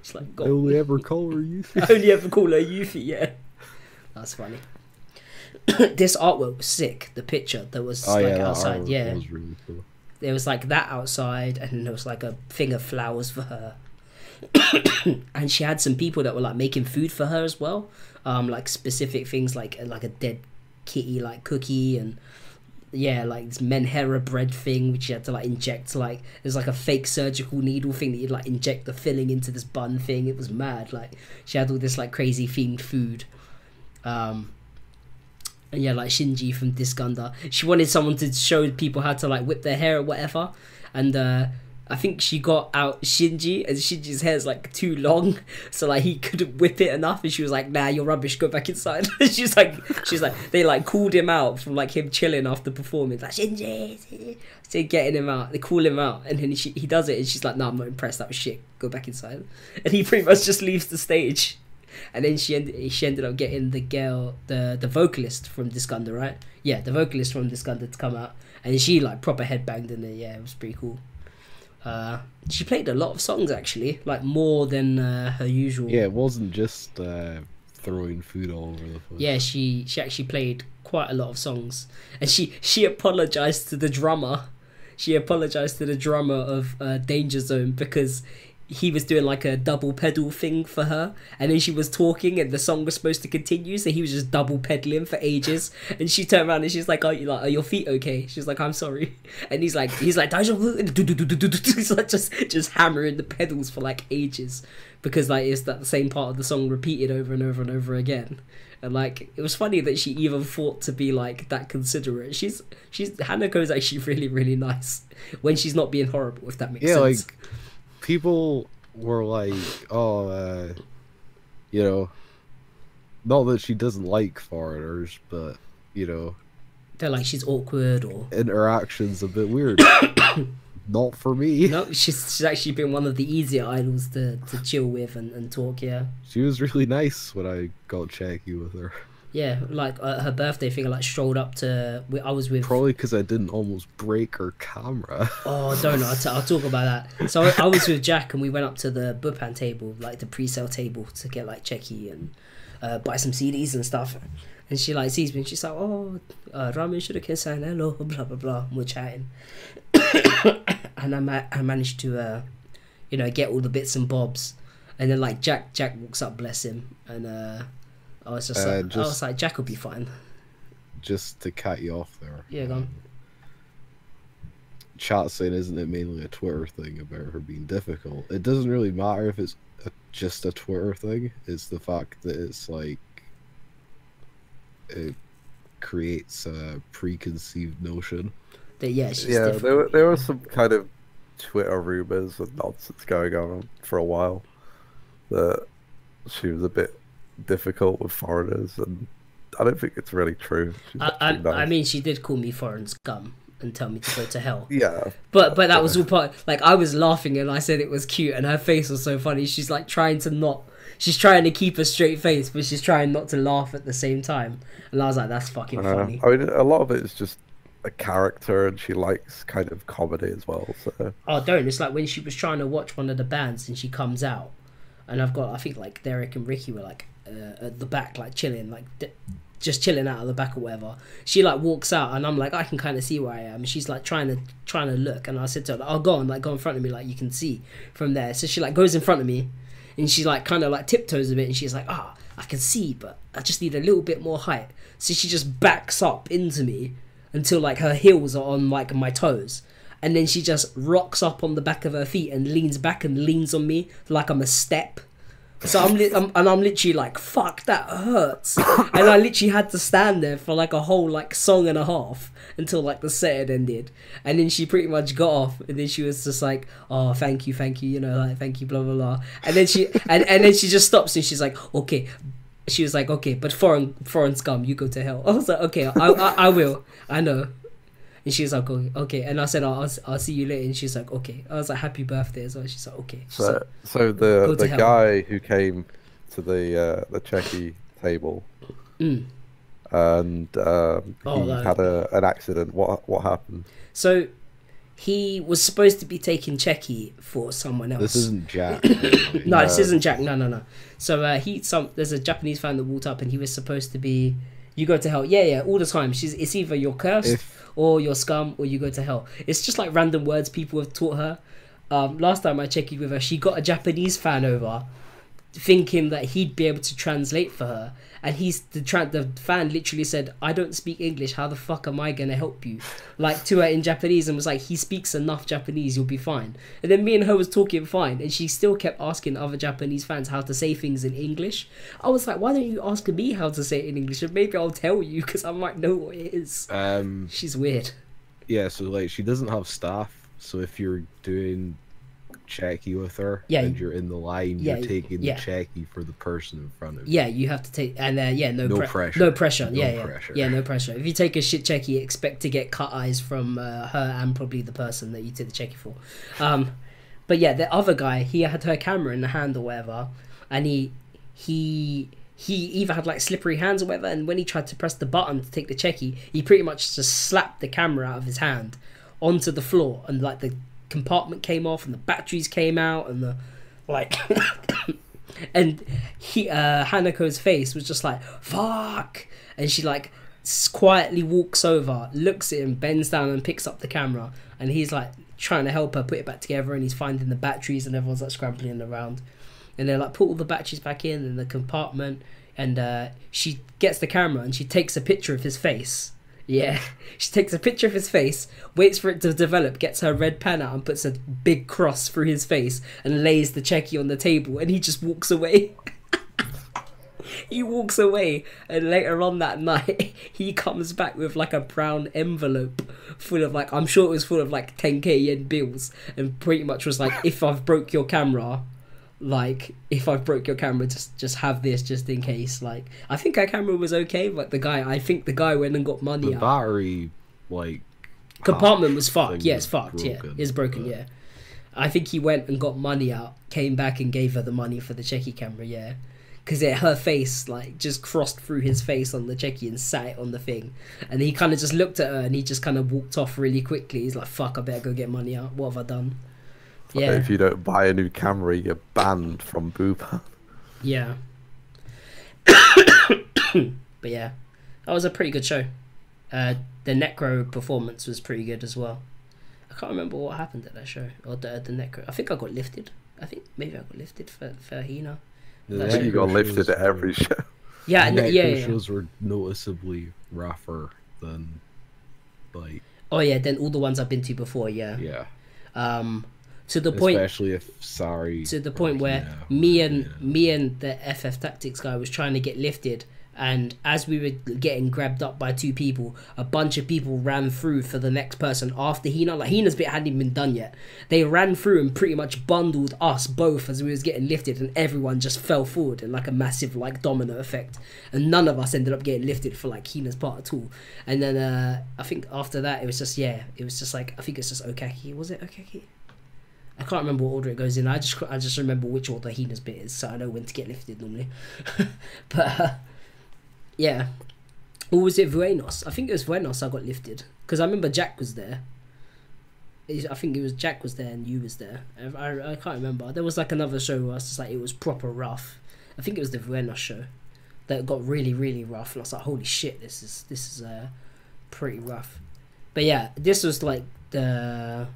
She's like, I only ever call her Yuki. I only ever call her Yuffie." Yeah, that's funny. this artwork was sick. The picture that was Oh like yeah, outside. Yeah, was really cool. there was like that outside, and there was like a thing of flowers for her. and she had some people that were like making food for her as well, um, like specific things like like a dead kitty like cookie and yeah, like this menhera bread thing which you had to like inject like there's like a fake surgical needle thing that you'd like inject the filling into this bun thing. It was mad. Like she had all this like crazy themed food. Um, and yeah, like Shinji from Disgunda. She wanted someone to show people how to like whip their hair or whatever. And uh I think she got out Shinji and Shinji's hair's like too long, so like he couldn't whip it enough and she was like, nah, you're rubbish, go back inside. she's like she's like they like called him out from like him chilling after performing, like Shinji Shinji." so getting him out. They call him out and then she, he does it and she's like, nah, I'm not impressed, that was shit, go back inside. And he pretty much just leaves the stage and then she ended she ended up getting the girl the the vocalist from Disgunda, right? Yeah, the vocalist from Disgunda to come out, and she like proper headbanged in it. Yeah, it was pretty cool. Uh, she played a lot of songs actually, like more than uh, her usual. Yeah, it wasn't just uh, throwing food all over the place. Yeah, she she actually played quite a lot of songs, and she she apologized to the drummer. She apologized to the drummer of uh, Danger Zone because he was doing like a double pedal thing for her, and then she was talking, and the song was supposed to continue, so he was just double pedaling for ages. And she turned around and she's like, "Are you like, are your feet okay?" She's like, "I'm sorry," and he's like, he's like, he's like just just hammering the pedals for like ages because like it's that same part of the song repeated over and over and over again. And like it was funny that she even thought to be like that considerate. She's she's Hanako's actually really really nice when she's not being horrible. If that makes yeah, sense. like people were like, "Oh, uh, you know, not that she doesn't like foreigners, but you know, They're like she's awkward or interactions a bit weird." not for me. no. She's she's actually been one of the easier idols to, to chill with and, and talk. Yeah, She was really nice when I got cheki with her. Yeah. Like uh, her birthday thing. I like strolled up to. I was with. Probably because I didn't almost break her camera. Oh, don't know. I'll, t- I'll talk about that. So I, I was with Jack and we went up to the buppan table, like the pre-sale table, to get like Cheki and uh, buy some CDs and stuff. And she like sees me and she's like, "Oh, uh, Ramen should have kissed and hello, blah blah blah." And we're chatting, and I ma- I managed to, uh, you know, get all the bits and bobs. And then like Jack Jack walks up, bless him, and uh, I was just Uh, like, I was like, Jack will be fine. Just to cut you off there. Yeah, go on. Chat saying, isn't it mainly a Twitter thing about her being difficult? It doesn't really matter if it's a, just a Twitter thing. It's the fact that it's like it creates a preconceived notion. That yeah, yeah, different. there were there were some kind of Twitter rumors and nonsense going on for a while that she was a bit difficult with foreigners, and I don't think it's really true. I, I, actually I mean, she did call me foreign scum and tell me to go to hell. yeah, But but that was all part. Like I was laughing and I said it was cute, and her face was so funny. She's like trying to not. She's trying to keep a straight face, but she's trying not to laugh at the same time. And I was like, "That's fucking uh, funny." I mean, a lot of it is just a character, and she likes kind of comedy as well. So Oh, don't! It's like when she was trying to watch one of the bands and she comes out, and I've got I think like Derek and Ricky were like uh, at the back, like chilling, like d- just chilling out of the back or whatever. She like walks out, and I'm like, I can kind of see where I am. She's like trying to trying to look, and I said to her, like, "Oh, go on, like go in front of me, like you can see from there." So she like goes in front of me, and she like kind of like tiptoes a bit, and she's like, "Ah, I can see, but I just need a little bit more height." So she just backs up into me until like her heels are on like my toes and then she just rocks up on the back of her feet and leans back and leans on me like I'm a step. So I'm, li- I'm and I'm literally like, fuck, that hurts. and I literally had to stand there for like a whole like song and a half until like the set had ended. And then she pretty much got off, and then she was just like, oh, thank you, thank you, you know, like thank you, blah blah blah. And then she and, and then she just stops and she's like, okay. She was like, okay, but foreign foreign scum, you go to hell. I was like, okay, I I, I will, I know. And she's like, okay, okay. And I said, oh, I'll, I'll see you later. And she's like, okay. I was like, happy birthday as well. She's like, okay. so so Go the the guy who came to the uh, the Cheki table Mm. and um, Oh, he had a an accident. What what happened? So he was supposed to be taking Cheki for someone else. This isn't Jack. no, this isn't Jack. No, no, no. So uh, he some there's a Japanese fan that walked up and he was supposed to be you go to hell. Yeah, yeah, all the time. She's it's either you're cursed If- or you're scum or you go to hell. It's just like random words people have taught her. Um, last time I checked with her, she got a Japanese fan over, thinking that he'd be able to translate for her, and he's the tra- the fan literally said, "I don't speak English. How the fuck am I gonna help you?" Like to her in Japanese, and was like, "He speaks enough Japanese, you'll be fine." And then me and her was talking fine, and she still kept asking other Japanese fans how to say things in English. I was like, "Why don't you ask me how to say it in English? And maybe I'll tell you because I might know what it is." Um, She's weird. yeah, so like she doesn't have staff. So if you're doing cheki with her Yeah, and you're in the line, yeah, you're taking yeah. the cheki for the person in front of you. Yeah, you have to take and uh, yeah, no, No pre- pressure. no pressure. No yeah, yeah, pressure. yeah, no pressure. If you take a shit cheki, expect to get cut eyes from uh, her and probably the person that you did the cheki for. Um, but yeah, the other guy, he had her camera in the hand or whatever, and he he he either had like slippery hands or whatever, and when he tried to press the button to take the cheki, he pretty much just slapped the camera out of his hand onto the floor, and like the compartment came off, and the batteries came out, and the like. and he uh Hanako's face was just like fuck and she like quietly walks over looks at him bends down and picks up the camera and he's like trying to help her put it back together, and he's finding the batteries, and everyone's like scrambling around, and they're like put all the batteries back in in the compartment, and uh, she gets the camera and she takes a picture of his face. Yeah, she takes a picture of his face, waits for it to develop, gets her red pen out and puts a big cross through his face and lays the cheki on the table, and he just walks away. he walks away, and later on that night, he comes back with like a brown envelope full of like I'm sure it was full of like 10k yen bills, and pretty much was like, if I've broke your camera, like if I broke your camera, just just have this just in case. Like I think our camera was okay, but the guy, I think the guy went and got money The out. battery, like Compartment was fucked. Yeah, it's fucked. Yeah, broken, it's broken. but- Yeah. I think he went and got money out, came back and gave her the money for the cheki camera. Yeah, because her face like just crossed through his face on the cheki and sat it on the thing, and he kind of just looked at her and he just kind of walked off really quickly. He's like, "Fuck, I better go get money out. What have I done?" Yeah, If you don't buy a new camera, you're banned from Boopa. yeah. but yeah, that was a pretty good show. Uh, the Necro performance was pretty good as well. I can't remember what happened at that show or the the Necro. I think I got lifted. I think maybe I got lifted for for Hina. the That's you got lifted shows at were- every show. Yeah, the no, yeah, Necro yeah. shows were noticeably rougher than, like, Oh yeah, then all the ones I've been to before. Yeah. yeah. Um, to the point. Especially if sorry. to the or point where Hina me and yeah. me and the FF Tactics guy was trying to get lifted, and as we were getting grabbed up by two people, a bunch of people ran through for the next person after Hina. Like Hina's bit hadn't even been done yet. They ran through and pretty much bundled us both as we was getting lifted, and everyone just fell forward in like a massive like domino effect, and none of us ended up getting lifted for like Hina's part at all. And then uh, I think after that it was just yeah, it was just like I think it's just Okaki. Was it Okaki? I can't remember what order it goes in. I just I just remember which order Hina's bit is, so I know when to get lifted normally. but uh, yeah, or was it Buenos? I think it was Buenos. I got lifted because I remember Jack was there. I think it was Jack was there and you was there. I, I, I can't remember. There was like another show where I was just like it was proper rough. I think it was the Buenos show that got really really rough, and I was like, holy shit, this is this is uh pretty rough. But yeah, this was like the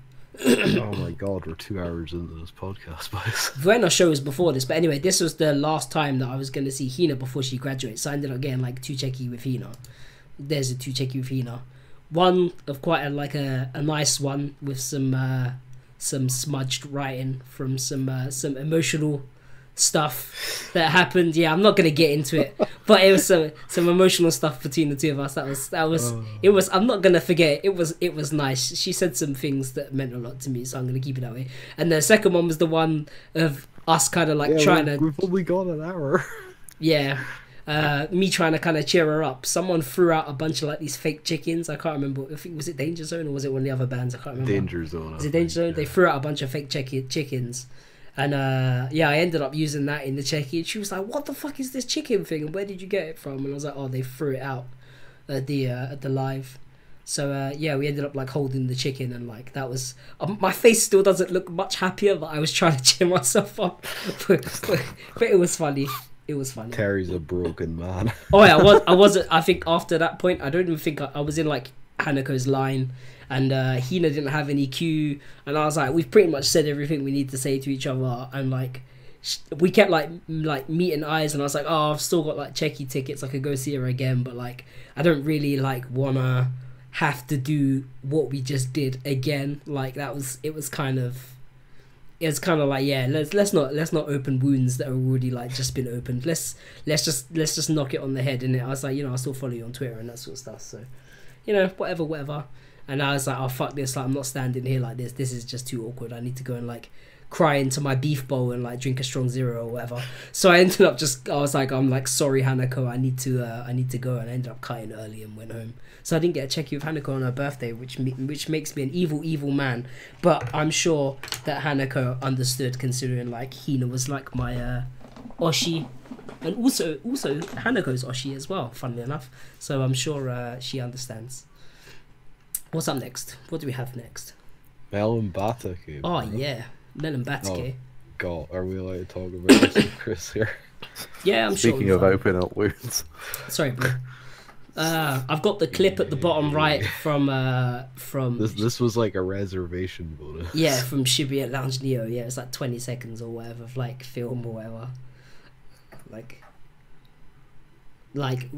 oh my god, we're two hours into this podcast, boys. Buenos show was before this, but anyway, this was the last time that I was gonna see Hina before she graduates. So I ended up getting like two cheki with Hina. There's a two cheki with Hina. One of quite a like a, a nice one with some uh, some smudged writing from some uh, some emotional stuff that happened. Yeah, I'm not gonna get into it, but it was some some emotional stuff between the two of us. That was that was it was. I'm not gonna forget. It was it was nice. She said some things that meant a lot to me, so I'm gonna keep it that way. And the second one was the one of us kind of like Yeah, trying we- to We've only got an hour. yeah. Uh, me trying to kind of cheer her up. Someone threw out a bunch of like these fake chickens. I can't remember. I think was it Danger Zone or was it one of the other bands? I can't remember. Danger zone. I Is it think, Danger Zone? They threw out a bunch of fake chicken chickens, and uh, yeah, I ended up using that in the cheki. And she was like, "What the fuck is this chicken thing? And where did you get it from?" And I was like, "Oh, they threw it out at the uh, at the live." So uh, yeah, we ended up like holding the chicken, and like that was um, my face still doesn't look much happier, but I was trying to cheer myself up. but, but, but it was funny. It was funny. Terry's a broken man. Oh yeah, I was. I wasn't. I think after that point, I don't even think I, I was in like Hanako's line, and uh, Hina didn't have any cue, and I was like, we've pretty much said everything we need to say to each other, and like. We kept like like meeting eyes, and I was like, "Oh, I've still got like cheki tickets. I could go see her again, but like, I don't really like wanna have to do what we just did again. Like that was it was kind of it's kind of like yeah let's let's not let's not open wounds that are already like just been opened let's let's just let's just knock it on the head and i was like you know i still follow you on twitter and that sort of stuff so you know whatever whatever and i was like oh fuck this. Like i'm not standing here like this. This is just too awkward. I need to go and like cry into my beef bowl and like drink a strong zero or whatever. So i ended up just i was like i'm like sorry hanako. I need to uh, i need to go. And i ended up cutting early and went home. So i didn't get a check in with hanako on her birthday which which makes me an evil evil man. But i'm sure that hanako understood considering like hina was like my uh oshi. And also also hanako's oshi as well funnily enough. So i'm sure uh, she understands what's up next what do we have next Melon Batake. oh bro. yeah Melon Batake God, are we allowed to talk about this with Chris here? yeah i'm sure Speaking we're of fine. open up wounds, sorry bro Uh, I've got the clip at the bottom right from uh from This this was like a reservation bonus. yeah from Shibuya Lounge Neo. Yeah, it's like twenty seconds or whatever of like film or whatever. Like, like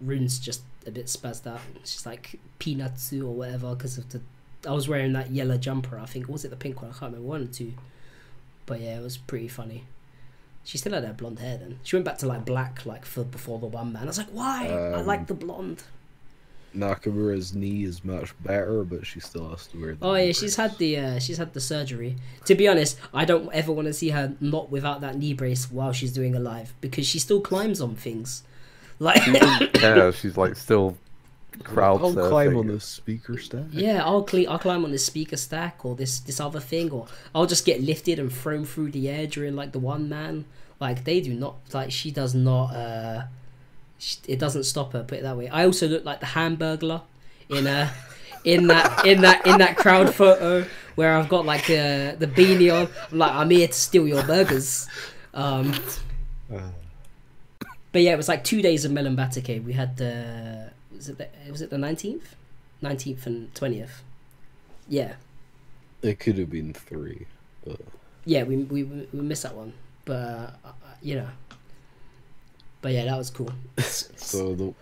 Rune's just a bit spazzed out. She's like peanutsu or whatever because of the. I was wearing that yellow jumper. I think was it the pink one? I can't remember one or two. But yeah, it was pretty funny. She still had her blonde hair then. She went back to like black like for before the one man. I was like, why? I Um, like the blonde. Nakamura's knee is much better, but she still has to wear. The Oh yeah, knee she's had the uh, she's had the surgery. To be honest, I don't ever want to see her not without that knee brace while she's doing a live because she still climbs on things. Like yeah, she's like still crowd I'll climb on the speaker stack. yeah, I'll cle- I'll climb on the speaker stack or this this other thing or I'll just get lifted and thrown through the air during like the one man. Like they do not like she does not. uh sh It doesn't stop her. Put it that way. I also look like the Hamburglar in uh in that in that in that crowd photo where I've got like the the beanie on. I'm like I'm here to steal your burgers. Um, but yeah, it was like two days of Melon Batake. We had the was it the, was it the nineteenth, nineteenth and twentieth. Yeah, It could have been three, but yeah, we we we missed that one, but uh, you know. But yeah, that was cool. so the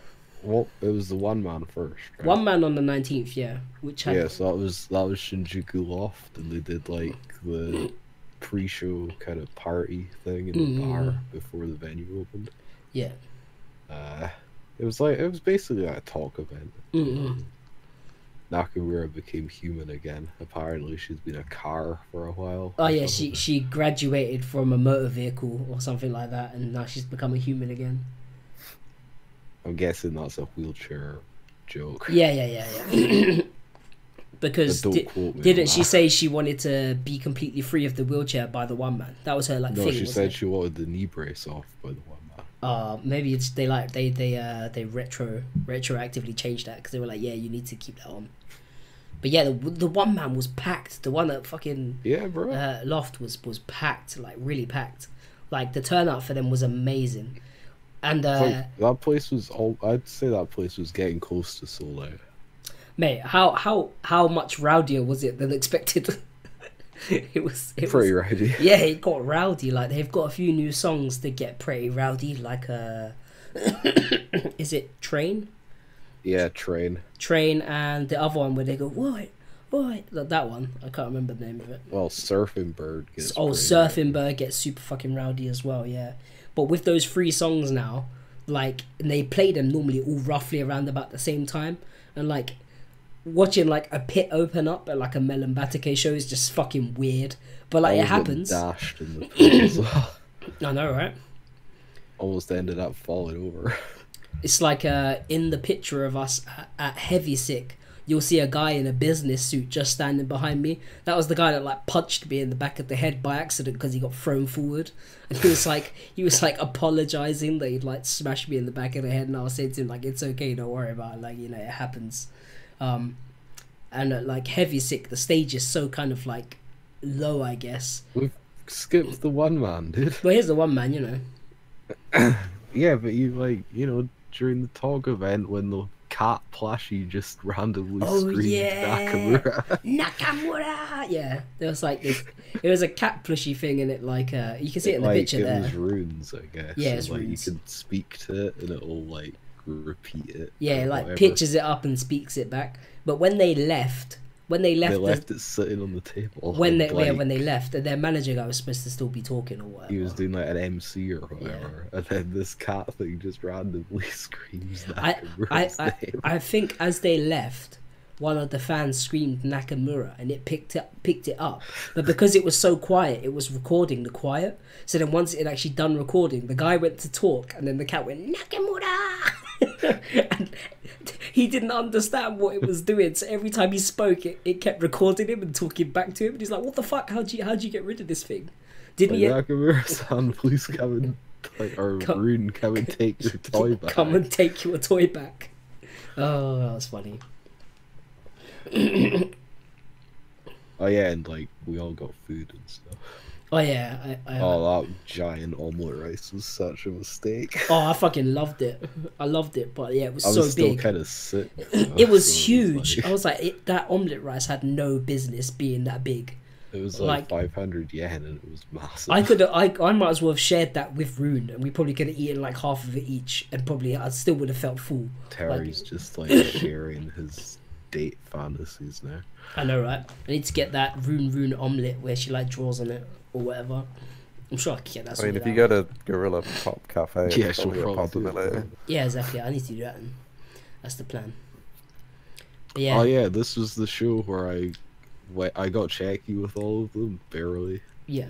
well, it was the one man first. Right? One man on the nineteenth, yeah, which had Yeah, so that was that was Shinjuku Loft, and they did like the pre-show kind of party thing in the Mhm. bar before the venue opened. Yeah. Uh, it was like it was basically like a talk event. Mm-mm. Nakamura became human again. Apparently, she's been a car for a while. Oh yeah, she she graduated from a motor vehicle or something like that, and now she's become a human again. I'm guessing that's a wheelchair joke. Yeah, yeah, yeah, yeah. because di- quote me on didn't she that. say she wanted to be completely free of the wheelchair by the one man? That was her like No, thing. she said it? she wanted the knee brace off by the one man. Uh, maybe it's they like they they uh they retro retroactively changed that because they were like, yeah, you need to keep that on. But yeah, the the one man was packed. The one that fucking Yeah, bro. uh, loft was was packed, like really packed. Like the turnout for them was amazing, and uh, Like, that place was all. I'd say that place was getting close to sold out. mate, how how how much rowdier was it than expected? it was it Pretty was, rowdy. yeah, it got rowdy. Like they've got a few new songs that get pretty rowdy. Like uh, is it Train? Yeah, train. Train and the other one where they go what what that that one I can't remember the name of it. Well, surfing bird gets. oh, Surfing Bird gets super fucking rowdy as well. Yeah, but with those three songs now, like and they play them normally all roughly around about the same time, and like watching like a pit open up at like a Melon Batake show is just fucking weird. But like it happens. Dashed in the pit as well. I know, right? Almost ended up falling over. It's like uh, in the picture of us at, at Heavy Sick, you'll see a guy in a business suit just standing behind me. That was the guy that like punched me in the back of the head by accident because he got thrown forward, and he was like he was like apologizing that he'd like smashed me in the back of the head, and I was saying to him like it's okay, don't worry about it, like you know it happens. Um, and uh, like Heavy Sick, the stage is so kind of like low, I guess. We've skipped the one man, dude. But here's the one man, you know. Yeah, but you like you know during the talk event when the cat plushie just randomly Oh, screamed yeah. Nakamura. Nakamura. Yeah, there was like this. It was a cat plushy thing, and it like uh, you can see it in the like, picture it there. was runes, I guess. Yeah, it's like runes. you can speak to it and it'll like repeat it. Yeah, like whatever. pitches it up and speaks it back. But when they left, when they left, They the- it sitting on the table. when they yeah, when they left, and their manager guy was supposed to still be talking or whatever. he was doing like an MC or whatever, and then this cat thing just randomly screams I, I, I. I think as they left, one of the fans screamed Nakamura, and it picked up picked it up. But because it was so quiet, it was recording the quiet. So then once it had actually done recording, the guy went to talk, and then the cat went Nakamura, and he didn't understand what it was doing. So every time he spoke, it, it kept recording him and talking back to him. And he's like, "What the fuck? How'd you how'd you get rid of this thing?" Didn't he? Nakamura-san, please come and like, or Come- Rune, come and take your toy back. Come and take your toy back. Oh, that was funny. Oh yeah, and like we all got food and stuff. Oh yeah, I, I Oh, that giant omelet rice was such a mistake. oh I fucking loved it. I loved it, but yeah, it was I was so still big. kind of sick. It was so huge. like- I was like, it, that omelet rice had no business being that big. It was Like- like, 500 yen and it was massive. I could, I, I might as well have shared that with Rune, and we probably could have eaten like half of it each, and probably I still would have felt full. Terry's just like sharing his date fantasies now. I know, right? I need to get that Rune Rune omelet where she like draws on it or whatever. I'm sure I can get that. I mean, if you go to Gorilla Pop Cafe, Yeah, she'll probably a probably do possibility. yeah, exactly. I need to do that. Then. That's the plan. But yeah, Oh yeah, this was the show where I, wh- I got cheeky with all of them barely. yeah.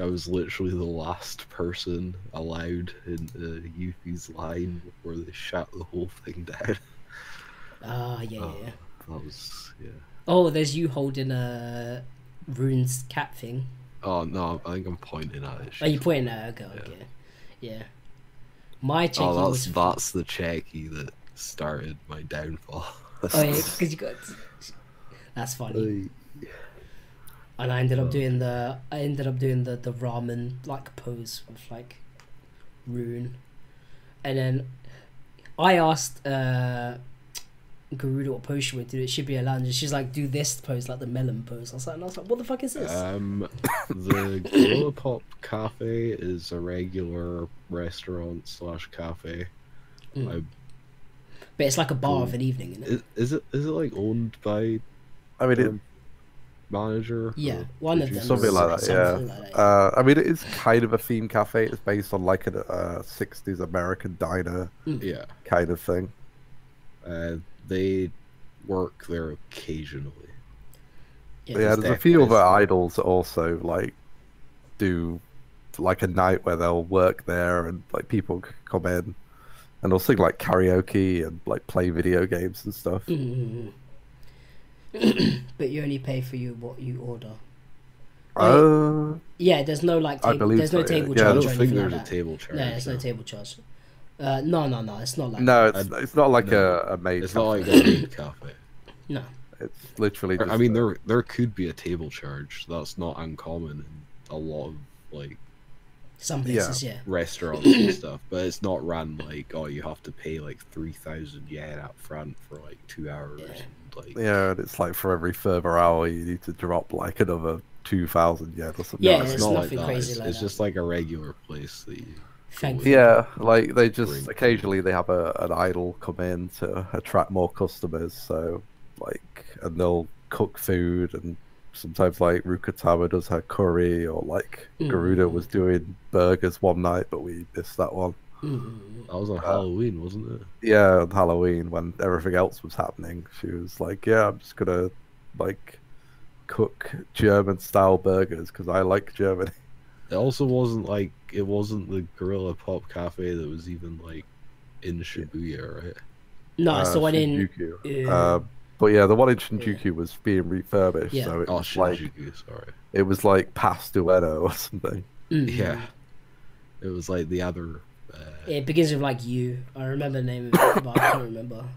I was literally the last person allowed in uh, Yuffie's line before they shut the whole thing down. Ah, yeah, yeah, Oh. Yeah. That was yeah. Oh, there's you holding a Rune's cap thing. Oh no, I think I'm pointing at it. Are you pointing at her? Okay, okay. Yeah. My cheki Oh, that's was. that's the cheeky that started my downfall. Oh yeah, because you got. That's funny. And I ended up doing the. I ended up doing the the ramen like pose with like, Rune, and then, I asked uh, Garuda what pose she would do. It should be a lounge. And she's like, do this pose, like the melon pose. I was like, and I was like, what the fuck is this? Um, the Gorilla Pop Cafe is a regular restaurant slash cafe. Mm. I, but it's like a bar of an evening, isn't it? is, is it is it like owned by I mean, it, manager? Yeah, or one of them. something like that. Something Yeah. like that, Uh, I mean, it is kind of a theme cafe. It's based on like a uh, '60s American diner Yeah, kind of thing. uh, they work there occasionally. Yeah, yeah, there's a few definitely other idols also like do like a night where they'll work there and like people come in and they'll sing like karaoke and like play video games and stuff. Mm. but you only pay for you what you order. Uh, Yeah, there's no like I table, believe there's no so, yeah. table Yeah, I charge don't think there's like a that. table charge. No, there's no no. table charge. Uh, no, no, no, it's not like no, it's it's not like No. a, a maid. It's not like cafe. a maid cafe. no. It's literally. Just I mean, a- there there could be a table charge. That's not uncommon in a lot of like Some places, yeah. restaurants and stuff, but it's not run like oh you have to pay like three thousand yen up front for like two hours. Yeah. And, like Yeah, and it's like for every further hour you need to drop like another two thousand yen or something. Yeah, like it's, it's not like nothing that. crazy it's like it's that. just like a regular place that you. Thankfully. Yeah, like they just Bring- occasionally they have a, an idol come in to attract more customers. So like, and they'll cook food, and sometimes like Rukatama does her curry, or like Mm. Garuda was doing burgers one night, but we missed that one. Mm. That was on Halloween, wasn't it? Yeah, on Halloween when everything else was happening, she was like, "Yeah, I'm just gonna like cook German style burgers because I like Germany." It also wasn't like it wasn't the Gorilla Pop Cafe that was even like in Shibuya, right? No, it's uh, the one in. Shinjuku. Yeah. Uh, but yeah, the one in Shinjuku was being refurbished, Yeah. so it Oh, was like Shinjuku, sorry. it was like past Ueno or something. Mm. Yeah, it was like the other. Uh, It begins with like you. I remember the name of it, but I can't remember.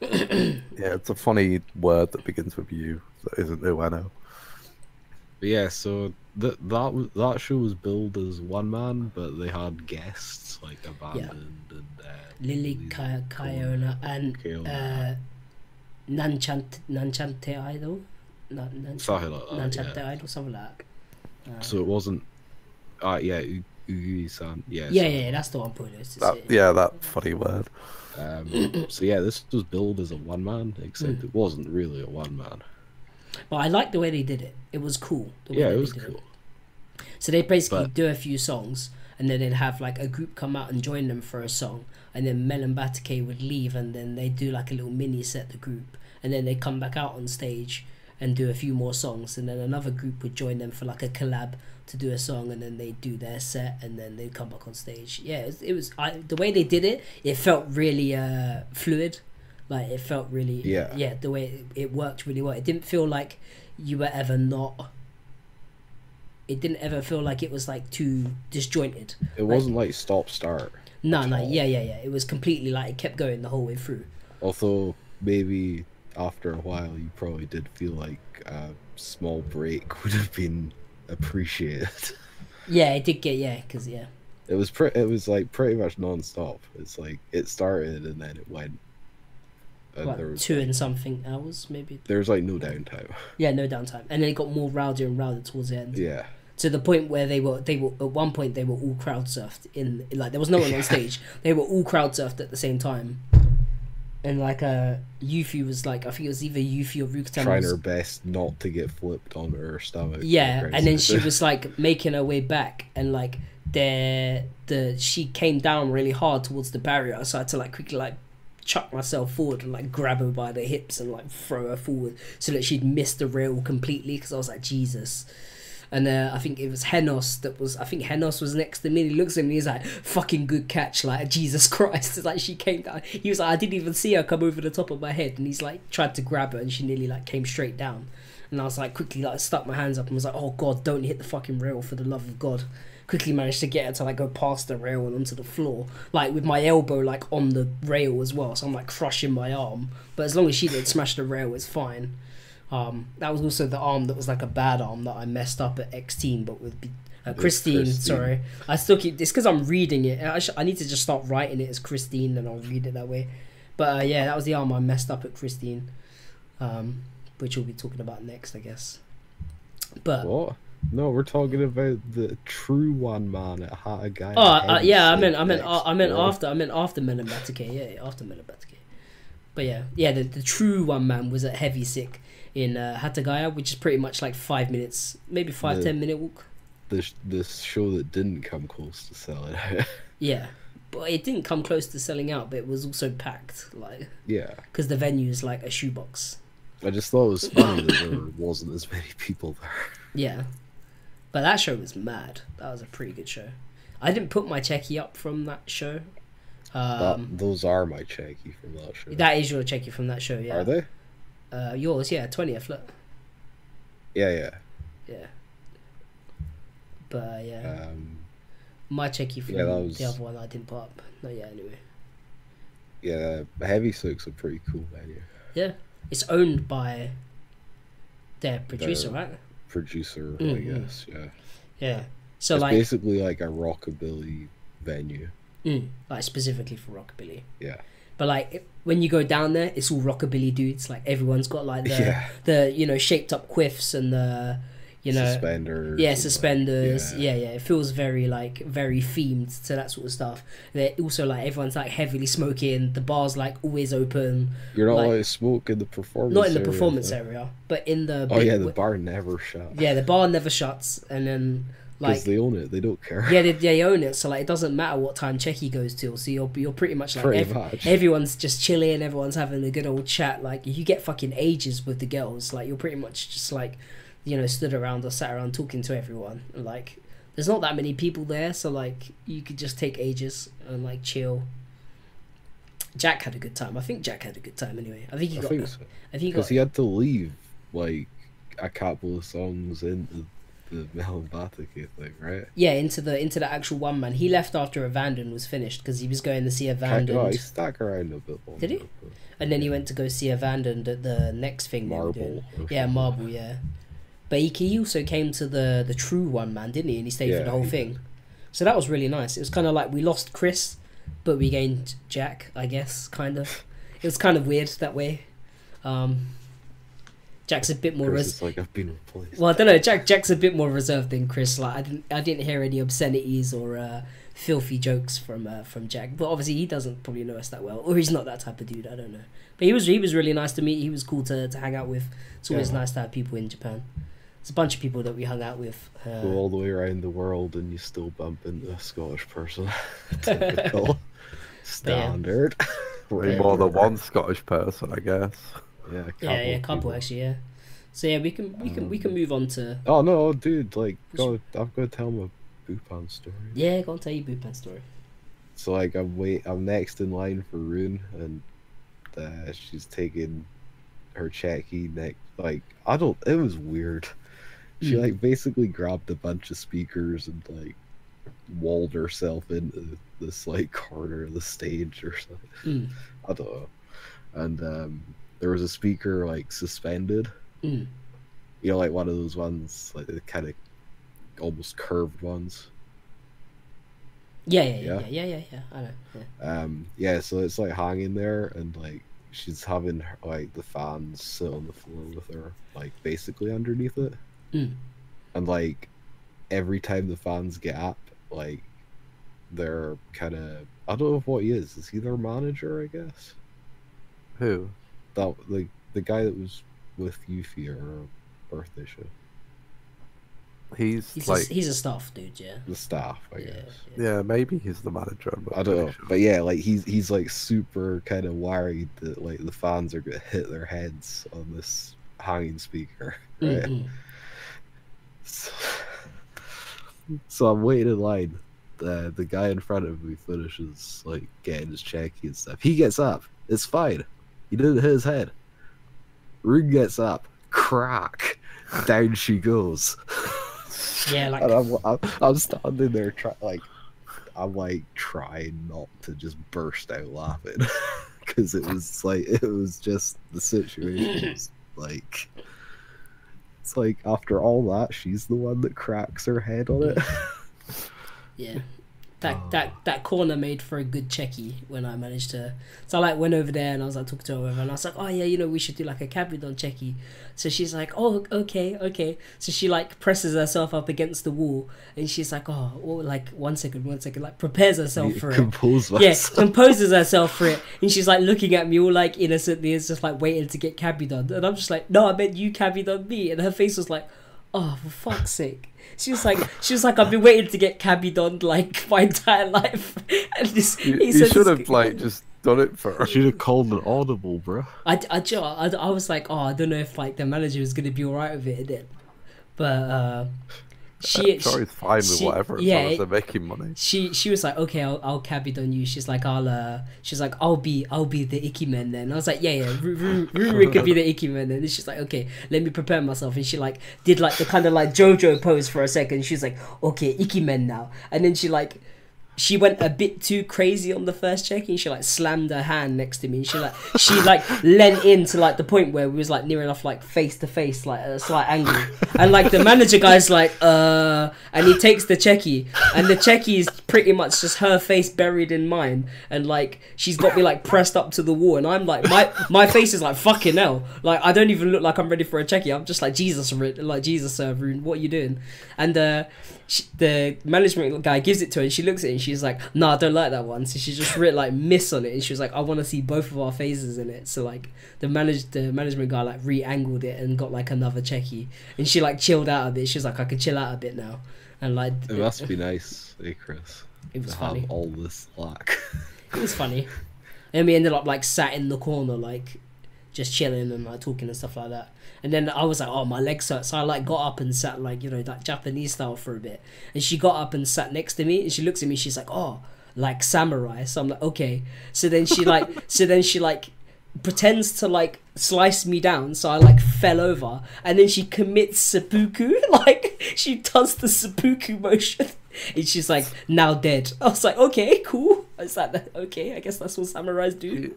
Yeah, it's a funny word that begins with U that isn't Ueno. But yeah, so that that was that show was billed as one man, but they had guests like abandoned and uh, Lily Lily Ka- Kayona and Kayona. uh, Nanchant Nanchante Idol. Na- Nan- something like that. Nanchante yeah. Idol, something like that. Uh, So it wasn't. Uh, yeah, U- Ugui-san. Yeah. yeah, so, yeah, that's the one point. It's, it's, That, yeah, that funny word. Um, so yeah, this was billed as a one man, except Mm. it wasn't really a one man. But I like the way they did it. It was cool. The way Yeah, it was did cool. So they basically But- do a few songs, and then they'd have like a group come out and join them for a song, and then Melon Batake would leave, and then they do like a little mini set, the group, and then they come back out on stage and do a few more songs, and then another group would join them for like a collab to do a song, and then they'd do their set, and then they'd come back on stage. Yeah, it was, it was I, the way they did it. It felt really uh, fluid, like it felt really Yeah. yeah. The way it, it worked really well. It didn't feel like you were ever not it didn't ever feel like it was like too disjointed. It wasn't like stop start. No, no, all. yeah, yeah, yeah. It was completely like it kept going the whole way through. Although maybe after a while, you probably did feel like a small break would have been appreciated. Yeah, it did get yeah, because yeah, It was pre- it was like pretty much non-stop. It's like it started and then it went. And was two and something hours maybe. there was like no downtime. Yeah, no downtime, and then it got more rowdier and rowdier towards the end. Yeah. To the point where they were they were at one point they were all crowd surfed in like there was no one on stage. They were all crowd surfed at the same time. And like uh Yuffie was like I think it was either Yuffie or Rukatan Trying was- her best not to get flipped on her stomach. yeah and then she was like making her way back and like there the she came down really hard towards the barrier. So I had to like quickly like chuck myself forward and like grab her by the hips and like throw her forward so that she'd miss the rail completely because I was like Jesus and uh, I think it was Henos that was I think Henos was next to me and he looks at me he's like fucking good catch like Jesus Christ. It's like she came down he was like I didn't even see her come over the top of my head. And he's like tried to grab her and she nearly like came straight down. And I was like quickly like stuck my hands up and was like oh god don't hit the fucking rail for the love of God. Quickly managed to get her to like go past the rail and onto the floor like with my elbow like on the rail as well. So I'm like crushing my arm. But as long as she didn't smash the rail it's fine um, that was also the arm that was like a bad arm that I messed up at X Team, but with uh, Christine, Christine. Sorry, I still keep. It's because I'm reading it. I, sh- I need to just start writing it as Christine, and I'll read it that way. But uh, yeah, that was the arm I messed up at Christine, um, which we'll be talking about next, I guess. But What? No, we're talking about the true one man at Hatagaya. oh uh, yeah, I meant I meant uh, I meant after I meant after Men. Yeah, after Men. But yeah, yeah, the, the true one man was at Heavy Sick in uh, Hatagaya, which is pretty much like five minutes, maybe five The- ten minute walk. this this show that didn't come close to selling out. Yeah, but it didn't come close to selling out, but it was also packed, like yeah, because the venue is like a shoebox. I just thought it was funny that there wasn't as many people there. Yeah, but that show was mad. That was a pretty good show. I didn't put my cheki up from that show. Um, that, those are my cheki from that show. that is your cheki from that show, yeah. Are they? Uh, yours, yeah, twentieth. Look, Yeah, yeah. yeah. But uh, yeah, Um, my cheki from yeah, was- the other one I didn't put up. No, yeah. Anyway, yeah, Heavy Sick's are pretty cool venue. yeah, it's owned by their producer, Their- right? Producer, I Mhm. guess. Yeah. Yeah. So it's like, basically like a rockabilly venue. mm, like specifically for rockabilly. Yeah. But like it- when you go down there, it's all rockabilly dudes. Like everyone's got like the Yeah. the you know shaped up quiffs and the you know suspenders. yeah and, like, suspenders. yeah. yeah. yeah, It feels very like very themed to that sort of stuff. They're also like everyone's like heavily smoking. The bar's like always open. You're not like- smoke in the performance. Not in the area, performance though. area, but in the Oh big- yeah, the bar never shuts. yeah the bar never shuts, and then like they own it. They don't care. yeah they, they own it, so like it doesn't matter what time Cheki goes to. So you're you're pretty much like Pretty much. everyone's just chilling, everyone's having a good old chat. Like you get fucking ages with the girls. Like you're pretty much just like, you know, stood around or sat around talking to everyone. Like there's not that many people there, so like you could just take ages and like chill. Jack had a good time. I think Jack had a good time anyway. I think he I got. think so. I think he Because got. he had to leave like a couple of songs into the Batake thing, right? Yeah, into the into the actual one man. He left after Abandon was finished because he was going to see Abandoned, oh, he stuck around a bit longer. Did he? and then he went to go see Abandoned at the next thing. they were doing. Marble. Yeah. Marble, yeah. But he, he also came to the the true one man, didn't he? And he stayed for the whole thing. So that was really nice. It was kind of like we lost Chris, but we gained Jack, I guess, kind of. It was kind of weird that way. Um, Jack's a bit more. Chris Res- like I've been replaced. well, I don't know. Jack Jack's a bit more reserved than Chris. Like I didn't I didn't hear any obscenities or uh, filthy jokes from uh, from Jack. But obviously he doesn't probably know us that well, or he's not that type of dude. I don't know. But he was he was really nice to meet. He was cool to, to hang out with. It's always Yeah. nice to have people in Japan. It's a bunch of people that we hung out with. Uh, Go all the way around the world and you still bump into a Scottish person. Typical. Standard. Way Yeah. more than one Scottish person, I guess. Yeah, a yeah, yeah, of couple people. actually, yeah. So yeah, we can we can we can move on to Oh no, dude! Like, go, I've got to tell a Buppan story. yeah. Go on, tell you Buppan story. So like, I'm wait, I'm next in line for Rune, and uh, she's taking her cheki next. Like, I don't. It was weird. She Mm. like basically grabbed a bunch of speakers and like walled herself into this like corner of the stage or something. Mm. I don't know. And um, there was a speaker like suspended. Mm. You know, like one of those ones like the kind of almost curved ones. Yeah, yeah, yeah, Yeah. yeah, yeah, yeah. yeah. I know. Yeah. Um, yeah, so it's like hanging there, and like she's having her, like the fans sit on the floor with her, like basically underneath it, Mm. and like every time the fans get up, like they're kind of I don't know what he is. Is he their manager? I guess Who? That like the guy that was with Yuffie or her birthday show, He's, He's like, a, he's a staff dude. Yeah. the staff. I Yeah. guess. yeah. yeah, maybe he's the manager. I'm I don't know, sure. but yeah, like he's he's like super kind of worried that like the fans are gonna hit their heads on this hanging speaker. Right? Mm-mm. So, so I'm waiting in line. The the guy in front of me finishes like getting his cheki and stuff. He gets up. It's fine. He didn't hit his head. Ring gets up. Crack. Down she goes. Yeah, like And I'm, I'm, I'm standing there try, like I'm like trying not to just burst out laughing because it was like it was just the situation was like it's like after all that she's the one that cracks her head on it. Yeah. That Oh. that that corner made for a good cheki when I managed to. So I like went over there and I was like talking to her whatever, and I was like, oh yeah, you know we should do like a Kabedon cheki. So she's like, oh okay okay. So she like presses herself up against the wall and she's like, oh well, like one second one second like prepares herself for it. Compose Yeah, composes herself for it, and she's like looking at me all like innocently, is just like waiting to get kabedon, and I'm just like, no, I meant you kabedon me, and her face was like, oh for fuck's sake. She was like, she was like, I've been waiting to get kabedon like my entire life, and this You, he you should have like just done it for I her. should have called an audible, bro. I, I, do you know what, I, I was like, oh, I don't know if like the manager was gonna be alright with it, then, but uh, she, I'm sure he's fine with she- whatever as yeah, long as they're making money. she she was like, okay, I'll I'll cabby on you. She's like, I'll uh, she's like, I'll be I'll be the ikemen then. I was like, yeah, yeah, Ru- Ru- Ruru could be the ikemen then. And she's like, okay, let me prepare myself. And she like did like the kind of like JoJo pose for a second. She's like, okay, ikemen now. And then she like. She went a bit too crazy on the first check and she like slammed her hand next to me. She like she like leant in to like the point where we was like near enough like face to face, like at a slight angle. And like the manager guy's like, uh and he takes the cheki. And the cheki is pretty much just her face buried in mine. And like she's got me like pressed up to the wall. And i'm like my my face is like fucking hell. Like i don't even look like i'm ready for a cheki. I'm just like jesus like jesus uh, Rune, what are you doing? And uh she, the management guy gives it to her and she looks at it and she's like no i don't like that one. So she just writ like miss on it and she was like i want to see both of our faces in it. So like the manage the management guy like re-angled it and got like another cheki. And she like chilled out a bit. She was like i can chill out a bit now. And like It must be nice, hey Chris, it was funny. have all this luck. it was funny. And we ended up like sat in the corner, like just chilling and like talking and stuff like that. And then I was like, oh, my legs hurt. So I like got up and sat like, you know, that Japanese style for a bit. And she got up and sat next to me and she looks at me, she's like, oh, like samurai. So I'm like, okay. So then she like, so then she like pretends to like slice me down so i like fell over and then she commits seppuku like she does the seppuku motion and she's like now dead i was like okay cool i was like okay i guess that's what samurais do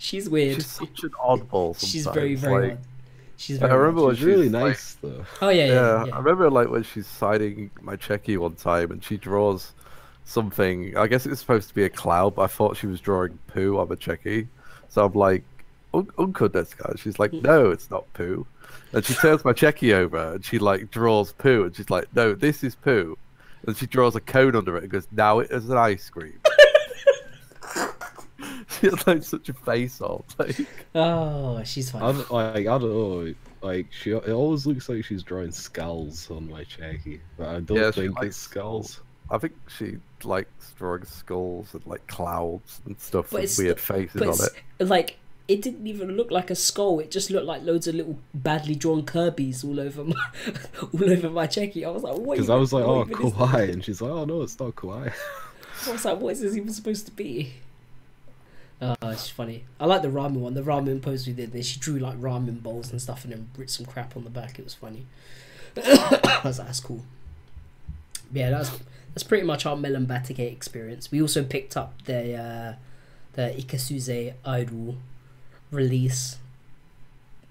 she's weird She's such an oddball. Sometimes. she's very very like, odd she's I remember odd. when She's really she's, like- nice though. oh yeah yeah, yeah, yeah, I remember like when she's signing my cheki one time and she draws something. I guess it's supposed to be a cloud, but I thought she was drawing poo on the cheki. So I'm like, "Un- Uncle this guy. She's like, no, it's not poo. And she turns my cheki over and she like draws poo and she's like, no, this is poo. And she draws a cone under it and goes, now it is an ice cream. she had like such a face off. Like, oh she's I fine don't, like I don't know. Like she, it always looks like she's drawing skulls on my cheki, but I don't Yeah, she think it's skulls. I think she likes drawing skulls and like clouds and stuff But with weird faces but on it. like it didn't even look like a skull it just looked like loads of little badly drawn kirby's all over my all over my cheki i was like what Because I was like, oh, even kawaii, and she's like, oh no, it's not kawaii. I was like, what is this even supposed to be? Oh, it's funny. I like the ramen one. The ramen pose we did. There, she drew like ramen bowls and stuff, and then writ some crap on the back. It was funny. I was like, that's cool. Yeah, that's that's pretty much our Melon experience. We also picked up the uh, the Ikasuze Idol release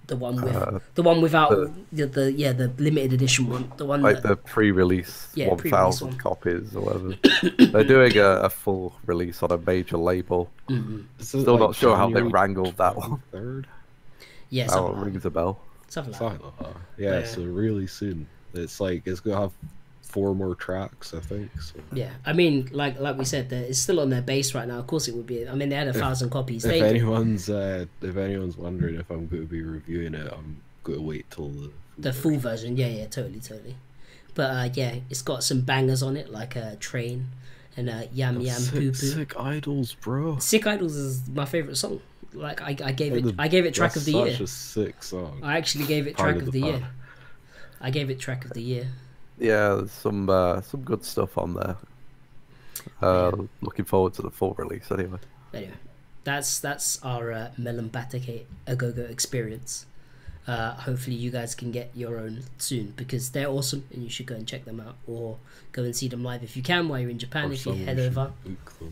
The one with Uh, the one without the- the, the yeah the limited edition one. The one like that, the pre-release Yeah, one pre-release thousand one. copies or whatever. They're doing a, a full release on a major label. Mhm. Is it, Still not sure how they wrangled that one. Third, yeah That something, one rings a bell. something like that. something like that. Yeah, Yeah. so really soon. It's like it's gonna have four more tracks, I think. So. Yeah, I mean, like like we said, that it's still on their base right now. Of course, it would be. I mean, they had a thousand copies. If They, anyone's uh, if anyone's wondering if I'm going to be reviewing it, I'm going to wait till the the full version, yeah, yeah, totally, totally. But uh, yeah, it's got some bangers on it, like a uh, train and uh, yam yam sick, poo poo. sick idols, bro. Sick Idols is my favorite song. Like I, I gave it, the- I gave it track of the year. Such a sick song. I actually gave it Part track of of the the year. I gave it track of the year. Yeah, there's some uh, some good stuff on there. Uh, Looking forward to the full release anyway. Anyway, that's that's our uh, Melon Batake a go go experience. Uh, hopefully, you guys can get your own soon because they're awesome and you should go and check them out or go and see them live if you can while you're in Japan. Or if you head over,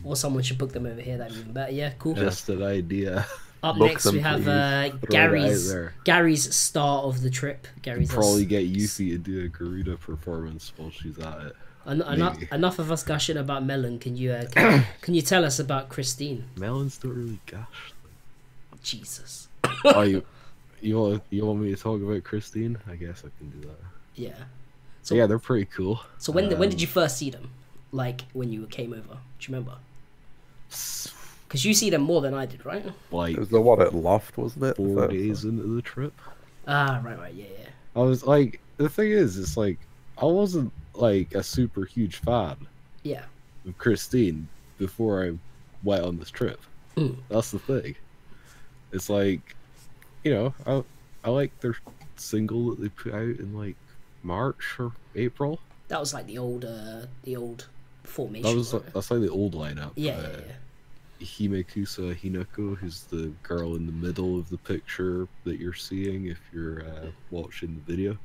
or someone should book them over here. That'd be even better. Yeah, cool. Just an idea. Up next, them, we have uh, Throw it out Gary's. Gary's star of the trip. Gary's Probably get Yuffie to do a Garuda performance while she's at it. En- enough, enough of us gushing about Melon. Can you uh, can, can you tell us about Christine? Melons don't really gush. Jesus. oh, you, you want you want me to talk about Christine? I guess I can do that. Yeah. So yeah, they're pretty cool. So when when did Um, you first see them? Like when you came over? Do you remember? Because you see them more than I did, right? Like It was the one at Loft, wasn't it? four So- days into the trip. Ah, right, right, yeah, yeah. I was like, the thing is, it's like I wasn't like a super huge fan Yeah. of Christine before I went on this trip. Mm. That's the thing. It's like, you know, I I like their single that they put out in like March or April. That was like the old, uh, the old formation. That was wasn't that's like the old lineup. yeah, Uh, yeah, yeah. Himekusa Hinako, who's the girl in the middle of the picture that you're seeing if you're uh, watching the video.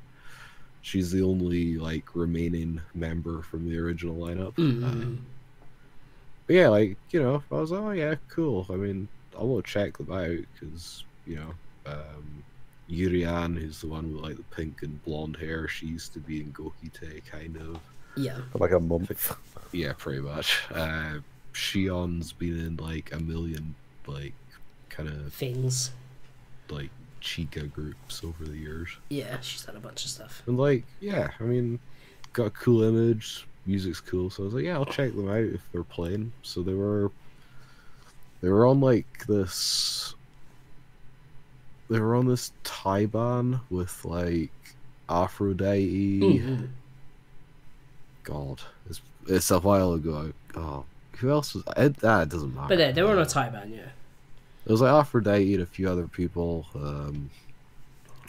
She's the only like remaining member from the original lineup. Mm, Uh, mm, but yeah, like you know, I was oh yeah, cool. I mean, I will check them out because you know, um, Yurian, who's the one with like the pink and blonde hair, she used to be in Gokite, kind of. yeah. for like a month. Yeah, pretty much. Uh, Shion's been in like a million like kind of Things. like chica groups over the years. Yeah, she's done a bunch of stuff. And like, yeah, I mean, got a cool image, music's cool, so I was like, yeah, I'll check them out if they're playing. So they were they were on like this they were on this Taiban with like Aphrodite. Mm, God, it's it's a while ago. Oh, who else was it? That doesn't matter. But they, they were on a taiban, yeah. It was like Aphrodite and a few other people. Um,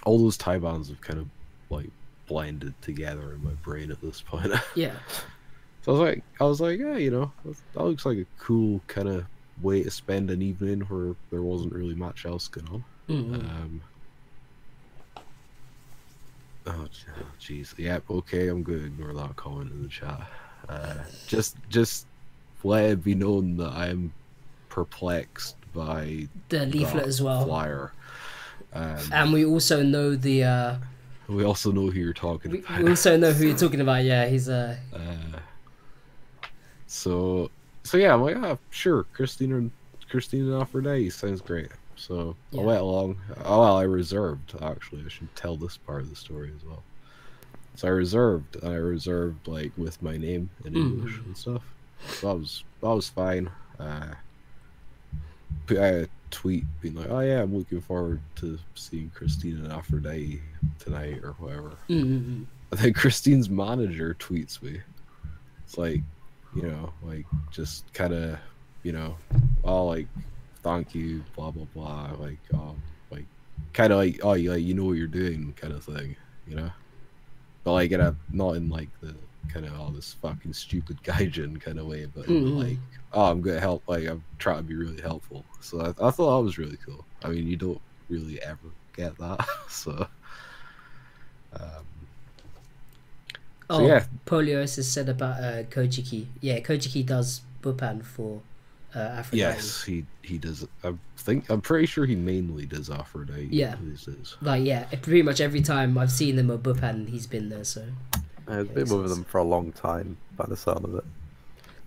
all those taibans have kind of like blended together in my brain at this point. Yeah. so I was like, I was like, yeah, you know, that looks like a cool kind of way to spend an evening where there wasn't really much else going on. Mm, mm. Um, oh, jeez. Yep. Okay, I'm going to ignore that comment in the chat. Uh, just, just let it be known that I am perplexed by the leaflet as well. flyer. Um, And we also know the. Uh, we also know who you're talking we, about. we also know who you're talking about. Yeah, he's uh, Uh, so, so yeah, I'm like, ah, sure, Christina and Christina Aphrodite sounds great. So Yeah. I went along. Oh, well, I reserved. Actually, I should tell this part of the story as well. So I reserved, and I reserved like with my name in English Mhm. and stuff. So that was that was fine. Uh, put out a tweet being like, "Oh yeah, I'm looking forward to seeing Christina and Aphrodite tonight or whatever." mm, mm, mm. And then Christine's manager tweets me. It's like, you know, like just kind of, you know, all like, thank you, blah blah blah, like, um, like, kind of like, oh, you like, you know what you're doing, kind of thing, you know. But like in a not in like the kind of all this fucking stupid gaijin kind of way, but Mhm. like, oh, I'm gonna help, like I'm trying to be really helpful. So I, I thought that was really cool. I mean, you don't really ever get that, so. Um, Oh, yeah. Polios has said about uh, Kojiki. Yeah, Kojiki does Buppan for uh, Aphrodite. Yes, he he does. I think I'm pretty sure he mainly does Aphrodite. Yeah. these days. Like yeah, pretty much every time I've seen him at Buppan, he's been there. So I've Yeah, been with it's- them for a long time by the sound of it.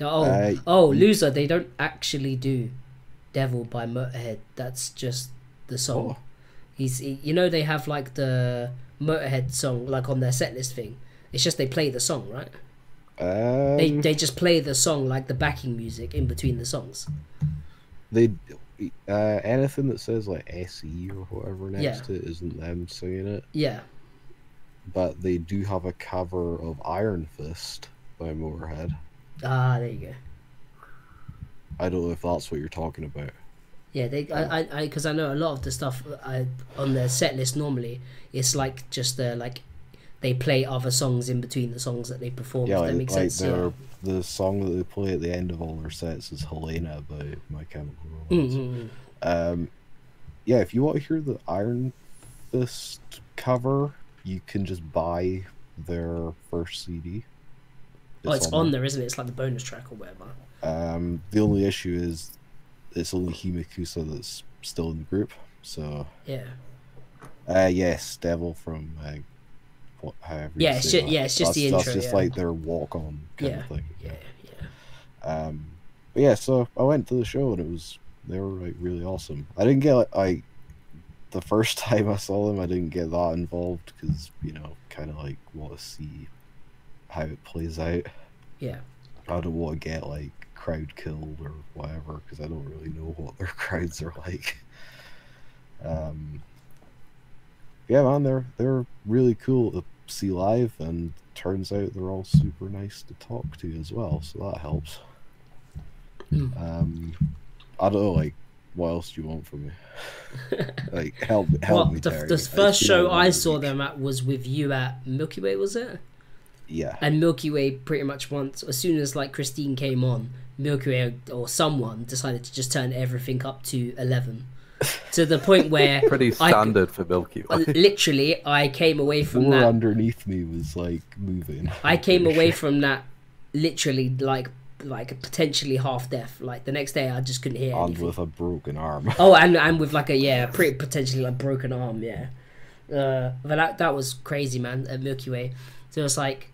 oh Uh, oh loser, they don't actually do Devil by Motorhead. That's just the song. Oh. He's he, you know they have like the Motorhead song like on their set list thing. It's just they play the song, right? Um, They they just play the song like the backing music in between the songs. they uh, anything that says like SE or whatever next Yeah. to it isn't them singing it, Yeah. But they do have a cover of Iron Fist by Motorhead. Ah, there you go. I don't know if that's what you're talking about. Yeah, they I I because I, know a lot of the stuff I, on their set list normally it's like just the like they play other songs in between the songs that they perform. yeah, if like, makes like sense. Yeah. the song that they play at the end of all their sets is Helena by My Chemical Romance. mm, mm. Um, yeah, if you want to hear the Iron Fist cover, you can just buy their first CD. Oh, it's on there, isn't it? It's like the bonus track or whatever. Um, the only issue is it's only Himikusa that's still in the group. So, Yeah. uh, yes, Devil from uh, what, however. Yeah, it's say ju- that. yeah, it's just the That's- intro, That's just yeah. like their walk on kind Yeah, of thing. Yeah. Yeah. Um, but yeah, so I went to the show and it was they were like really awesome. I didn't get like I the first time I saw them, I didn't get that involved because you know, kind of like want to see how it plays out. Yeah. I don't want to get like crowd killed or whatever because I don't really know what their crowds are like. Um, yeah, man, they're they're really cool to see live, and turns out they're all super nice to talk to as well, so that helps. Mm. Um, I don't know, like, what else do you want from me? like, help, help well, me, the, Terry. the first been show I saw week. them at was with you at Milky Way, was it? Yeah, And Milky Way pretty much once, as soon as like Christine came on, Milky Way or someone decided to just turn everything up to eleven, to the point where Pretty I c- standard for Milky uh, Way. literally I came away from floor that. underneath me was like moving. I came away from that literally like like potentially half deaf. Like the next day, I just couldn't hear and anything. with a broken arm. Oh, and and with like a yeah, pretty potentially like broken arm, yeah. Uh, but that that was crazy, man. At Milky Way, so it's like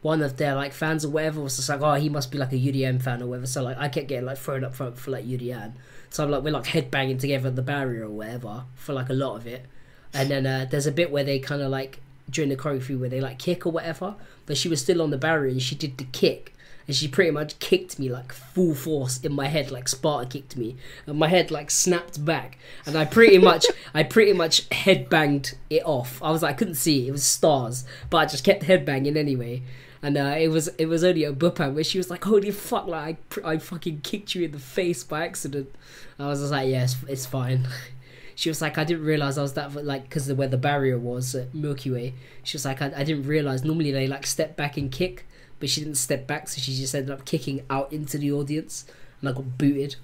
one of their like fans or whatever was just like, oh, he must be like a UDM fan or whatever. So like, I kept getting like thrown up for for like UDM. So I'm like, we're like headbanging together at the barrier or whatever for like a lot of it. And then uh, there's a bit where they kind of like during the choreography where they like kick or whatever, but she was still on the barrier and she did the kick. And she pretty much kicked me like full force in my head, like Sparta kicked me, and my head like snapped back, and I pretty much, I pretty much head banged it off. I was like, I couldn't see it, it was stars, but I just kept head banging anyway. And uh, it was it was only a Buppan where she was like, "Holy fuck! Like I, I fucking kicked you in the face by accident." I was just like, "Yes, it's fine." She was like, "I didn't realize I was that like because of where the barrier was at Milky Way." She was like, I, "I didn't realize normally they like step back and kick, but she didn't step back, so she just ended up kicking out into the audience, and I got booted."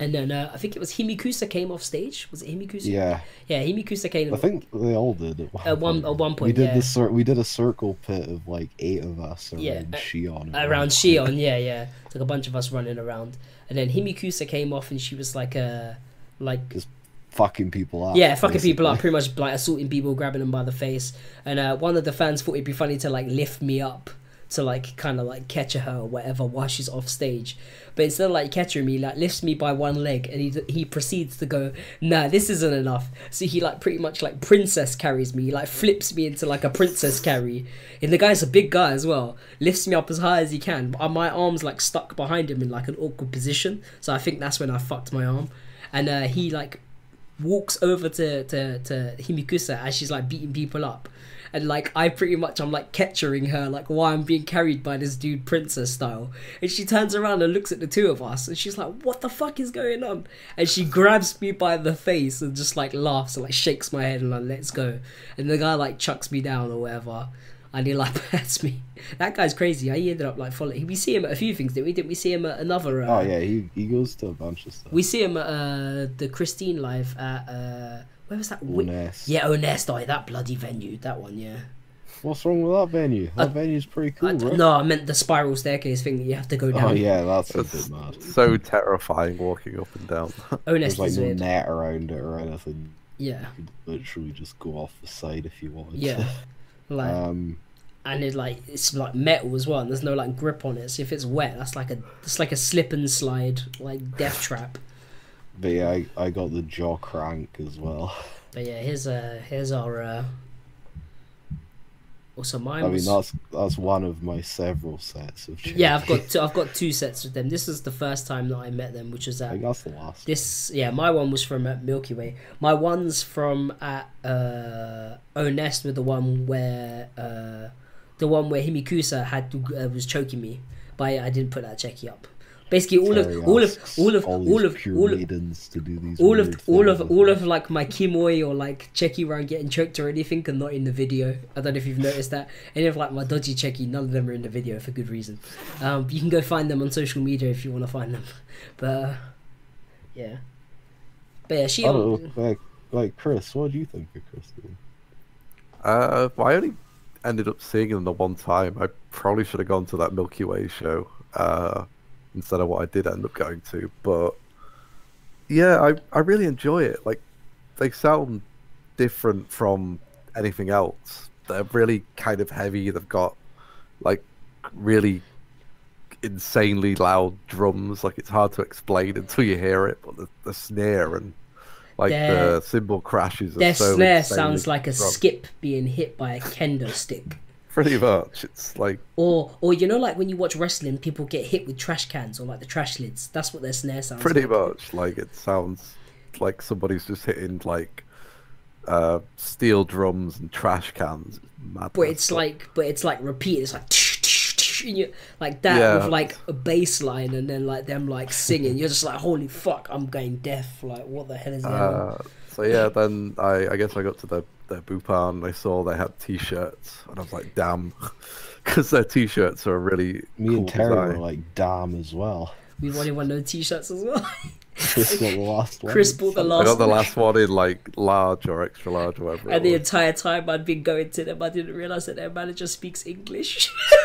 And then uh, I think it was Himikusa came off stage. Was it Himikusa? yeah, Yeah, Himikusa came. Off. I think they all did at one, At one- point. at one We did yeah. the cir- we did a circle pit of like eight of us around Yeah, uh, Shion. around one Shion, yeah, yeah. It's like a bunch of us running around, and then Himikusa came off, and she was like, uh, like Just fucking people up. yeah, fucking people up, pretty much like assaulting people, grabbing them by the face. And uh, one of the fans thought it'd be funny to like lift me up to like kind of like catch her or whatever while she's off stage. But instead of like catching me, like lifts me by one leg, and he he proceeds to go, "Nah, this isn't enough." So he like pretty much like princess carries me, like flips me into like a princess carry. And the guy's a big guy as well. Lifts me up as high as he can, but my arms like stuck behind him in like an awkward position. So I think that's when I fucked my arm. And uh, he like walks over to, to, to Himikusa as she's like beating people up. And like I pretty much I'm like catchering her like why I'm being carried by this dude princess style. And she turns around and looks at the two of us and she's like, What the fuck is going on? And she grabs me by the face and just like laughs and like shakes my head and like let's go. And the guy like chucks me down or whatever. And he like pats me. That guy's crazy. He ended up like following. We see him at a few things, didn't we? Didn't we see him at another? Uh, Oh yeah, he he goes to a bunch of stuff. we see him at uh, the Christine live at uh, where was that? Wi- Nest. yeah, Onest. Oh, that bloody venue. That one, yeah. What's wrong with that venue? That venue's pretty I, cool, right? no, I meant the spiral staircase thing that you have to go down. Oh yeah, that's a bit mad. so terrifying walking up and down. Honest There's like is no net around it or anything. Yeah, You could literally just go off the side if you wanted. yeah. Like, um, and it like it's like metal as well. And there's no like grip on it. So if it's wet, that's like a it's like a slip and slide like death trap. But yeah, I, I got the jaw crank as well. But yeah, here's uh here's our uh. Also, mine I mean, that's that's one of my several sets of. yeah. I've got two, I've got two sets with them. This is the first time that I met them, which was I at think that's the last. This yeah, my one was from at Milky Way. My one's from at uh Onest with the one where uh the one where Himikusa had to, uh, was choking me, but I, I didn't put that cheki up. Basically, all Terry of all of all of all, all of all of maidens to do these all of all of all of like my kimoi or like cheki where I'm getting choked or anything are not in the video. I don't know if you've noticed that. Any of like my dodgy cheki, none of them are in the video for good reason. Um, you can go find them on social media if you want to find them. But uh, yeah, but yeah, she. I don't know, like, like Chris, what do you think of Chris? Uh, well, I only ended up seeing them the one time. I probably should have gone to that Milky Way show uh, instead of what I did end up going to. But yeah, I I really enjoy it. Like they sound different from anything else. They're really kind of heavy. They've got like really insanely loud drums. Like it's hard to explain until you hear it. But the, the snare and like Their- the cymbal crashes. Their so snare sounds like a skip being hit by a kendo stick. Pretty much. It's like Or, or you know, like when you watch wrestling, people get hit with trash cans or like the trash lids. That's what their snare sounds. pretty like. much like it sounds like somebody's just hitting like uh steel drums and trash cans. Madness. But it's like, but it's like repeat. It's like, you, like that Yeah. with like a bass line and then like them like singing. You're just like, holy fuck, I'm going deaf. Like, what the hell is that uh, so yeah, then I, I guess I got to the the Buppan and I saw they had t-shirts and I was like, damn, because their t-shirts are really Me cool and Terry design. were like, damn as well. We wanted one of no t-shirts as well. Chris got the last one. Chris bought the last. I got the last one in like large or extra large or whatever. And the was. entire time I'd been going to them, I didn't realize that their manager speaks English.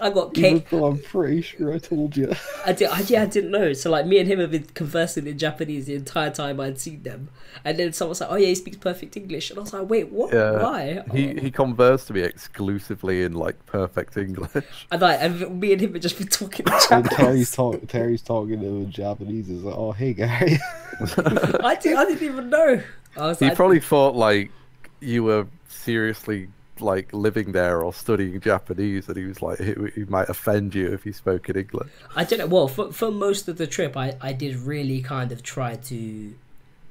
I got Even cake. though I'm pretty sure I told you. I did. I, yeah, I didn't know. So like, me and him have been conversing in Japanese the entire time I'd seen them. And then someone's like, "Oh yeah, he speaks perfect English," and I was like, "Wait, what? Yeah, Why?" He Oh. he conversed to me exclusively in like perfect English. And like, and me and him had just been talking in And Terry's, talk, Terry's talking to him in Japanese. He's like, oh, hey, guy. I did. I didn't even know. I was He like, probably thought like you were seriously like living there or studying Japanese, and he was like he, he might offend you if he spoke in English. I don't know. Well, for for most of the trip, I I did really kind of try to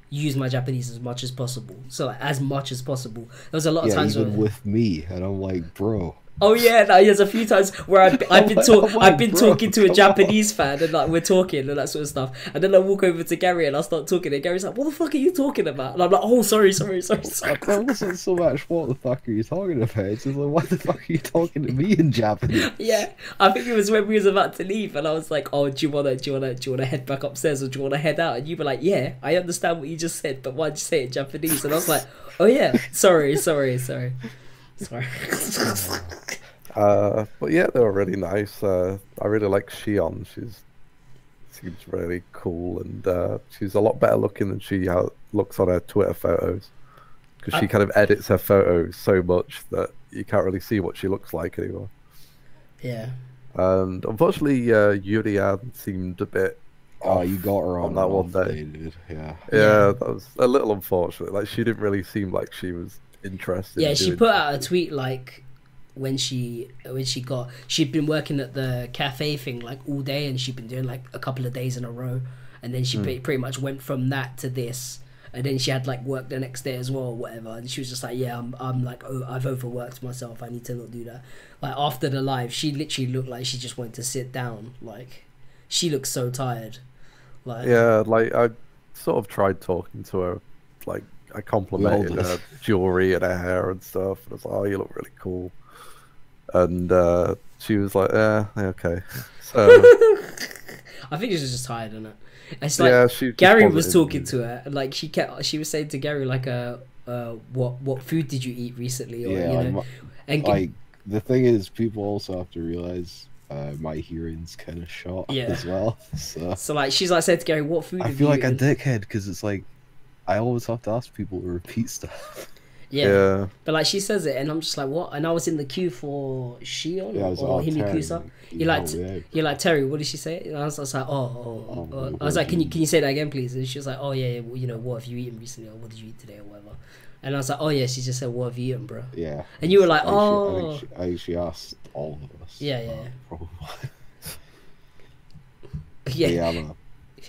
use my Japanese as much as possible. So like, as much as possible. There was a lot of yeah, times even where. with me. And I'm like, bro. Oh yeah, no, there's a few times where I've, I've oh been I'm talk, like, I've been bro, talking to a Japanese fan and like we're talking and that sort of stuff, and then I walk over to Gary and I start talking and Gary's like, "What the fuck are you talking about?" And I'm like, "Oh, sorry, sorry, sorry, oh, sorry." That wasn't so much what the fuck are you talking about. It's just like, what the fuck are you talking to me in Japanese? Yeah, I think it was when we was about to leave, and I was like, "Oh, do you wanna, do you wanna, do you wanna head back upstairs, or do you wanna head out?" And you were like, "Yeah, I understand what you just said, but why'd you say it in Japanese?" And I was like, "Oh yeah, sorry, sorry, sorry, sorry." Uh, but yeah, they were really nice. Uh, I really like Shion. She's seems really cool, and uh, she's a lot better looking than she ha- looks on her Twitter photos. Because she I- kind of edits her photos so much that you can't really see what she looks like anymore. yeah, And unfortunately, uh, Yuri Ann seemed a bit. Oh, you got her on, on that one off day. Yeah. Yeah, Yeah. that was a little unfortunate. Like she didn't really seem like she was interested. yeah. in She put out a tweet like when she when she got she'd been working at the cafe thing like all day, and she'd been doing like a couple of days in a row, and then she hmm. pretty, pretty much went from that to this. And then she had like work the next day as well, or whatever. And she was just like, "Yeah, I'm, I'm like, oh, I've overworked myself. I need to not do that." Like after the live, she literally looked like she just wanted to sit down. Like she looked so tired. Like Yeah, like I sort of tried talking to her, like I complimented her jewelry and her hair and stuff, and I was like, "Oh, you look really cool," and uh, she was like, "Yeah, yeah, okay." So I think she's just tired, isn't it? It's like yeah, she Gary was wasn't talking to her, and like she kept, she was saying to Gary like, uh, uh, what what food did you eat recently, or yeah, you like, know, and like the thing is, people also have to realize uh, my hearing's kind of shot Yeah. as well. So so like she's like said to Gary, what food? I feel you like a dickhead because it's like I always have to ask people to repeat stuff. Yeah. yeah. but like she says it, and I'm just like, what? And I was in the queue for Shion Yeah, or all Himikusa. Terry, You like yeah. You're like Terry. What did she say? And I was, I was like, oh, oh, Oh, oh. I was like, can you you- can you say that again, please? And she was like, oh yeah, yeah well, you know, what have you eaten recently, or what did you eat today, or whatever. And I was like, oh yeah, she just said, what have you eaten, bro? Yeah. And you were like, I actually- oh. I, think she, I actually asked all of us. Yeah, yeah, uh, yeah. Probably. Yeah, yeah, I'm a,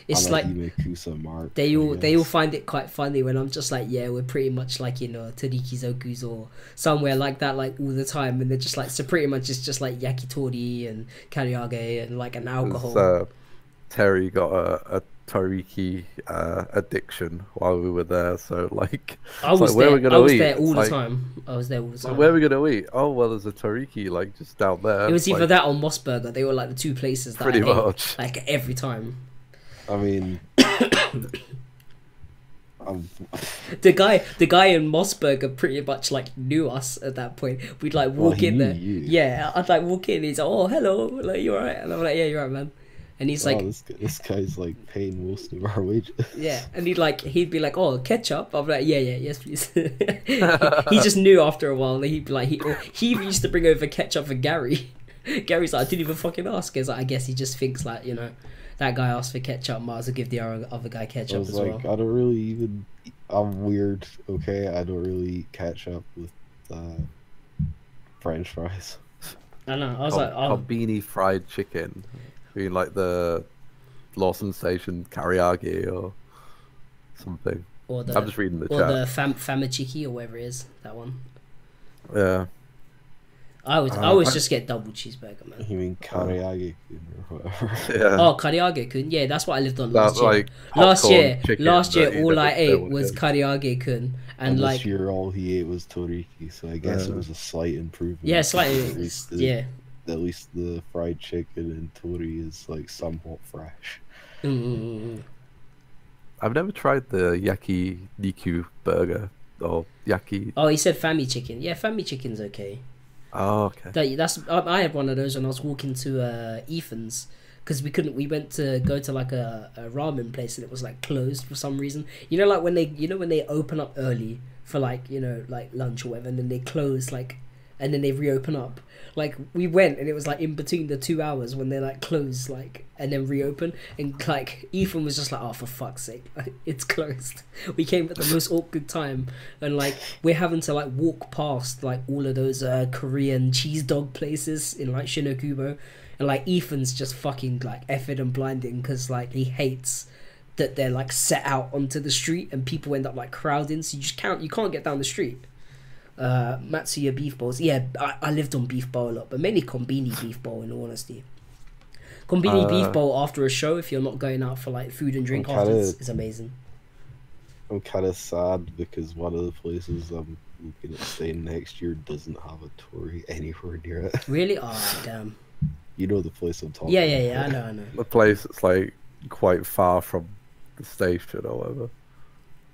it's I'm like a Himekusa mark. they I all they all find it quite funny when I'm just like, yeah, we're pretty much like you know Toriki Zokus or somewhere like that, like all the time, and they're just like so pretty much it's just like yakitori and karaage and like an alcohol. Uh, Terry got a, a Toriki uh, addiction while we were there, so like, I was like, where there. we gonna eat I was eat? there all It's the time. I was there all the so time. where are we gonna eat? Oh well, there's a Toriki like just down there. It was either like, that or MOS Burger. They were like the two places that Pretty I ate, much. like every time. I mean, I'm, The guy, the guy in MOS Burger pretty much like knew us at that point. We'd like oh, walk he in there. you. Yeah, I'd like walk in. And he's like, "Oh, hello, like you alright?" And I'm like, "Yeah, you're right, man." And he's wow, like, this, this guy's like paying most of our wages. "Yeah," and he'd like he'd be like, "Oh, ketchup." I'm like, "Yeah, yeah, yes, please." he just knew after a while. That he'd be like, he he used to bring over ketchup for Gary. Gary's like, I didn't even fucking ask. Cause like, I guess he just thinks like, you know, that guy asked for ketchup, might as well give the other, other guy I ketchup was as like, well. I don't really even. I'm weird. Okay, I don't really catch up with uh, French fries. I know. I was Cob- like, oh, Kombini fried chicken, being like the Lawson Station karaage or something. or the I'm just reading the or chat. the fam famichiki or whatever it is that one. Yeah, I would I Uh, always I- just get double cheeseburger, man. You mean karaage or whatever? yeah. Oh, karaage kun. Yeah, that's what I lived on That, last year. like, last year, chicken last year, all I ate was in. karaage kun, and And like this year, all he ate was toriki, so I guess it was a slight improvement. yeah, At slightly, least the, yeah. At least the fried chicken and tori is like somewhat fresh. Mm. I've never tried the yaki niku burger or yaki. Oh, he said family chicken. Yeah, family chicken's okay. Oh, okay. That, that's I, I had one of those when I was walking to uh, Ethan's because we couldn't. We went to go to like a, a ramen place and it was like closed for some reason. You know, like when they you know when they open up early for like you know like lunch or whatever, and then they close like, and then they reopen up. Like we went and it was like in between the two hours when they like close like and then reopen and like Ethan was just like oh for fuck's sake it's closed. We came at the most awkward time and like we're having to like walk past like all of those uh, Korean cheese dog places in like Shinokubo, and like Ethan's just fucking like effing and blinding because like he hates that they're like set out onto the street and people end up like crowding, so you just can't you can't get down the street. Uh, Matsuya beef bowls, yeah, I, I lived on beef bowl a lot, but mainly Kombini beef bowl in all honesty. Kombini Uh, beef bowl after a show, if you're not going out for like food and drink I'm kinda- afterwards, is amazing. I'm kind of sad because one of the places I'm looking at staying next year doesn't have a tori anywhere near it. Really? Oh damn. You know the place I'm talking Yeah, about. yeah, yeah. I know, I know. The place that's like quite far from the station or whatever.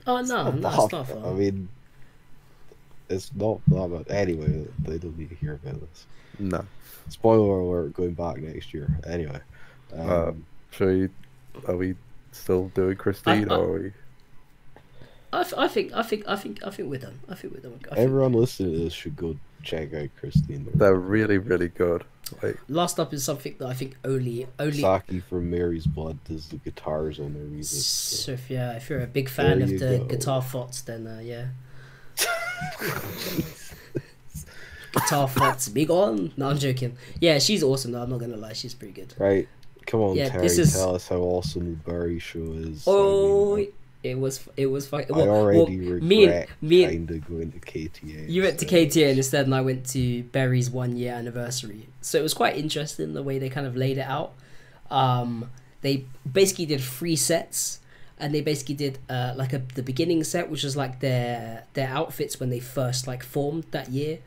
Oh It's no, not no, that it's not far. far. I mean, it's not that bad. Anyway, they don't need to hear about this. No. Spoiler alert, going back next year. Anyway. Um, Uh, Should we, are we still doing Christine I- or are we? I, th- I think, I think, I think, I think we're done. I think we're done. I think, everyone listening to this should go check out Christine. They're really, really good. Like, last up is something that I think only, only. Saki from Mary's Blood does the guitars on their music. so- So if yeah, if you're a big fan of the go. guitar fots, then uh, yeah. Guitar fots, big on. No, I'm joking. Yeah, she's awesome. though. I'm not gonna lie, she's pretty good. Right. Come on, Yeah, Terry, this is- tell us how awesome the Barry show is. Oh, I, mean, it was, it was fucking. I Well, well, already me and me and kind of going to KTA. You went to. KTN instead, and I went to Berry's one year anniversary. So it was quite interesting the way they kind of laid it out. Um, they basically did three sets, and they basically did uh, like a the beginning set, which was like their their outfits when they first like formed that year,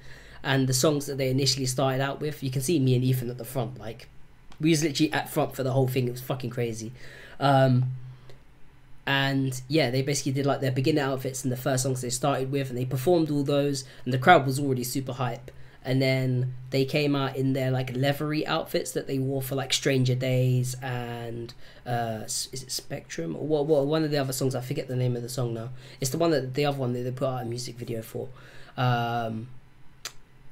and the songs that they initially started out with. You can see me and Ethan at the front, like we was literally at front for the whole thing. It was fucking crazy. Um, and yeah, they basically did like their beginner outfits and the first songs they started with, and they performed all those, and the crowd was already super hype. And then they came out in their like leathery outfits that they wore for like Stranger Days and uh, is it Spectrum or what? What one of the other songs? I forget the name of the song now. It's the one that the other one that they put out a music video for. Um,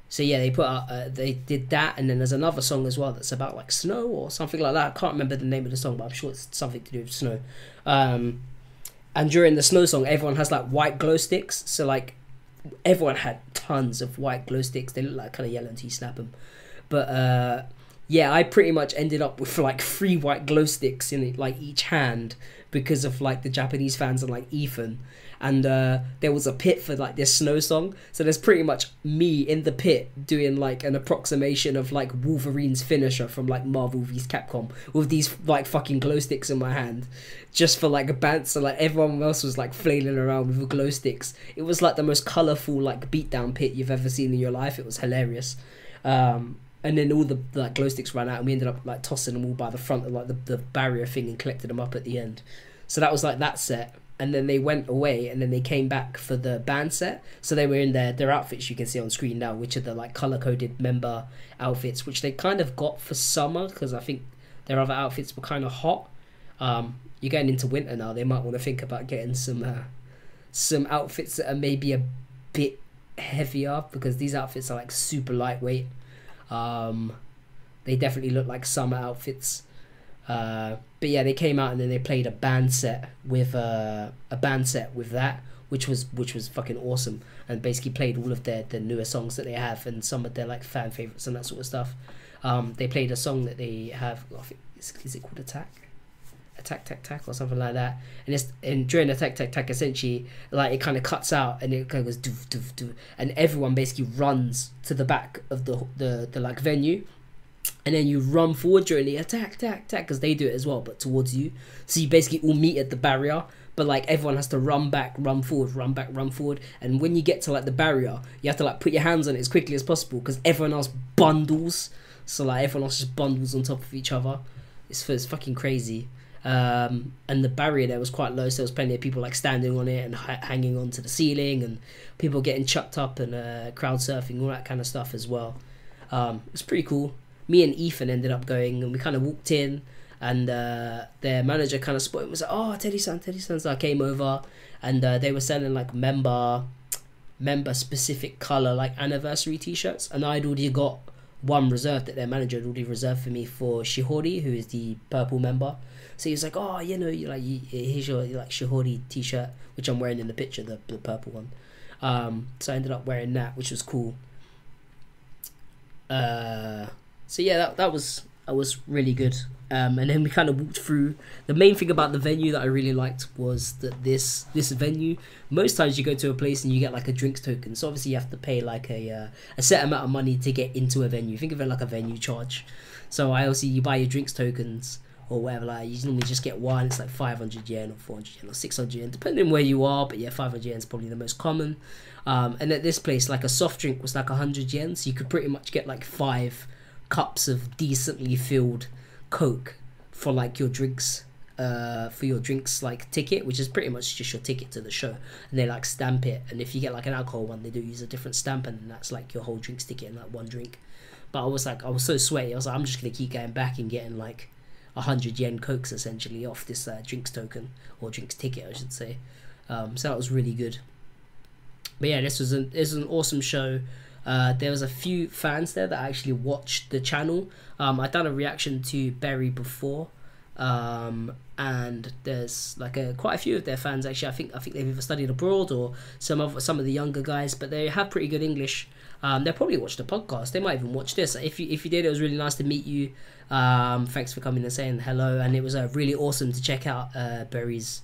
so yeah, they put out uh, they did that, and then there's another song as well that's about like snow or something like that. I can't remember the name of the song, but I'm sure it's something to do with snow. Um, and during the snow song, everyone has like white glow sticks. So like everyone had tons of white glow sticks. They look like kind of yellow until you snap them. But uh, yeah, I pretty much ended up with like three white glow sticks in like each hand because of like the Japanese fans and like Ethan. And uh, there was a pit for like this snow song, so there's pretty much me in the pit doing like an approximation of like Wolverine's finisher from like Marvel vs Capcom with these like fucking glow sticks in my hand, just for like a band. So like everyone else was like flailing around with glow sticks. It was like the most colorful like beatdown pit you've ever seen in your life. It was hilarious. Um, and then all the like glow sticks ran out, and we ended up like tossing them all by the front of like the, the barrier thing and collected them up at the end. So that was like that set, and then they went away, and then they came back for the band set. So they were in their their outfits you can see on screen now, which are the like color coded member outfits, which they kind of got for summer because I think their other outfits were kind of hot. Um, you're getting into winter now; they might want to think about getting some uh, some outfits that are maybe a bit heavier because these outfits are like super lightweight. Um, they definitely look like summer outfits. Uh, but yeah, they came out and then they played a band set with uh, a band set with that, which was which was fucking awesome, and basically played all of their the newer songs that they have and some of their like fan favorites and that sort of stuff. Um, they played a song that they have. Think, is, is it called Attack? Attack, tack, tack, or something like that. And it's and during attack, tack, tack, essentially, like it kind of cuts out and it kind of goes doof, doof, doof, and everyone basically runs to the back of the the, the like venue and then you run forward during the attack, attack, attack, because they do it as well, but towards you. So you basically all meet at the barrier, but like everyone has to run back, run forward, run back, run forward. And when you get to like the barrier, you have to like put your hands on it as quickly as possible because everyone else bundles. So like everyone else just bundles on top of each other. It's, it's fucking crazy. Um, and the barrier there was quite low, so there was plenty of people like standing on it and ha- hanging onto the ceiling, and people getting chucked up and uh, crowd surfing, all that kind of stuff as well. Um, it's pretty cool me and Ethan ended up going and we kind of walked in and uh, their manager kind of spotted was like, oh, Teddy San, Teddy San. So I came over and uh, they were selling like member member specific color like anniversary t-shirts. And I'd already got one reserved that their manager had already reserved for me for Shihori who is the purple member. So he was like oh you know you like here's your like Shihori t-shirt which I'm wearing in the picture the, the purple one. Um, so I ended up wearing that which was cool. Uh so yeah, that that was that was really good. Um, and then we kind of walked through. The main thing about the venue that I really liked was that this this venue. Most times you go to a place and you get like a drinks token. So obviously you have to pay like a uh, a set amount of money to get into a venue. Think of it like a venue charge. So I also you buy your drinks tokens or whatever. Like you normally just get one. It's like five hundred yen or four hundred yen or six hundred yen, depending where you are. But yeah, five hundred yen is probably the most common. Um, and at this place, like a soft drink was like hundred yen, so you could pretty much get like five cups of decently filled coke for like your drinks uh for your drinks like ticket which is pretty much just your ticket to the show. And they like stamp it. And if you get like an alcohol one they do use a different stamp and that's like your whole drinks ticket and that one drink. But i was like i was so sweaty. I was like i'm just gonna keep going back and getting like a hundred yen cokes essentially off this uh, drinks token or drinks ticket i should say. Um so that was really good. But yeah this was an this was an awesome show uh, there was a few fans there that actually watched the channel. Um, I'd done a reaction to Berry before, um, and there's like a quite a few of their fans actually. I think I think they've either studied abroad or some of some of the younger guys, but they have pretty good English. Um, they'll probably watch the podcast. They might even watch this. If you if you did, it was really nice to meet you. Um, thanks for coming and saying hello, and it was uh, really awesome to check out uh, Berry's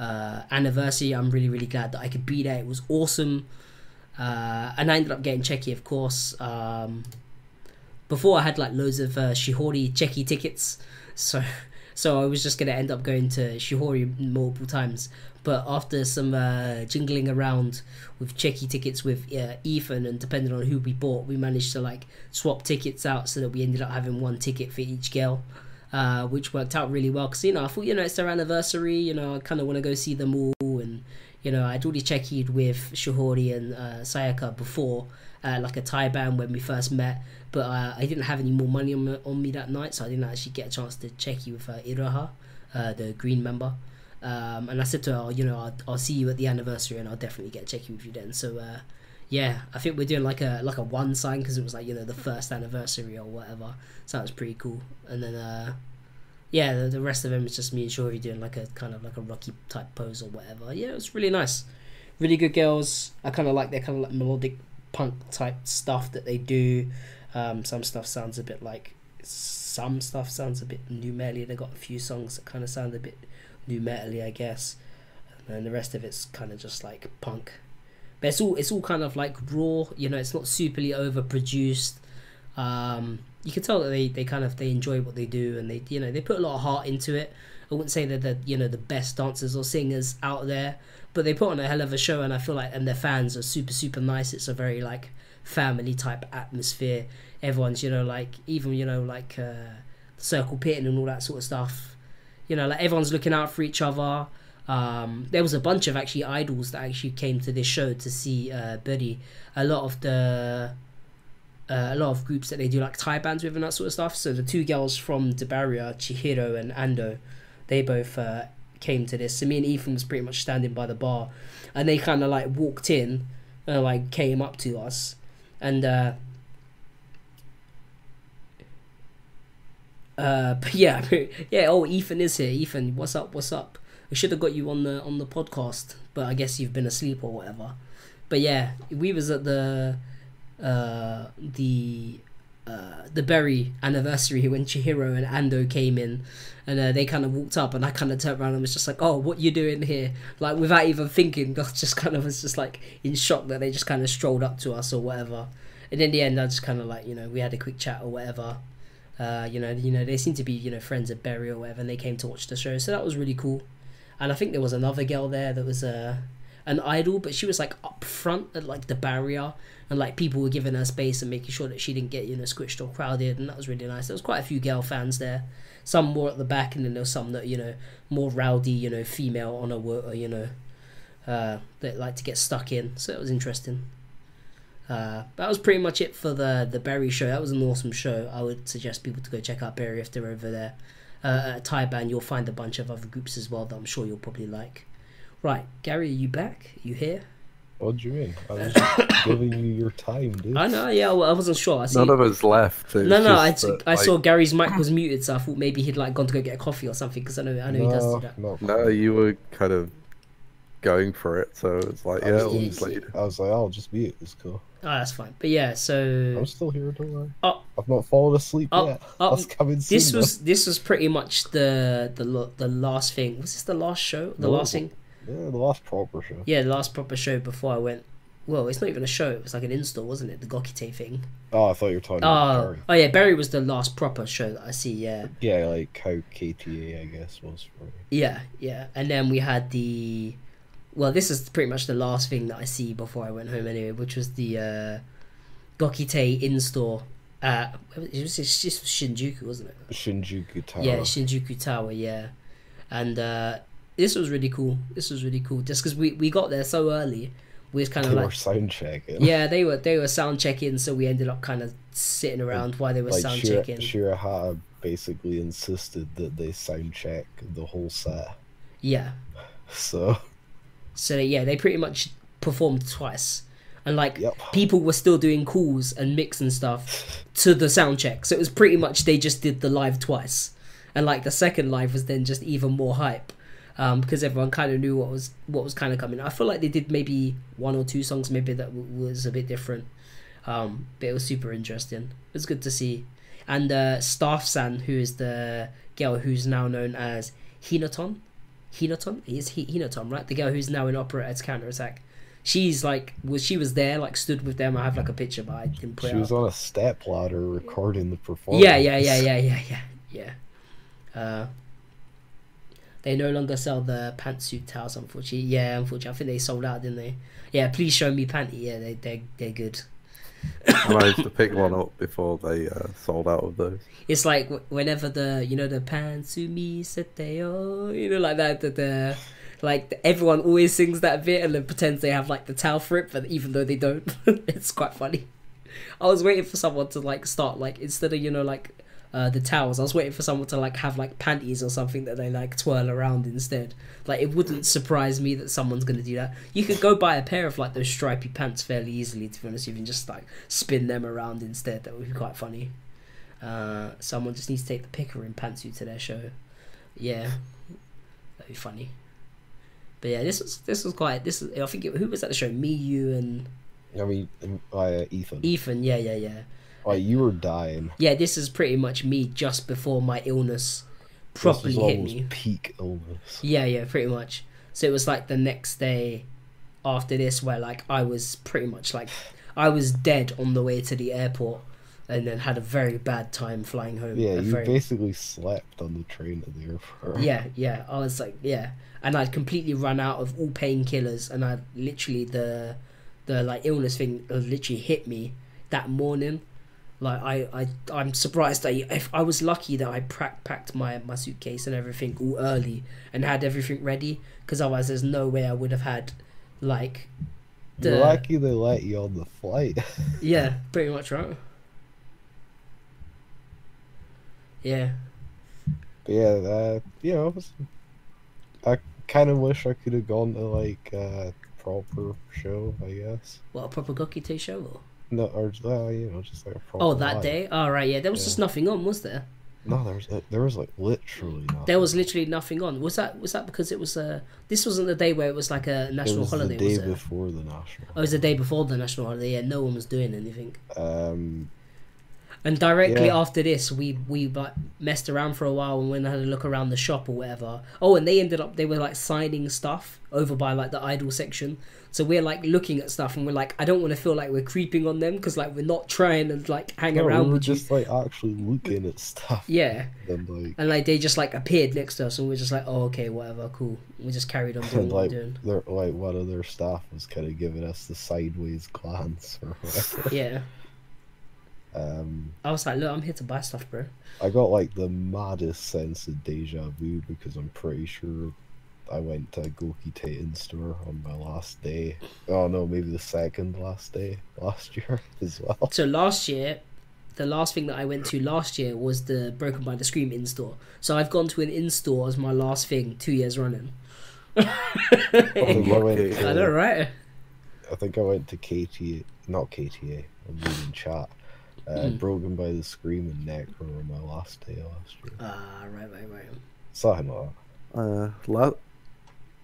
uh, anniversary. I'm really really glad that I could be there. It was awesome. Uh, and I ended up getting Cheki, of course. Um, before I had like loads of uh, Shihori Cheki tickets, so so I was just gonna end up going to Shihori multiple times. But after some uh, jingling around with Cheki tickets with uh, Ethan, and depending on who we bought, we managed to like swap tickets out so that we ended up having one ticket for each girl. uh, which worked out really well because you know I thought you know it's their anniversary. You know I kind of want to go see them all, and you know I'd already checked with Shihori and uh, Sayaka before, uh, like a taiban when we first met. But uh, I didn't have any more money on, on me that night, so I didn't actually get a chance to cheki with uh, Iraha, uh, the green member. Um, and I said to her, oh, you know, I'll, I'll see you at the anniversary, and I'll definitely get a check with you then. So uh, yeah, I think we're doing like a like a one sign because it was like you know the first anniversary or whatever. So that was pretty cool. And then uh, yeah, the, the rest of them is just me and Shori doing like a kind of like a Rocky type pose or whatever. Yeah, it was really nice. Really good girls. I kind of like their kind of like melodic punk type stuff that they do. Um, some stuff sounds a bit like some stuff sounds a bit nu metal. They got a few songs that kind of sound a bit nu metal I guess. And then the rest of it's kind of just like punk. But it's all it's all kind of like raw. You know, it's not superly overproduced. Um, you can tell that they, they kind of they enjoy what they do and they you know they put a lot of heart into it. I wouldn't say that they're the, you know the best dancers or singers out there, but they put on a hell of a show and I feel like and their fans are super super nice. It's a very like family type atmosphere. Everyone's you know like even you know like uh, circle pitting and all that sort of stuff. You know like everyone's looking out for each other. Um, there was a bunch of actually idols that actually came to this show to see uh, Buddy. A lot of the uh, a lot of groups that they do like taibans with and that sort of stuff. So the two girls from Debaria, Chihiro and Ando, they both uh, came to this. So me and Ethan was pretty much standing by the bar, and they kind of like walked in, and like came up to us, and uh, uh, but yeah, yeah. Oh, Ethan is here. Ethan, what's up? What's up? We should have got you on the on the podcast, but I guess you've been asleep or whatever. But yeah, we was at the uh, the uh, the Berry anniversary when Chihiro and Ando came in, and uh, they kind of walked up, and I kind of turned around and was just like, "Oh, what you doing here?" Like without even thinking, I just kind of was just like in shock that they just kind of strolled up to us or whatever. And in the end, I just kind of like you know we had a quick chat or whatever. Uh, you know, you know they seem to be you know friends of Berry or whatever, and they came to watch the show, so that was really cool. And I think there was another girl there that was a uh, an idol, but she was like up front at like the barrier, and like people were giving her space and making sure that she didn't get you know squished or crowded, and that was really nice. There was quite a few girl fans there, some more at the back, and then there was some that you know more rowdy, you know, female on a you know, uh, that like to get stuck in. So it was interesting. Uh, that was pretty much it for the the Berry show. That was an awesome show. I would suggest people to go check out Berry if they're over there. Uh, at taiban, you'll find a bunch of other groups as well that I'm sure you'll probably like. Right, Gary, are you back? Are you here? What do you mean? I was giving you your time, dude. I know, yeah, well, I wasn't sure. I see, None of us left. no, no, I, that, I like... saw Gary's mic was muted, so I thought maybe he'd like gone to go get a coffee or something because I know, I know no, he does do that. No, no, you were kind of going for it, so it's like, yeah, I was, like, I was like, I'll just mute. It's cool. Oh, that's fine. But yeah, so I'm still here. Don't worry. Oh, I've not fallen asleep oh, yet. Oh, That's coming soon. This was though. this was pretty much the the the last thing. Was this the last show? The no, last thing? Yeah, the last proper show. Yeah, the last proper show before I went. Well, it's not even a show. It was like an install, wasn't it? The Gokite thing. Oh, I thought you were talking oh, about Berry. Oh yeah, Barry was the last proper show that I see. Yeah. Yeah, like how KTA I guess was for. Yeah, yeah, and then we had the. Well, this is pretty much the last thing that I see before I went home anyway, which was the uh, Gokite in store. Uh, it was just Shinjuku, wasn't it? Shinjuku Tower. Yeah, Shinjuku Tower. Yeah, and uh, this was really cool. This was really cool. Just because we, we got there so early, we was kind of like were sound checking. Yeah, they were they were sound checking, so we ended up kind of sitting around while they were like sound Shira, checking. Shirahara basically insisted that they sound check the whole set. Yeah. So. So yeah, they pretty much performed twice, and like yep. people were still doing calls and mix and stuff to the sound check. So it was pretty much they just did the live twice, and like the second live was then just even more hype um, because everyone kind of knew what was what was kind of coming. I feel like they did maybe one or two songs maybe that w- was a bit different, um, but it was super interesting. It was good to see. And uh, Staff San, who is the girl who's now known as Hinaton, Hinaton is he Hinaton, right? The girl who's now in Opera's Counter Attack. She's like was she was there like stood with them. I have like a picture, but I didn't put. She was on a step ladder recording the performance. Yeah, yeah, yeah, yeah, yeah, yeah, yeah. Uh, they no longer sell the pantsuit towels, unfortunately. Yeah, unfortunately, I think they sold out, didn't they? Yeah, please show me panty. Yeah, they they they're good. I managed to pick one up before they uh, sold out of those. It's like wh- whenever the you know the pansumi seteo, you know like that the, the like everyone always sings that bit and then pretends they have like the towel for it, but even though they don't, it's quite funny. I was waiting for someone to like start like instead of you know like uh, the towels, I was waiting for someone to like have like panties or something that they like twirl around instead. Like it wouldn't surprise me that someone's gonna do that. You could go buy a pair of like those stripy pants fairly easily. To be honest, you can just like spin them around instead. That would be quite funny. Uh, someone just needs to take the picker in pantsuit to their show. Yeah, that'd be funny. But yeah, this was this was quite this. Was, I think it, who was at the show? Me, you, and I mean, uh, Ethan. Ethan. Yeah, yeah, yeah. Oh, you were dying. Yeah, this is pretty much me just before my illness properly hit me. peak illness. Yeah, yeah, pretty much. So it was like the next day after this where like I was pretty much like I was dead on the way to the airport and then had a very bad time flying home. Yeah, you very- basically slept on the train to the airport. Yeah, yeah. I was like, yeah, and I'd completely run out of all painkillers, and I literally the the like illness thing literally hit me that morning. Like I, I, I'm surprised that if I was lucky that I packed my my suitcase and everything all early and had everything ready, because otherwise there's no way I would have had, like, You're the lucky they let you on the flight. yeah, pretty much right. Yeah, But yeah, uh, you know, was- I kind of wish I could have gone to like a proper show. I guess. what a proper Gokite show. Or? No, or uh, you know, just like a. Oh, that live. day. All right, yeah. There was Yeah. just nothing on, was there? No, there was uh, there was like literally nothing. There was literally nothing on. Was that was that because it was uh this wasn't the day where it was like a It national was holiday, the day was it? before the national. Oh, it was the day before the national holiday. Yeah, no one was doing anything. Um, And directly Yeah. after this, we we like messed around for a while and went and had a look around the shop or whatever. Oh, and they ended up they were like signing stuff over by like the idol section. So we're like looking at stuff and we're like, I don't want to feel like we're creeping on them because like we're not trying to like hang no, around we were with you. just like actually looking at stuff. Yeah, And like, and like they just like appeared next to us and we're just like, oh okay, whatever, cool. We just carried on doing like, we're doing. like one of their staff was kind of giving us the sideways glance or whatever. Yeah. Um, I was like, look, I'm here to buy stuff, bro. I got like the maddest sense of deja vu because I'm pretty sure I went to a Goki Titan store on my last day. Oh no, maybe the second last day last year as well. So last year, the last thing that I went to last year was the Broken by the Scream in store. So I've gone to an in store as my last thing two years running. I think I went. Unlucky. I To, know, right? I think I went to KTA, not KTA. I'm reading chat. Uh, Mm. Broken by the Scream and Necro on my last day last year. Ah, right, right, right. Something like that. Uh, la-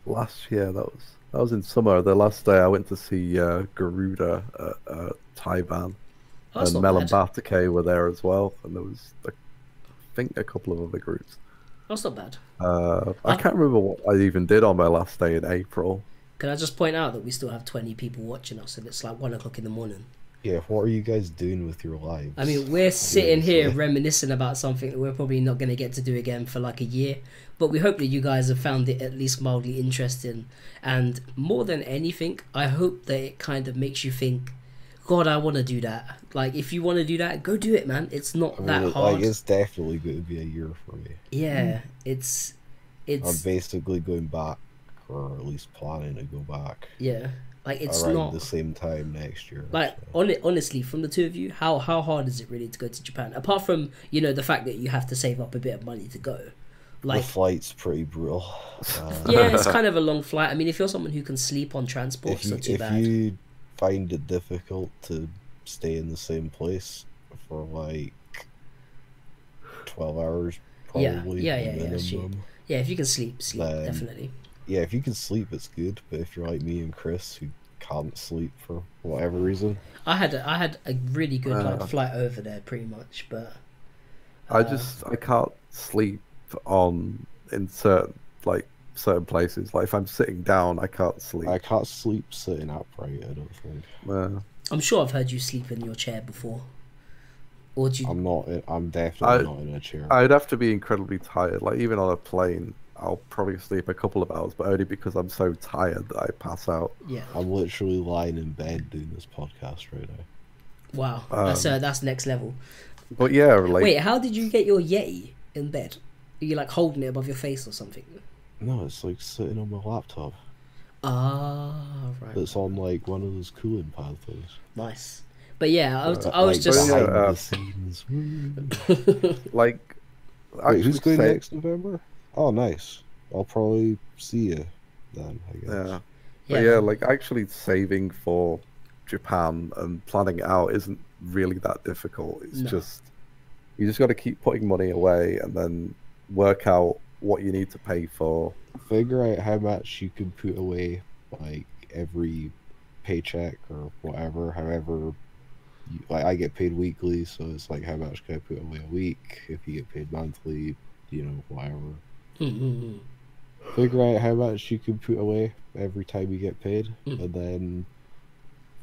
last year that was that was in summer. The last day I went to see uh, Garuda at uh, Taiwan, Oh, and Mel and. Were there as well, and there was I think a couple of other groups. That's not bad. Uh, I Uh, can't remember what I even did on my last day in April. Can I just point out that we still have 20 people watching us and it's like 1 o'clock in the morning? Yeah, what are you guys doing with your lives? I mean, we're sitting here Seriously. reminiscing about something that we're probably not going to get to do again for like a year. But we hope that you guys have found it at least mildly interesting. And more than anything, I hope that it kind of makes you think, God, I want to do that. Like, if you want to do that, go do it, man. It's not I mean, that hard. like it's definitely going to be a year for me. Yeah, it's. it's. I'm basically going back, or at least planning to go back Yeah. Like, it's around not. the same time next year. Like so. on honestly, from the two of you, how how hard is it really to go to Japan? Apart from you know the fact that you have to save up a bit of money to go, like the flight's pretty brutal. Uh, yeah, it's kind of a long flight. I mean, if you're someone who can sleep on transport, it's not too if bad. you find it difficult to stay in the same place for like twelve hours, probably yeah, yeah, yeah, minimum. Yeah, if you can sleep, sleep definitely. Yeah, if you can sleep, it's good. But if you're like me and Chris, who can't sleep for whatever reason, I had a, I had a really good like Uh, flight over there, pretty much, but I uh, just I can't sleep on in certain like certain places. Like if I'm sitting down, I can't sleep. I can't sleep sitting upright. I don't think. Uh, I'm sure I've heard you sleep in your chair before, or do you? I'm not. I'm definitely I- not in a chair. I'd have to be incredibly tired. Like even on a plane, I'll probably sleep a couple of hours, but only because I'm so tired that I pass out. yeah, I'm literally lying in bed doing this podcast right now. Wow, that's uh, that's next level. But yeah, like Wait, how did you get your Yeti in bed? Are you like holding it above your face or something? No, it's like sitting on my laptop. Ah, right, It's on like one of those cooling pad things. nice. But yeah, I was, Uh, I was like, just yeah, uh, the scenes. Like Wait, who's going say- next November? Oh, nice. I'll probably see you then. I guess. Yeah. yeah, But yeah, like actually saving for Japan and planning it out isn't really that difficult. It's No. just you just got to keep putting money away and then work out what you need to pay for. Figure out how much you can put away, like every paycheck or whatever. However, you, like I get paid weekly, so it's like how much can I put away a week? If you get paid monthly, you know, whatever. Mm-mm-mm. Figure out how much you can put away every time you get paid, Mm. and then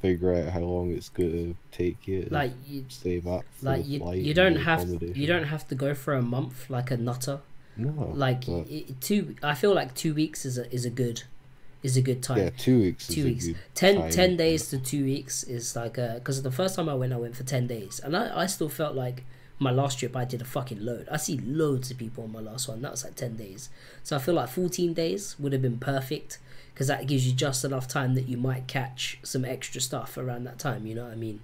figure out how long it's gonna take you to like you, save up. Like you, you don't have you don't have to go for a month like a nutter. No, Like but- i two, I feel like two weeks is a is a good is a good time. yeah, two weeks. two weeks 10, time. 10 days to two weeks is like because the first time i went i went for 10 days and I, I still felt like my last trip i did a fucking load. I see loads of people on my last one. That was like 10 days. So i feel like 14 days would have been perfect because that gives you just enough time that you might catch some extra stuff around that time you know what i mean?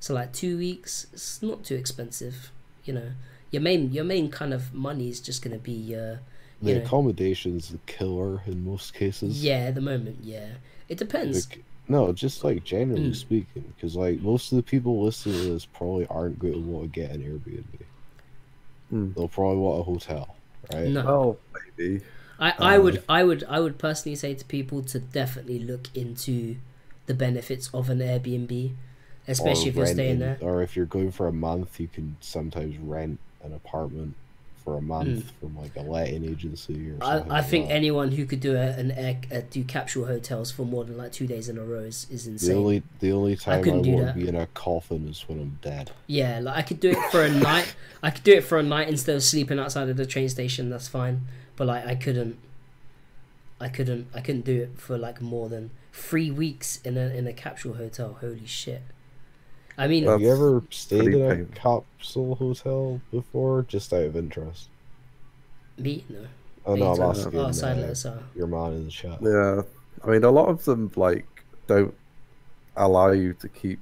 So like two weeks it's not too expensive you know? Your main your main kind of money is just gonna be uh The you know, accommodation's the killer in most cases. yeah at the moment yeah. It depends. Like, no, just like generally Mm. speaking, because like most of the people listening to this probably aren't going to want to get an Airbnb. Hmm. They'll probably want a hotel, right? no Oh, maybe. I, I Um, would I would I would personally say to people to definitely look into the benefits of an Airbnb, especially if you're staying renting- there. Or if you're going for a month, you can sometimes rent an apartment for a month from like a Latin agency or. I, something. I like think that. anyone who could do a, an air, uh, do capsule hotels for more than like two days in a row is, is the insane. only the only time I, couldn't want to be in a coffin is when I'm dead. Yeah, like I could do it for a night. I could do it for a night instead of sleeping outside of the train station. That's fine. But like I couldn't. I couldn't. I couldn't do it for like more than three weeks in a in a capsule hotel. Holy shit! I mean, Have you ever stayed in a painful. capsule hotel before, just out of interest? me no. Oh no, I'm asking oh, silent uh, your man in the chat. Yeah, I mean, a lot of them like don't allow you to keep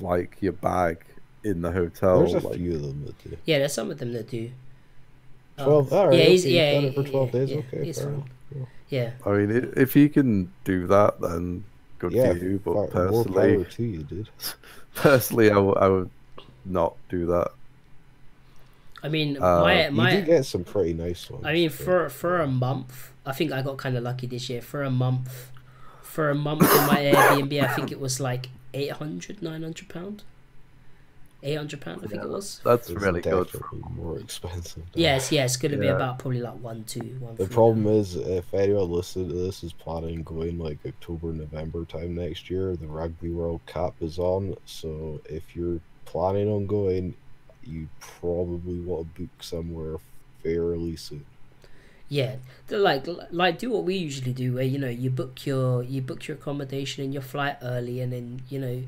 like your bag in the hotel. There's a like, few of them that do. Yeah, there's some of them that do. Twelve. all right, yeah, he's, okay, you've yeah, done it for twelve yeah, days. yeah, okay, he's fine. Cool. Yeah, I mean, if you can do that, then good Yeah, for you. But fuck, more personally, power to you, dude. personally, I, w- I would not do that. I mean, Uh, my You my. do get some pretty nice ones. I mean, so- for for a month, I think I got kind of lucky this year. For a month, for a month in my Airbnb, I think it was like 800, 900 pound. Eight hundred pound, I think it was. That's it's really good. more expensive. Yes, yeah, it's gonna be about probably like one, two, one. The three problem now. is, if anyone listening to this is planning going like October, November time next year, the Rugby World Cup is on. So if you're planning on going, you probably want to book somewhere fairly soon. Yeah, they're like like do what we usually do, where you know you book your you book your accommodation and your flight early, and then you know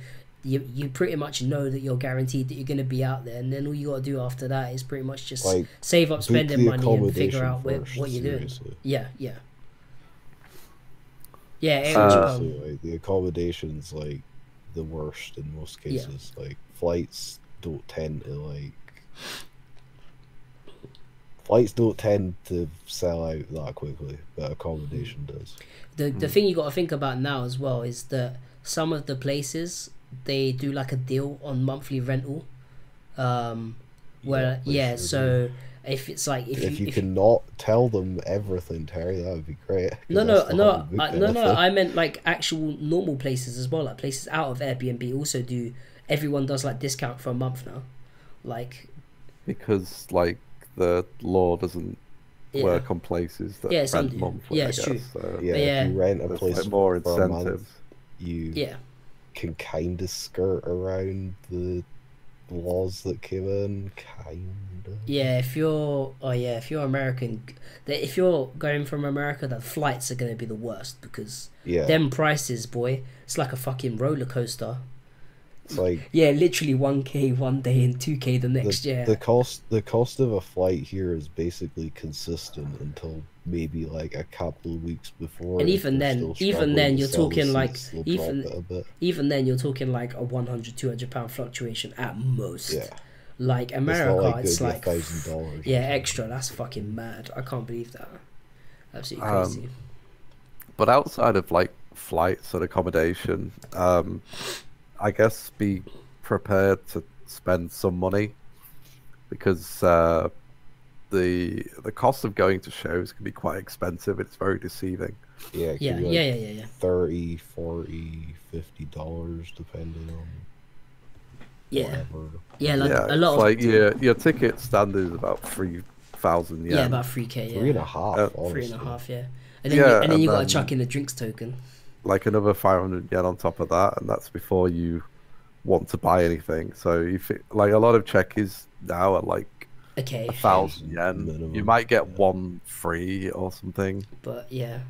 you you pretty much know that you're guaranteed that you're going to be out there, and then all you got to do after that is pretty much just Like, save up spending money and figure out where, first, what you're doing. seriously. Yeah, yeah, yeah. eight Uh, hundred like, the accommodation's like the worst in most Yeah. cases. Like flights don't tend to like flights don't tend to sell out that quickly, but accommodation does. The the thing you got to think about now as well is that some of the places they do like a deal on monthly rental. Um, where they yeah, sure so if it's like if, If, you, you if cannot tell them everything, Terry, that would be great. No, no, no, haven't booked no, no. I meant like actual normal places as well, like places out of Airbnb also do. Everyone does like discount for a month now, like because like the law doesn't yeah, work on places that Yeah, some rent monthly. Yeah, I it's guess. true. So yeah, yeah. if you rent a place like, more for a month, you yeah, can kind of skirt around the laws that came in, kind of. yeah. If you're, oh yeah, if you're American, that if you're going from America, the flights are gonna be the worst because Yeah, them prices, boy, it's like a fucking roller coaster. It's like Yeah, literally one k one day and two k the the, next year. the cost the cost of a flight here is basically consistent until maybe like a couple of weeks before. And even then- even then you're talking, like, even- drop it a bit. Even then, you're talking like a 100 200 pound fluctuation at most. Yeah, Like it's America, not like it's like, thousand dollars. yeah, extra. That's fucking mad. I can't believe that. Absolutely Um, crazy. But outside of like flights and accommodation, um, I guess be prepared to spend some money because uh, the the cost of going to shows can be quite expensive. It's very deceiving. yeah, it yeah, be, like, yeah, yeah, yeah, yeah. 30 40 50 dollars depending on Yeah, whatever. yeah. Like yeah, a lot it's of like your your ticket standard is about three thousand yen. yeah, about three k. Yeah, three and a half. Uh, three and a half. Yeah, and then Yeah, you, and then and you gotta chuck in a drinks token. Like another 500 yen on top of that, and that's before you want to buy anything. So if it, like a lot of chekis now are like Okay, a thousand yen, you might get yeah. one free or something, but yeah,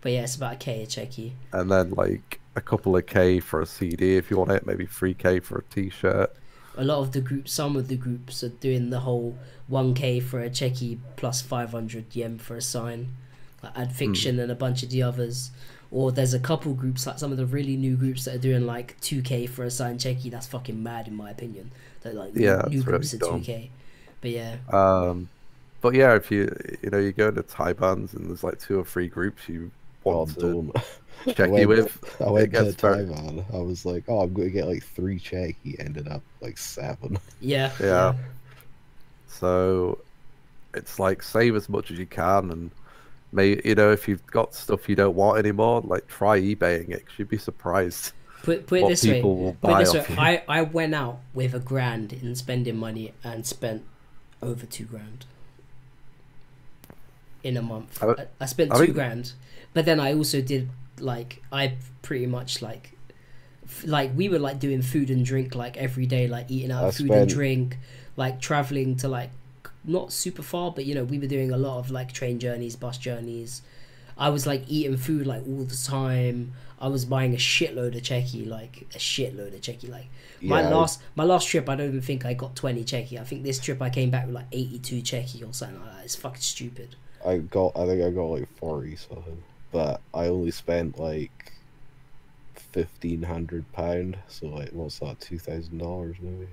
but yeah, it's about a k a cheki. and then like a couple of k for a CD if you want it, maybe three k for a T-shirt. a lot of the groups, some of the groups are doing the whole 1k for a cheki plus 500 yen for a sign, like Ad Fiction hmm. and a bunch of the others. Or there's a couple groups, like some of the really new groups that are doing like 2k for a sign cheki. That's fucking mad in my opinion. That like new- Yeah, new it's groups are really dumb. 2k. But yeah, Um, but yeah, if you you know you go to taibans and there's like two or three groups you Oh, want to don't. I check went, you with, I went to gets very- Taiwan. I was like, oh, I'm going to get like three check. He ended up like seven. yeah, Yeah. So it's like save as much as you can, and may you know if you've got stuff you don't want anymore, like try eBaying it. 'cause you'd be surprised. Put put it what this way. people will Put it buy this way. you. I I went out with a grand in spending money and spent over two grand in a month. I- I, I spent I two think- grand, but then I also did like I pretty much like like we were like doing food and drink like every day, like eating out I food and drink, like traveling to like not super far, but you know we were doing a lot of like train journeys, bus journeys. I was like eating food like all the time. I was buying a shitload of cheki, like a shitload of cheki. Like my Yeah, last my last trip, I don't even think I got twenty cheki. I think this trip I came back with like eighty two cheki or something like that. It's fucking stupid. I got, I think I got like 40 something. But I only spent like fifteen hundred pound. So like, what's that? Two thousand dollars maybe.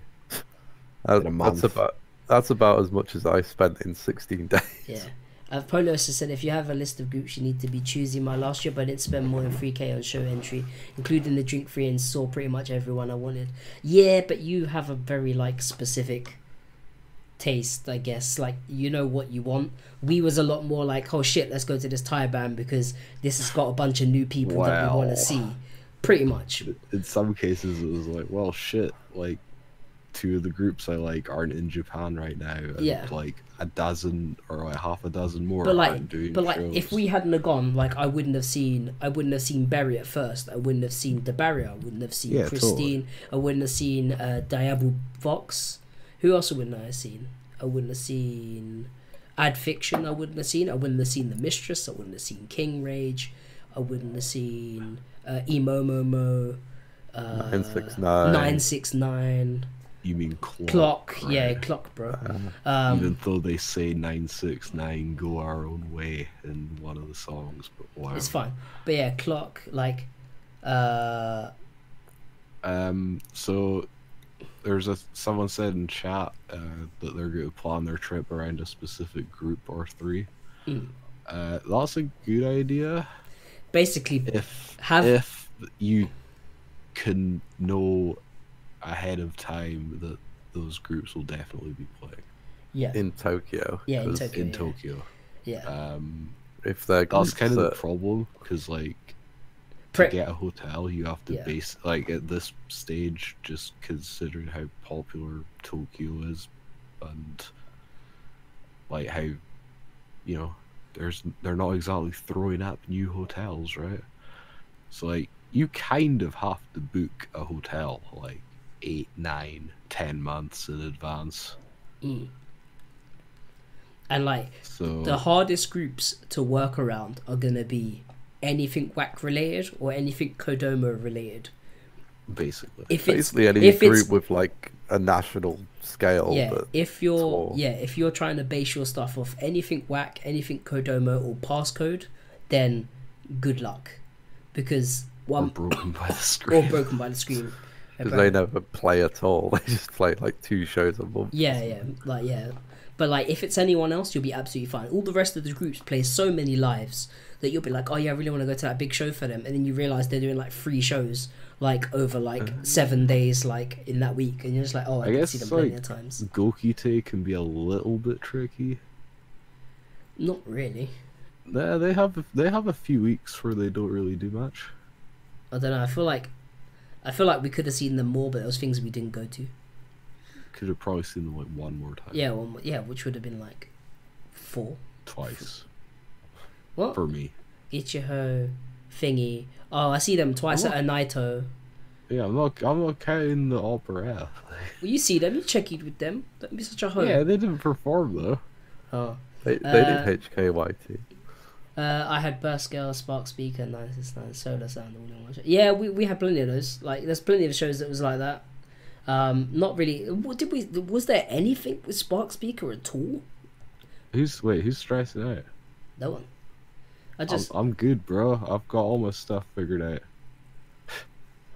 In a month. That's about that's about as much as I spent in 16 days. Yeah. Uh, Polos has said if you have a list of groups, you need to be choosy. My last trip, I didn't spend more than 3k on show entry, including the drink free, and saw pretty much everyone I wanted. Yeah, but you have a very like specific taste, I guess. Like you know what you want. We was a lot more like, oh shit, let's go to this taiban because this has got a bunch of new people that we want to see. Pretty much. In some cases, it was like, well, shit. Like, two of the groups I like aren't in Japan right now. And Yeah. Like a dozen or like half a dozen more But like, doing but like, if we hadn't have gone, like, I wouldn't have seen, I wouldn't have seen Berry at first. I wouldn't have seen the Barrier. I wouldn't have seen Yeah, totally. Christine. I wouldn't have seen uh, Diablo Vox. Who else wouldn't I have seen? I wouldn't have seen Ad Fiction. I wouldn't have seen. I wouldn't have seen The Mistress. I wouldn't have seen King Rage. I wouldn't have seen uh, Emo Momo. Uh, 969. 969. You mean clock? Clock. Yeah, right? clock, bro. Uh, Um, Even though they say 969 go our own way in one of the songs, but wow. It's fine. But yeah, clock, like, uh, Um, so there's a someone said in chat uh, that they're going to plan their trip around a specific group or three. Mm. Uh, that's a good idea basically, if Have- if you can know ahead of time that those groups will definitely be playing yeah, in Tokyo. Yeah, in 'cause Tokyo. in yeah. Tokyo. yeah. Um, If they're that's kind of the problem because like to get a hotel, you have to Yeah. base like at this stage, just considering how popular Tokyo is, and like how you know there's they're not exactly throwing up new hotels, right? So like you kind of have to book a hotel like eight, nine, ten months in advance. Mm. And like So the hardest groups to work around are gonna be anything WACK related or anything Kodomo related. basically. If Basically, any if group with like a national scale. yeah, if you're for- yeah, if you're trying to base your stuff off anything WACK, anything Kodomo or passcode, then good luck, because or one Broken by the Scream or Broken by the Scream. because they never play at all. They just play like two shows a month. Yeah, yeah, like yeah. But like, if it's anyone else, you'll be absolutely fine. All the rest of the groups play so many lives that you'll be like, oh yeah, I really want to go to that big show for them, and then you realize they're doing like three shows, like over like uh-huh. seven days, like in that week, and you're just like, oh, I, I can guess see them it's plenty like- of times. Gokite can be a little bit tricky. Not really. They they have they have a few weeks where they don't really do much. I don't know. I feel like, I feel like we could have seen them more, but those things we didn't go to. Could have probably seen them like one more time. Yeah, well, yeah, which would have been like four. Twice What? for me. Ichiho, thingy. Oh, I see them twice I'm at a Naito. Yeah, I'm not I'm not counting the opera. Well, you see them. You check it with them. Don't be such a hoe. Yeah, they didn't perform though. Oh. They, they Uh, did HKYT. Uh, I had Burst Girl, Spark Speaker, 969, Solar Sound, all in one show. Yeah, we, we had plenty of those. Like, there's plenty of shows that was like that. Um, not really. What did we? Was there anything with Spark Speaker at all? Who's wait? Who's stressing out? No one. I I'm, just I'm good, bro. I've got all my stuff figured out.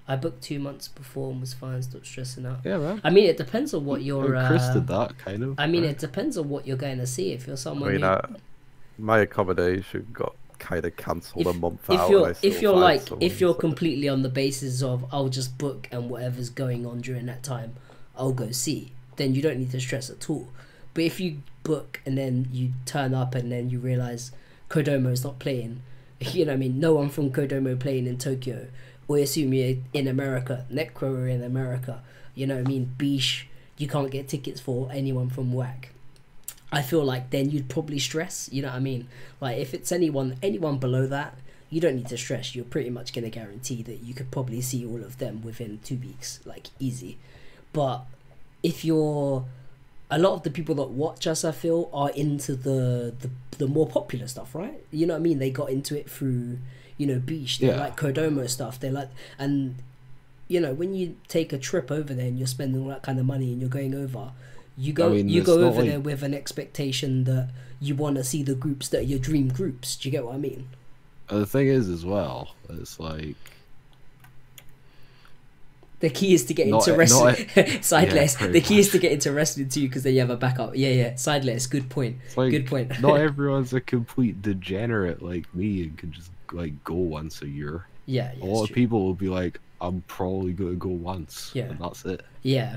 I booked two months before and was fine. Stopped stressing out. Yeah, man. I mean, it depends on what you're. And Chris Uh, did that kind of. I mean, right? it depends on what you're going to see. If you're I someone, mean, who, uh, my accommodation got kind of cancelled a month if out. you're if you're like someone, if you're so- completely on the basis of I'll just book and whatever's going on during that time I'll go see then you don't need to stress at all. But if you book and then you turn up and then you realize Kodomo's not playing you know what I mean? No one from Kodomo playing in Tokyo. We assume you're in America. Necro are in America. You know what I mean? Bish you can't get tickets for anyone from WACK I feel like then you'd probably stress. You know what I mean? Like if it's anyone anyone below that, you don't need to stress. You're pretty much gonna guarantee that you could probably see all of them within two weeks, like easy. But if you're a lot of the people that watch us, I feel, are into the the, the more popular stuff, right? You know what I mean? They got into it through, you know, BiSH. They Yeah. like Kodomo stuff. They like and you know when you take a trip over there and you're spending all that kind of money and you're going over you go mean, you go over like- there with an expectation that you want to see the groups that are your dream groups do you get what i mean Uh, the thing is, as well, it's like the key is to get Not- into wrestling sideless pretty the key is to much. get into wrestling too because then you have a backup yeah yeah sideless good point like good point not everyone's a complete degenerate like me and can just like go once a year. yeah, a yeah lot of true. people will be like, I'm probably gonna go once. Yeah. and that's it. Yeah.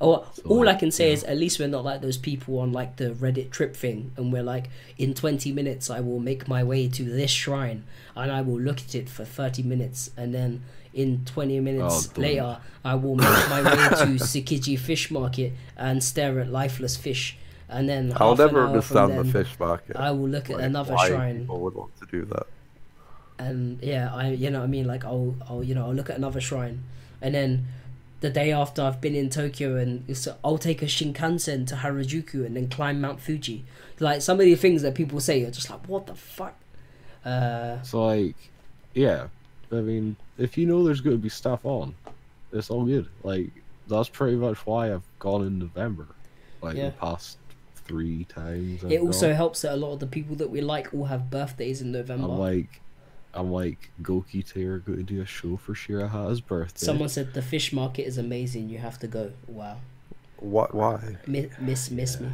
Oh, So, all I can say yeah. is at least we're not like those people on like the Reddit trip thing, and we're like, in 20 minutes I will make my way to this shrine, and I will look at it for 30 minutes, and then in 20 minutes Oh, later I will make my way to Tsukiji Fish Market and stare at lifeless fish, and then I'll never understand the fish market. I will look at like, another why shrine People would want to do that. and yeah, I you know what I mean like I'll I'll you know I'll look at another shrine, and then the day after I've been in Tokyo and it's, I'll take a Shinkansen to Harajuku and then climb Mount Fuji. Like some of the things that people say are just like what the fuck. Uh, So like, yeah, I mean, if you know there's going to be stuff on, it's all good. Like that's pretty much why I've gone in November, like Yeah. the past three times. I've it also gone. helps that a lot of the people that we like all have birthdays in November. I'm like, I'm like Goki are going to do a show for Shirahata's birthday. Someone said the fish market is amazing. You have to go. Wow. What? Why? miss miss, miss me.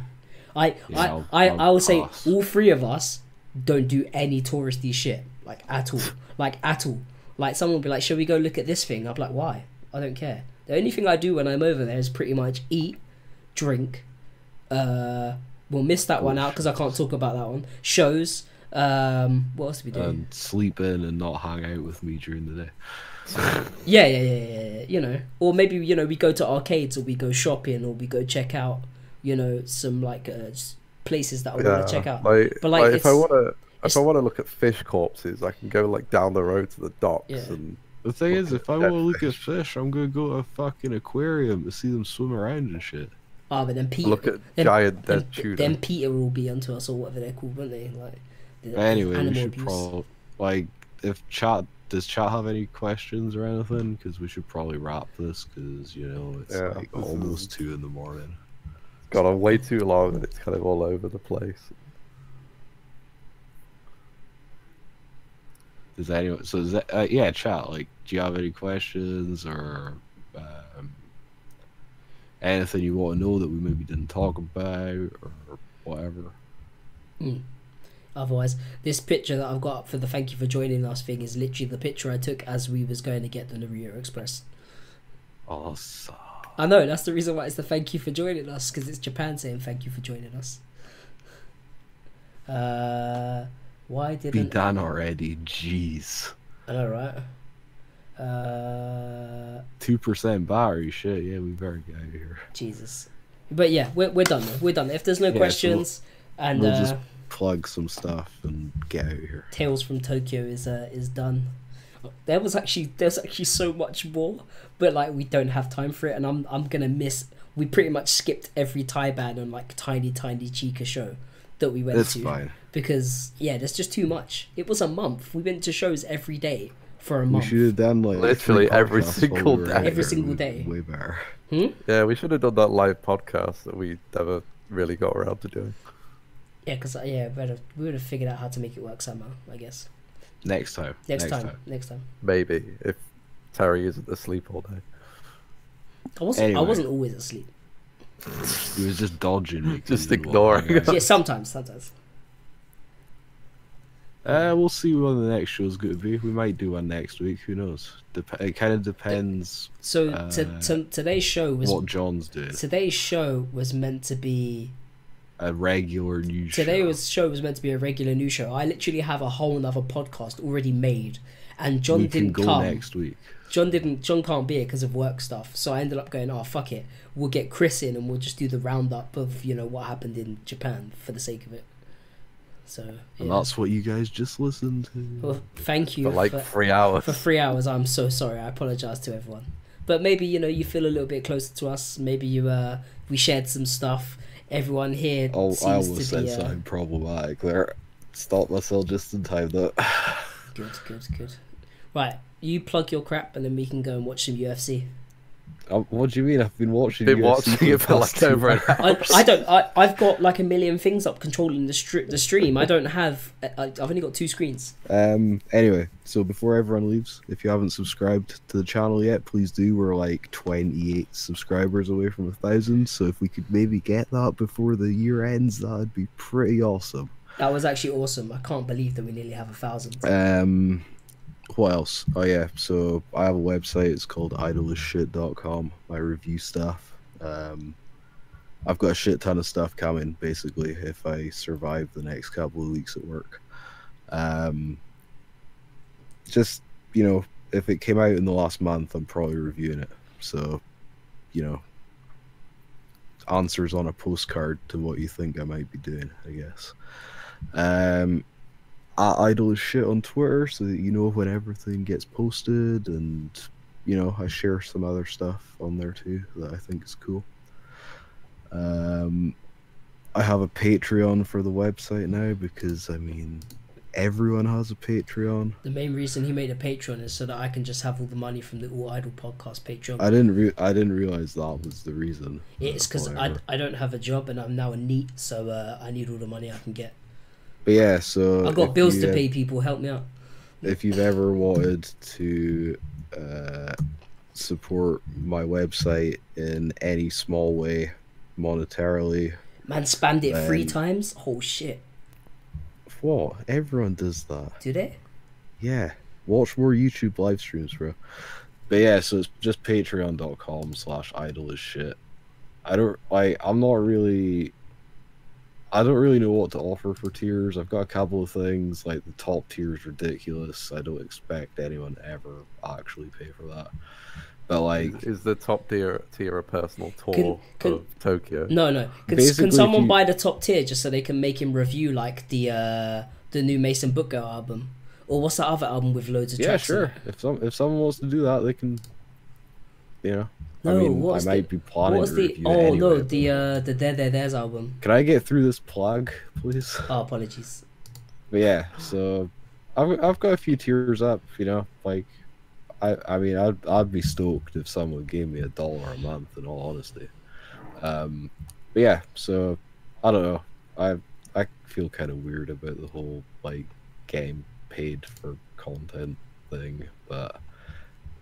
I Yeah, I I'll- I, I'll I would say pass. all three of us don't do any touristy shit like at all, like at all. Like someone will be like, "Shall we go look at this thing?" I'll be like, "Why? I don't care." The only thing I do when I'm over there is pretty much eat, drink. Uh, we'll miss that one out because I can't talk about that one. Shows. Um, what else do we do? and sleep in and not hang out with me during the day. Yeah, yeah, yeah, yeah, yeah. You know, or maybe you know we go to arcades or we go shopping or we go check out, you know, some like uh, places that I want to check out. Like, But, like, like, if I want to, if I want to look at fish corpses, I can go like down the road to the docks Yeah. and The thing is, if I want to look at fish. fish, I'm gonna go to a fucking aquarium to see them swim around and shit. Ah, but then Peter, look at then, giant then, dead tuna. then Peter will be onto us or whatever they're called, won't they? Like, the- Anyway, we should abuse. probably like if chat does chat have any questions or anything? Because we should probably wrap this because you know it's Yeah, like almost is- two in the morning. It's gone on way too long and it's kind of all over the place. Does anyone? So is that, uh, yeah, chat. Like, do you have any questions or um, anything you want to know that we maybe didn't talk about or whatever? Otherwise, this picture that I've got up for the thank you for joining us thing is literally the picture I took as we was going to get the Narita Express. Awesome. I know that's the reason why it's the thank you for joining us because it's Japan saying thank you for joining us. Uh, why Be didn't done already. Jeez. all right? Uh, Two percent battery. Shit. Yeah, we better get out of here. Jesus. But yeah, we're we're done. We're done. If there's no so questions, and we'll uh, just plug some stuff and get out of here. Tales from Tokyo is uh, is done. There was actually there's actually so much more, but like we don't have time for it, and I'm I'm gonna miss. We pretty much skipped every Taiban on like tiny tiny Chica show that we went It's to fine. because yeah, there's just too much. It was a month. We went to shows every day for a month. We should have done like Literally every single day. Every single day. Way better. Hmm? Yeah, we should have done that live podcast that we never really got around to doing. Yeah, because yeah, we would have, we would have figured out how to make it work somehow. I guess Next time. next, time, next time. Maybe if Terry isn't asleep all day. I wasn't. I wasn't always asleep. He was just dodging me. 'cause Just he didn't want ignoring to- Yeah, sometimes, sometimes. Uh, we'll see what the next show's going to be. We might do one next week. Who knows? Dep- it kind of depends So Uh, to, to, today's show was what John's doing. today's show was meant to be A regular news today show. was show was meant to be a regular news show. I literally have a whole another podcast already made, and John we didn't go come. next week. John didn't. John can't be here because of work stuff. So I ended up going. Oh fuck it. We'll get Chris in and we'll just do the roundup of you know what happened in Japan for the sake of it. So And that's what you guys just listened to. Well, thank you For like for, three hours. for three hours. I'm so sorry. I apologize to everyone. But maybe you know you feel a little bit closer to us. Maybe you uh we shared some stuff. Everyone here Oh, seems I almost to said be uh, something problematic there. Stop myself just in time though. good, good, good. Right, you plug your crap and then we can go and watch some UFC. Um, what do you mean? I've been watching. Been UFC watching it for like two over an hour. I, I don't. I, I've got like a million things up controlling the stri- the stream. I don't have. I, I've only got two screens. Um. Anyway, so before everyone leaves, if you haven't subscribed to the channel yet, please do. We're like 28 subscribers away from a thousand. So if we could maybe get that before the year ends, that'd be pretty awesome. That was actually awesome. I can't believe that we nearly have a thousand. Um. What else? Oh yeah. So I have a website. It's called idolishshit.com. My review stuff. Um. I've got a shit ton of stuff coming. Basically, if I survive the next couple of weeks at work. Um. Just you know, if it came out in the last month, I'm probably reviewing it. So, you know, answers on a postcard to what you think I might be doing, I guess. Um, I idle as shit on Twitter so that you know when everything gets posted, and you know I share some other stuff on there too that I think is cool. Um, I have a Patreon for the website now because I mean everyone has a Patreon. The main reason he made a Patreon is so that I can just have all the money from the All Idol podcast Patreon. I didn't re- I didn't realize that was the reason. it's because I, I don't have a job and I'm now a NEET, so uh, I need all the money I can get. But yeah, so I've got bills to pay. People, help me out. if you've ever wanted to uh, support my website in any small way monetarily Man spammed it three times. Oh shit! what everyone does that Do they? yeah watch more youtube live streams bro but yeah so it's just patreon.com slash idle as shit i don't like i'm not really i don't really know what to offer for tiers i've got a couple of things like the top tier is ridiculous i don't expect anyone to ever actually pay for that but like Is the top tier tier a personal tour Can- can- of Tokyo? No, no. Can, can someone you- buy the top tier just so they can make him review like the uh the new Maison book girl album, or what's that other album with loads of yeah tracks? on sure it? if some if someone wants to do that they can you know No, i mean i might the, be planning What's the? Oh it no, the uh the There There There's album. can i get through this plug please Oh, apologies. But yeah, so I've I've got a few tiers up. You know, like I I mean I'd I'd be stoked if someone gave me a dollar a month. In all honesty, um, but yeah. So I don't know. I I feel kind of weird about the whole like game paid for content thing, but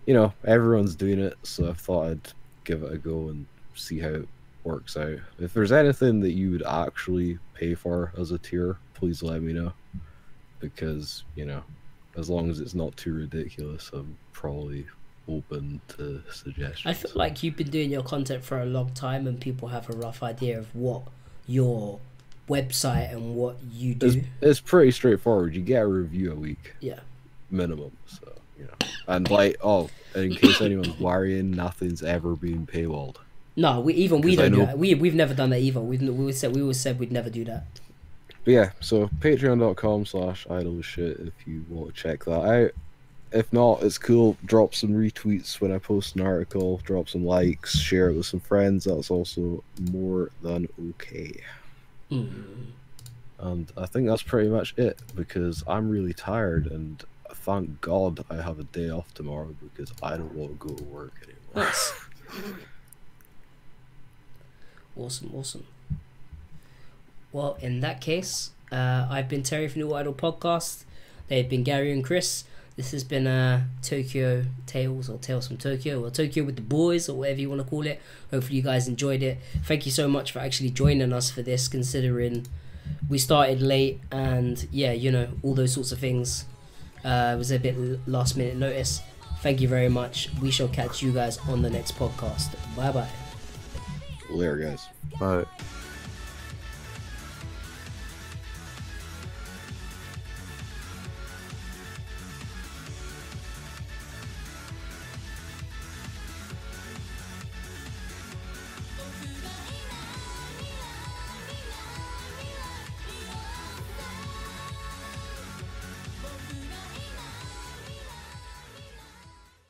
you know everyone's doing it, so I thought I'd give it a go and see how it works out. If there's anything that you would actually pay for as a tier, please let me know. Because, you know, as long as it's not too ridiculous, I'm probably open to suggestions. I feel like you've been doing your content for a long time and people have a rough idea of what your website and what you do. It's, it's pretty straightforward. You get a review a week. Yeah. Minimum. So, you know. And like, oh, in case anyone's worrying, nothing's ever been paywalled. No, we even we don't do that. We we've never done that either. We've we always said we always said we'd never do that. But yeah, so patreon.com slash idle shit if you want to check that out. If not, it's cool. Drop some retweets when I post an article, drop some likes, share it with some friends. That's also more than okay. Mm. And I think that's pretty much it because I'm really tired and thank God I have a day off tomorrow because I don't want to go to work anymore. Nice. awesome, awesome. Well, in that case, uh, I've been Terry from the Idol Podcast. They've been Gary and Chris. This has been uh, Tokyo Tales or Tales from Tokyo or Tokyo with the Boys or whatever you want to call it. Hopefully, you guys enjoyed it. Thank you so much for actually joining us for this, considering we started late and yeah, you know, all those sorts of things. Uh, it was a bit last minute notice. Thank you very much. We shall catch you guys on the next podcast. Bye bye. Later, guys. But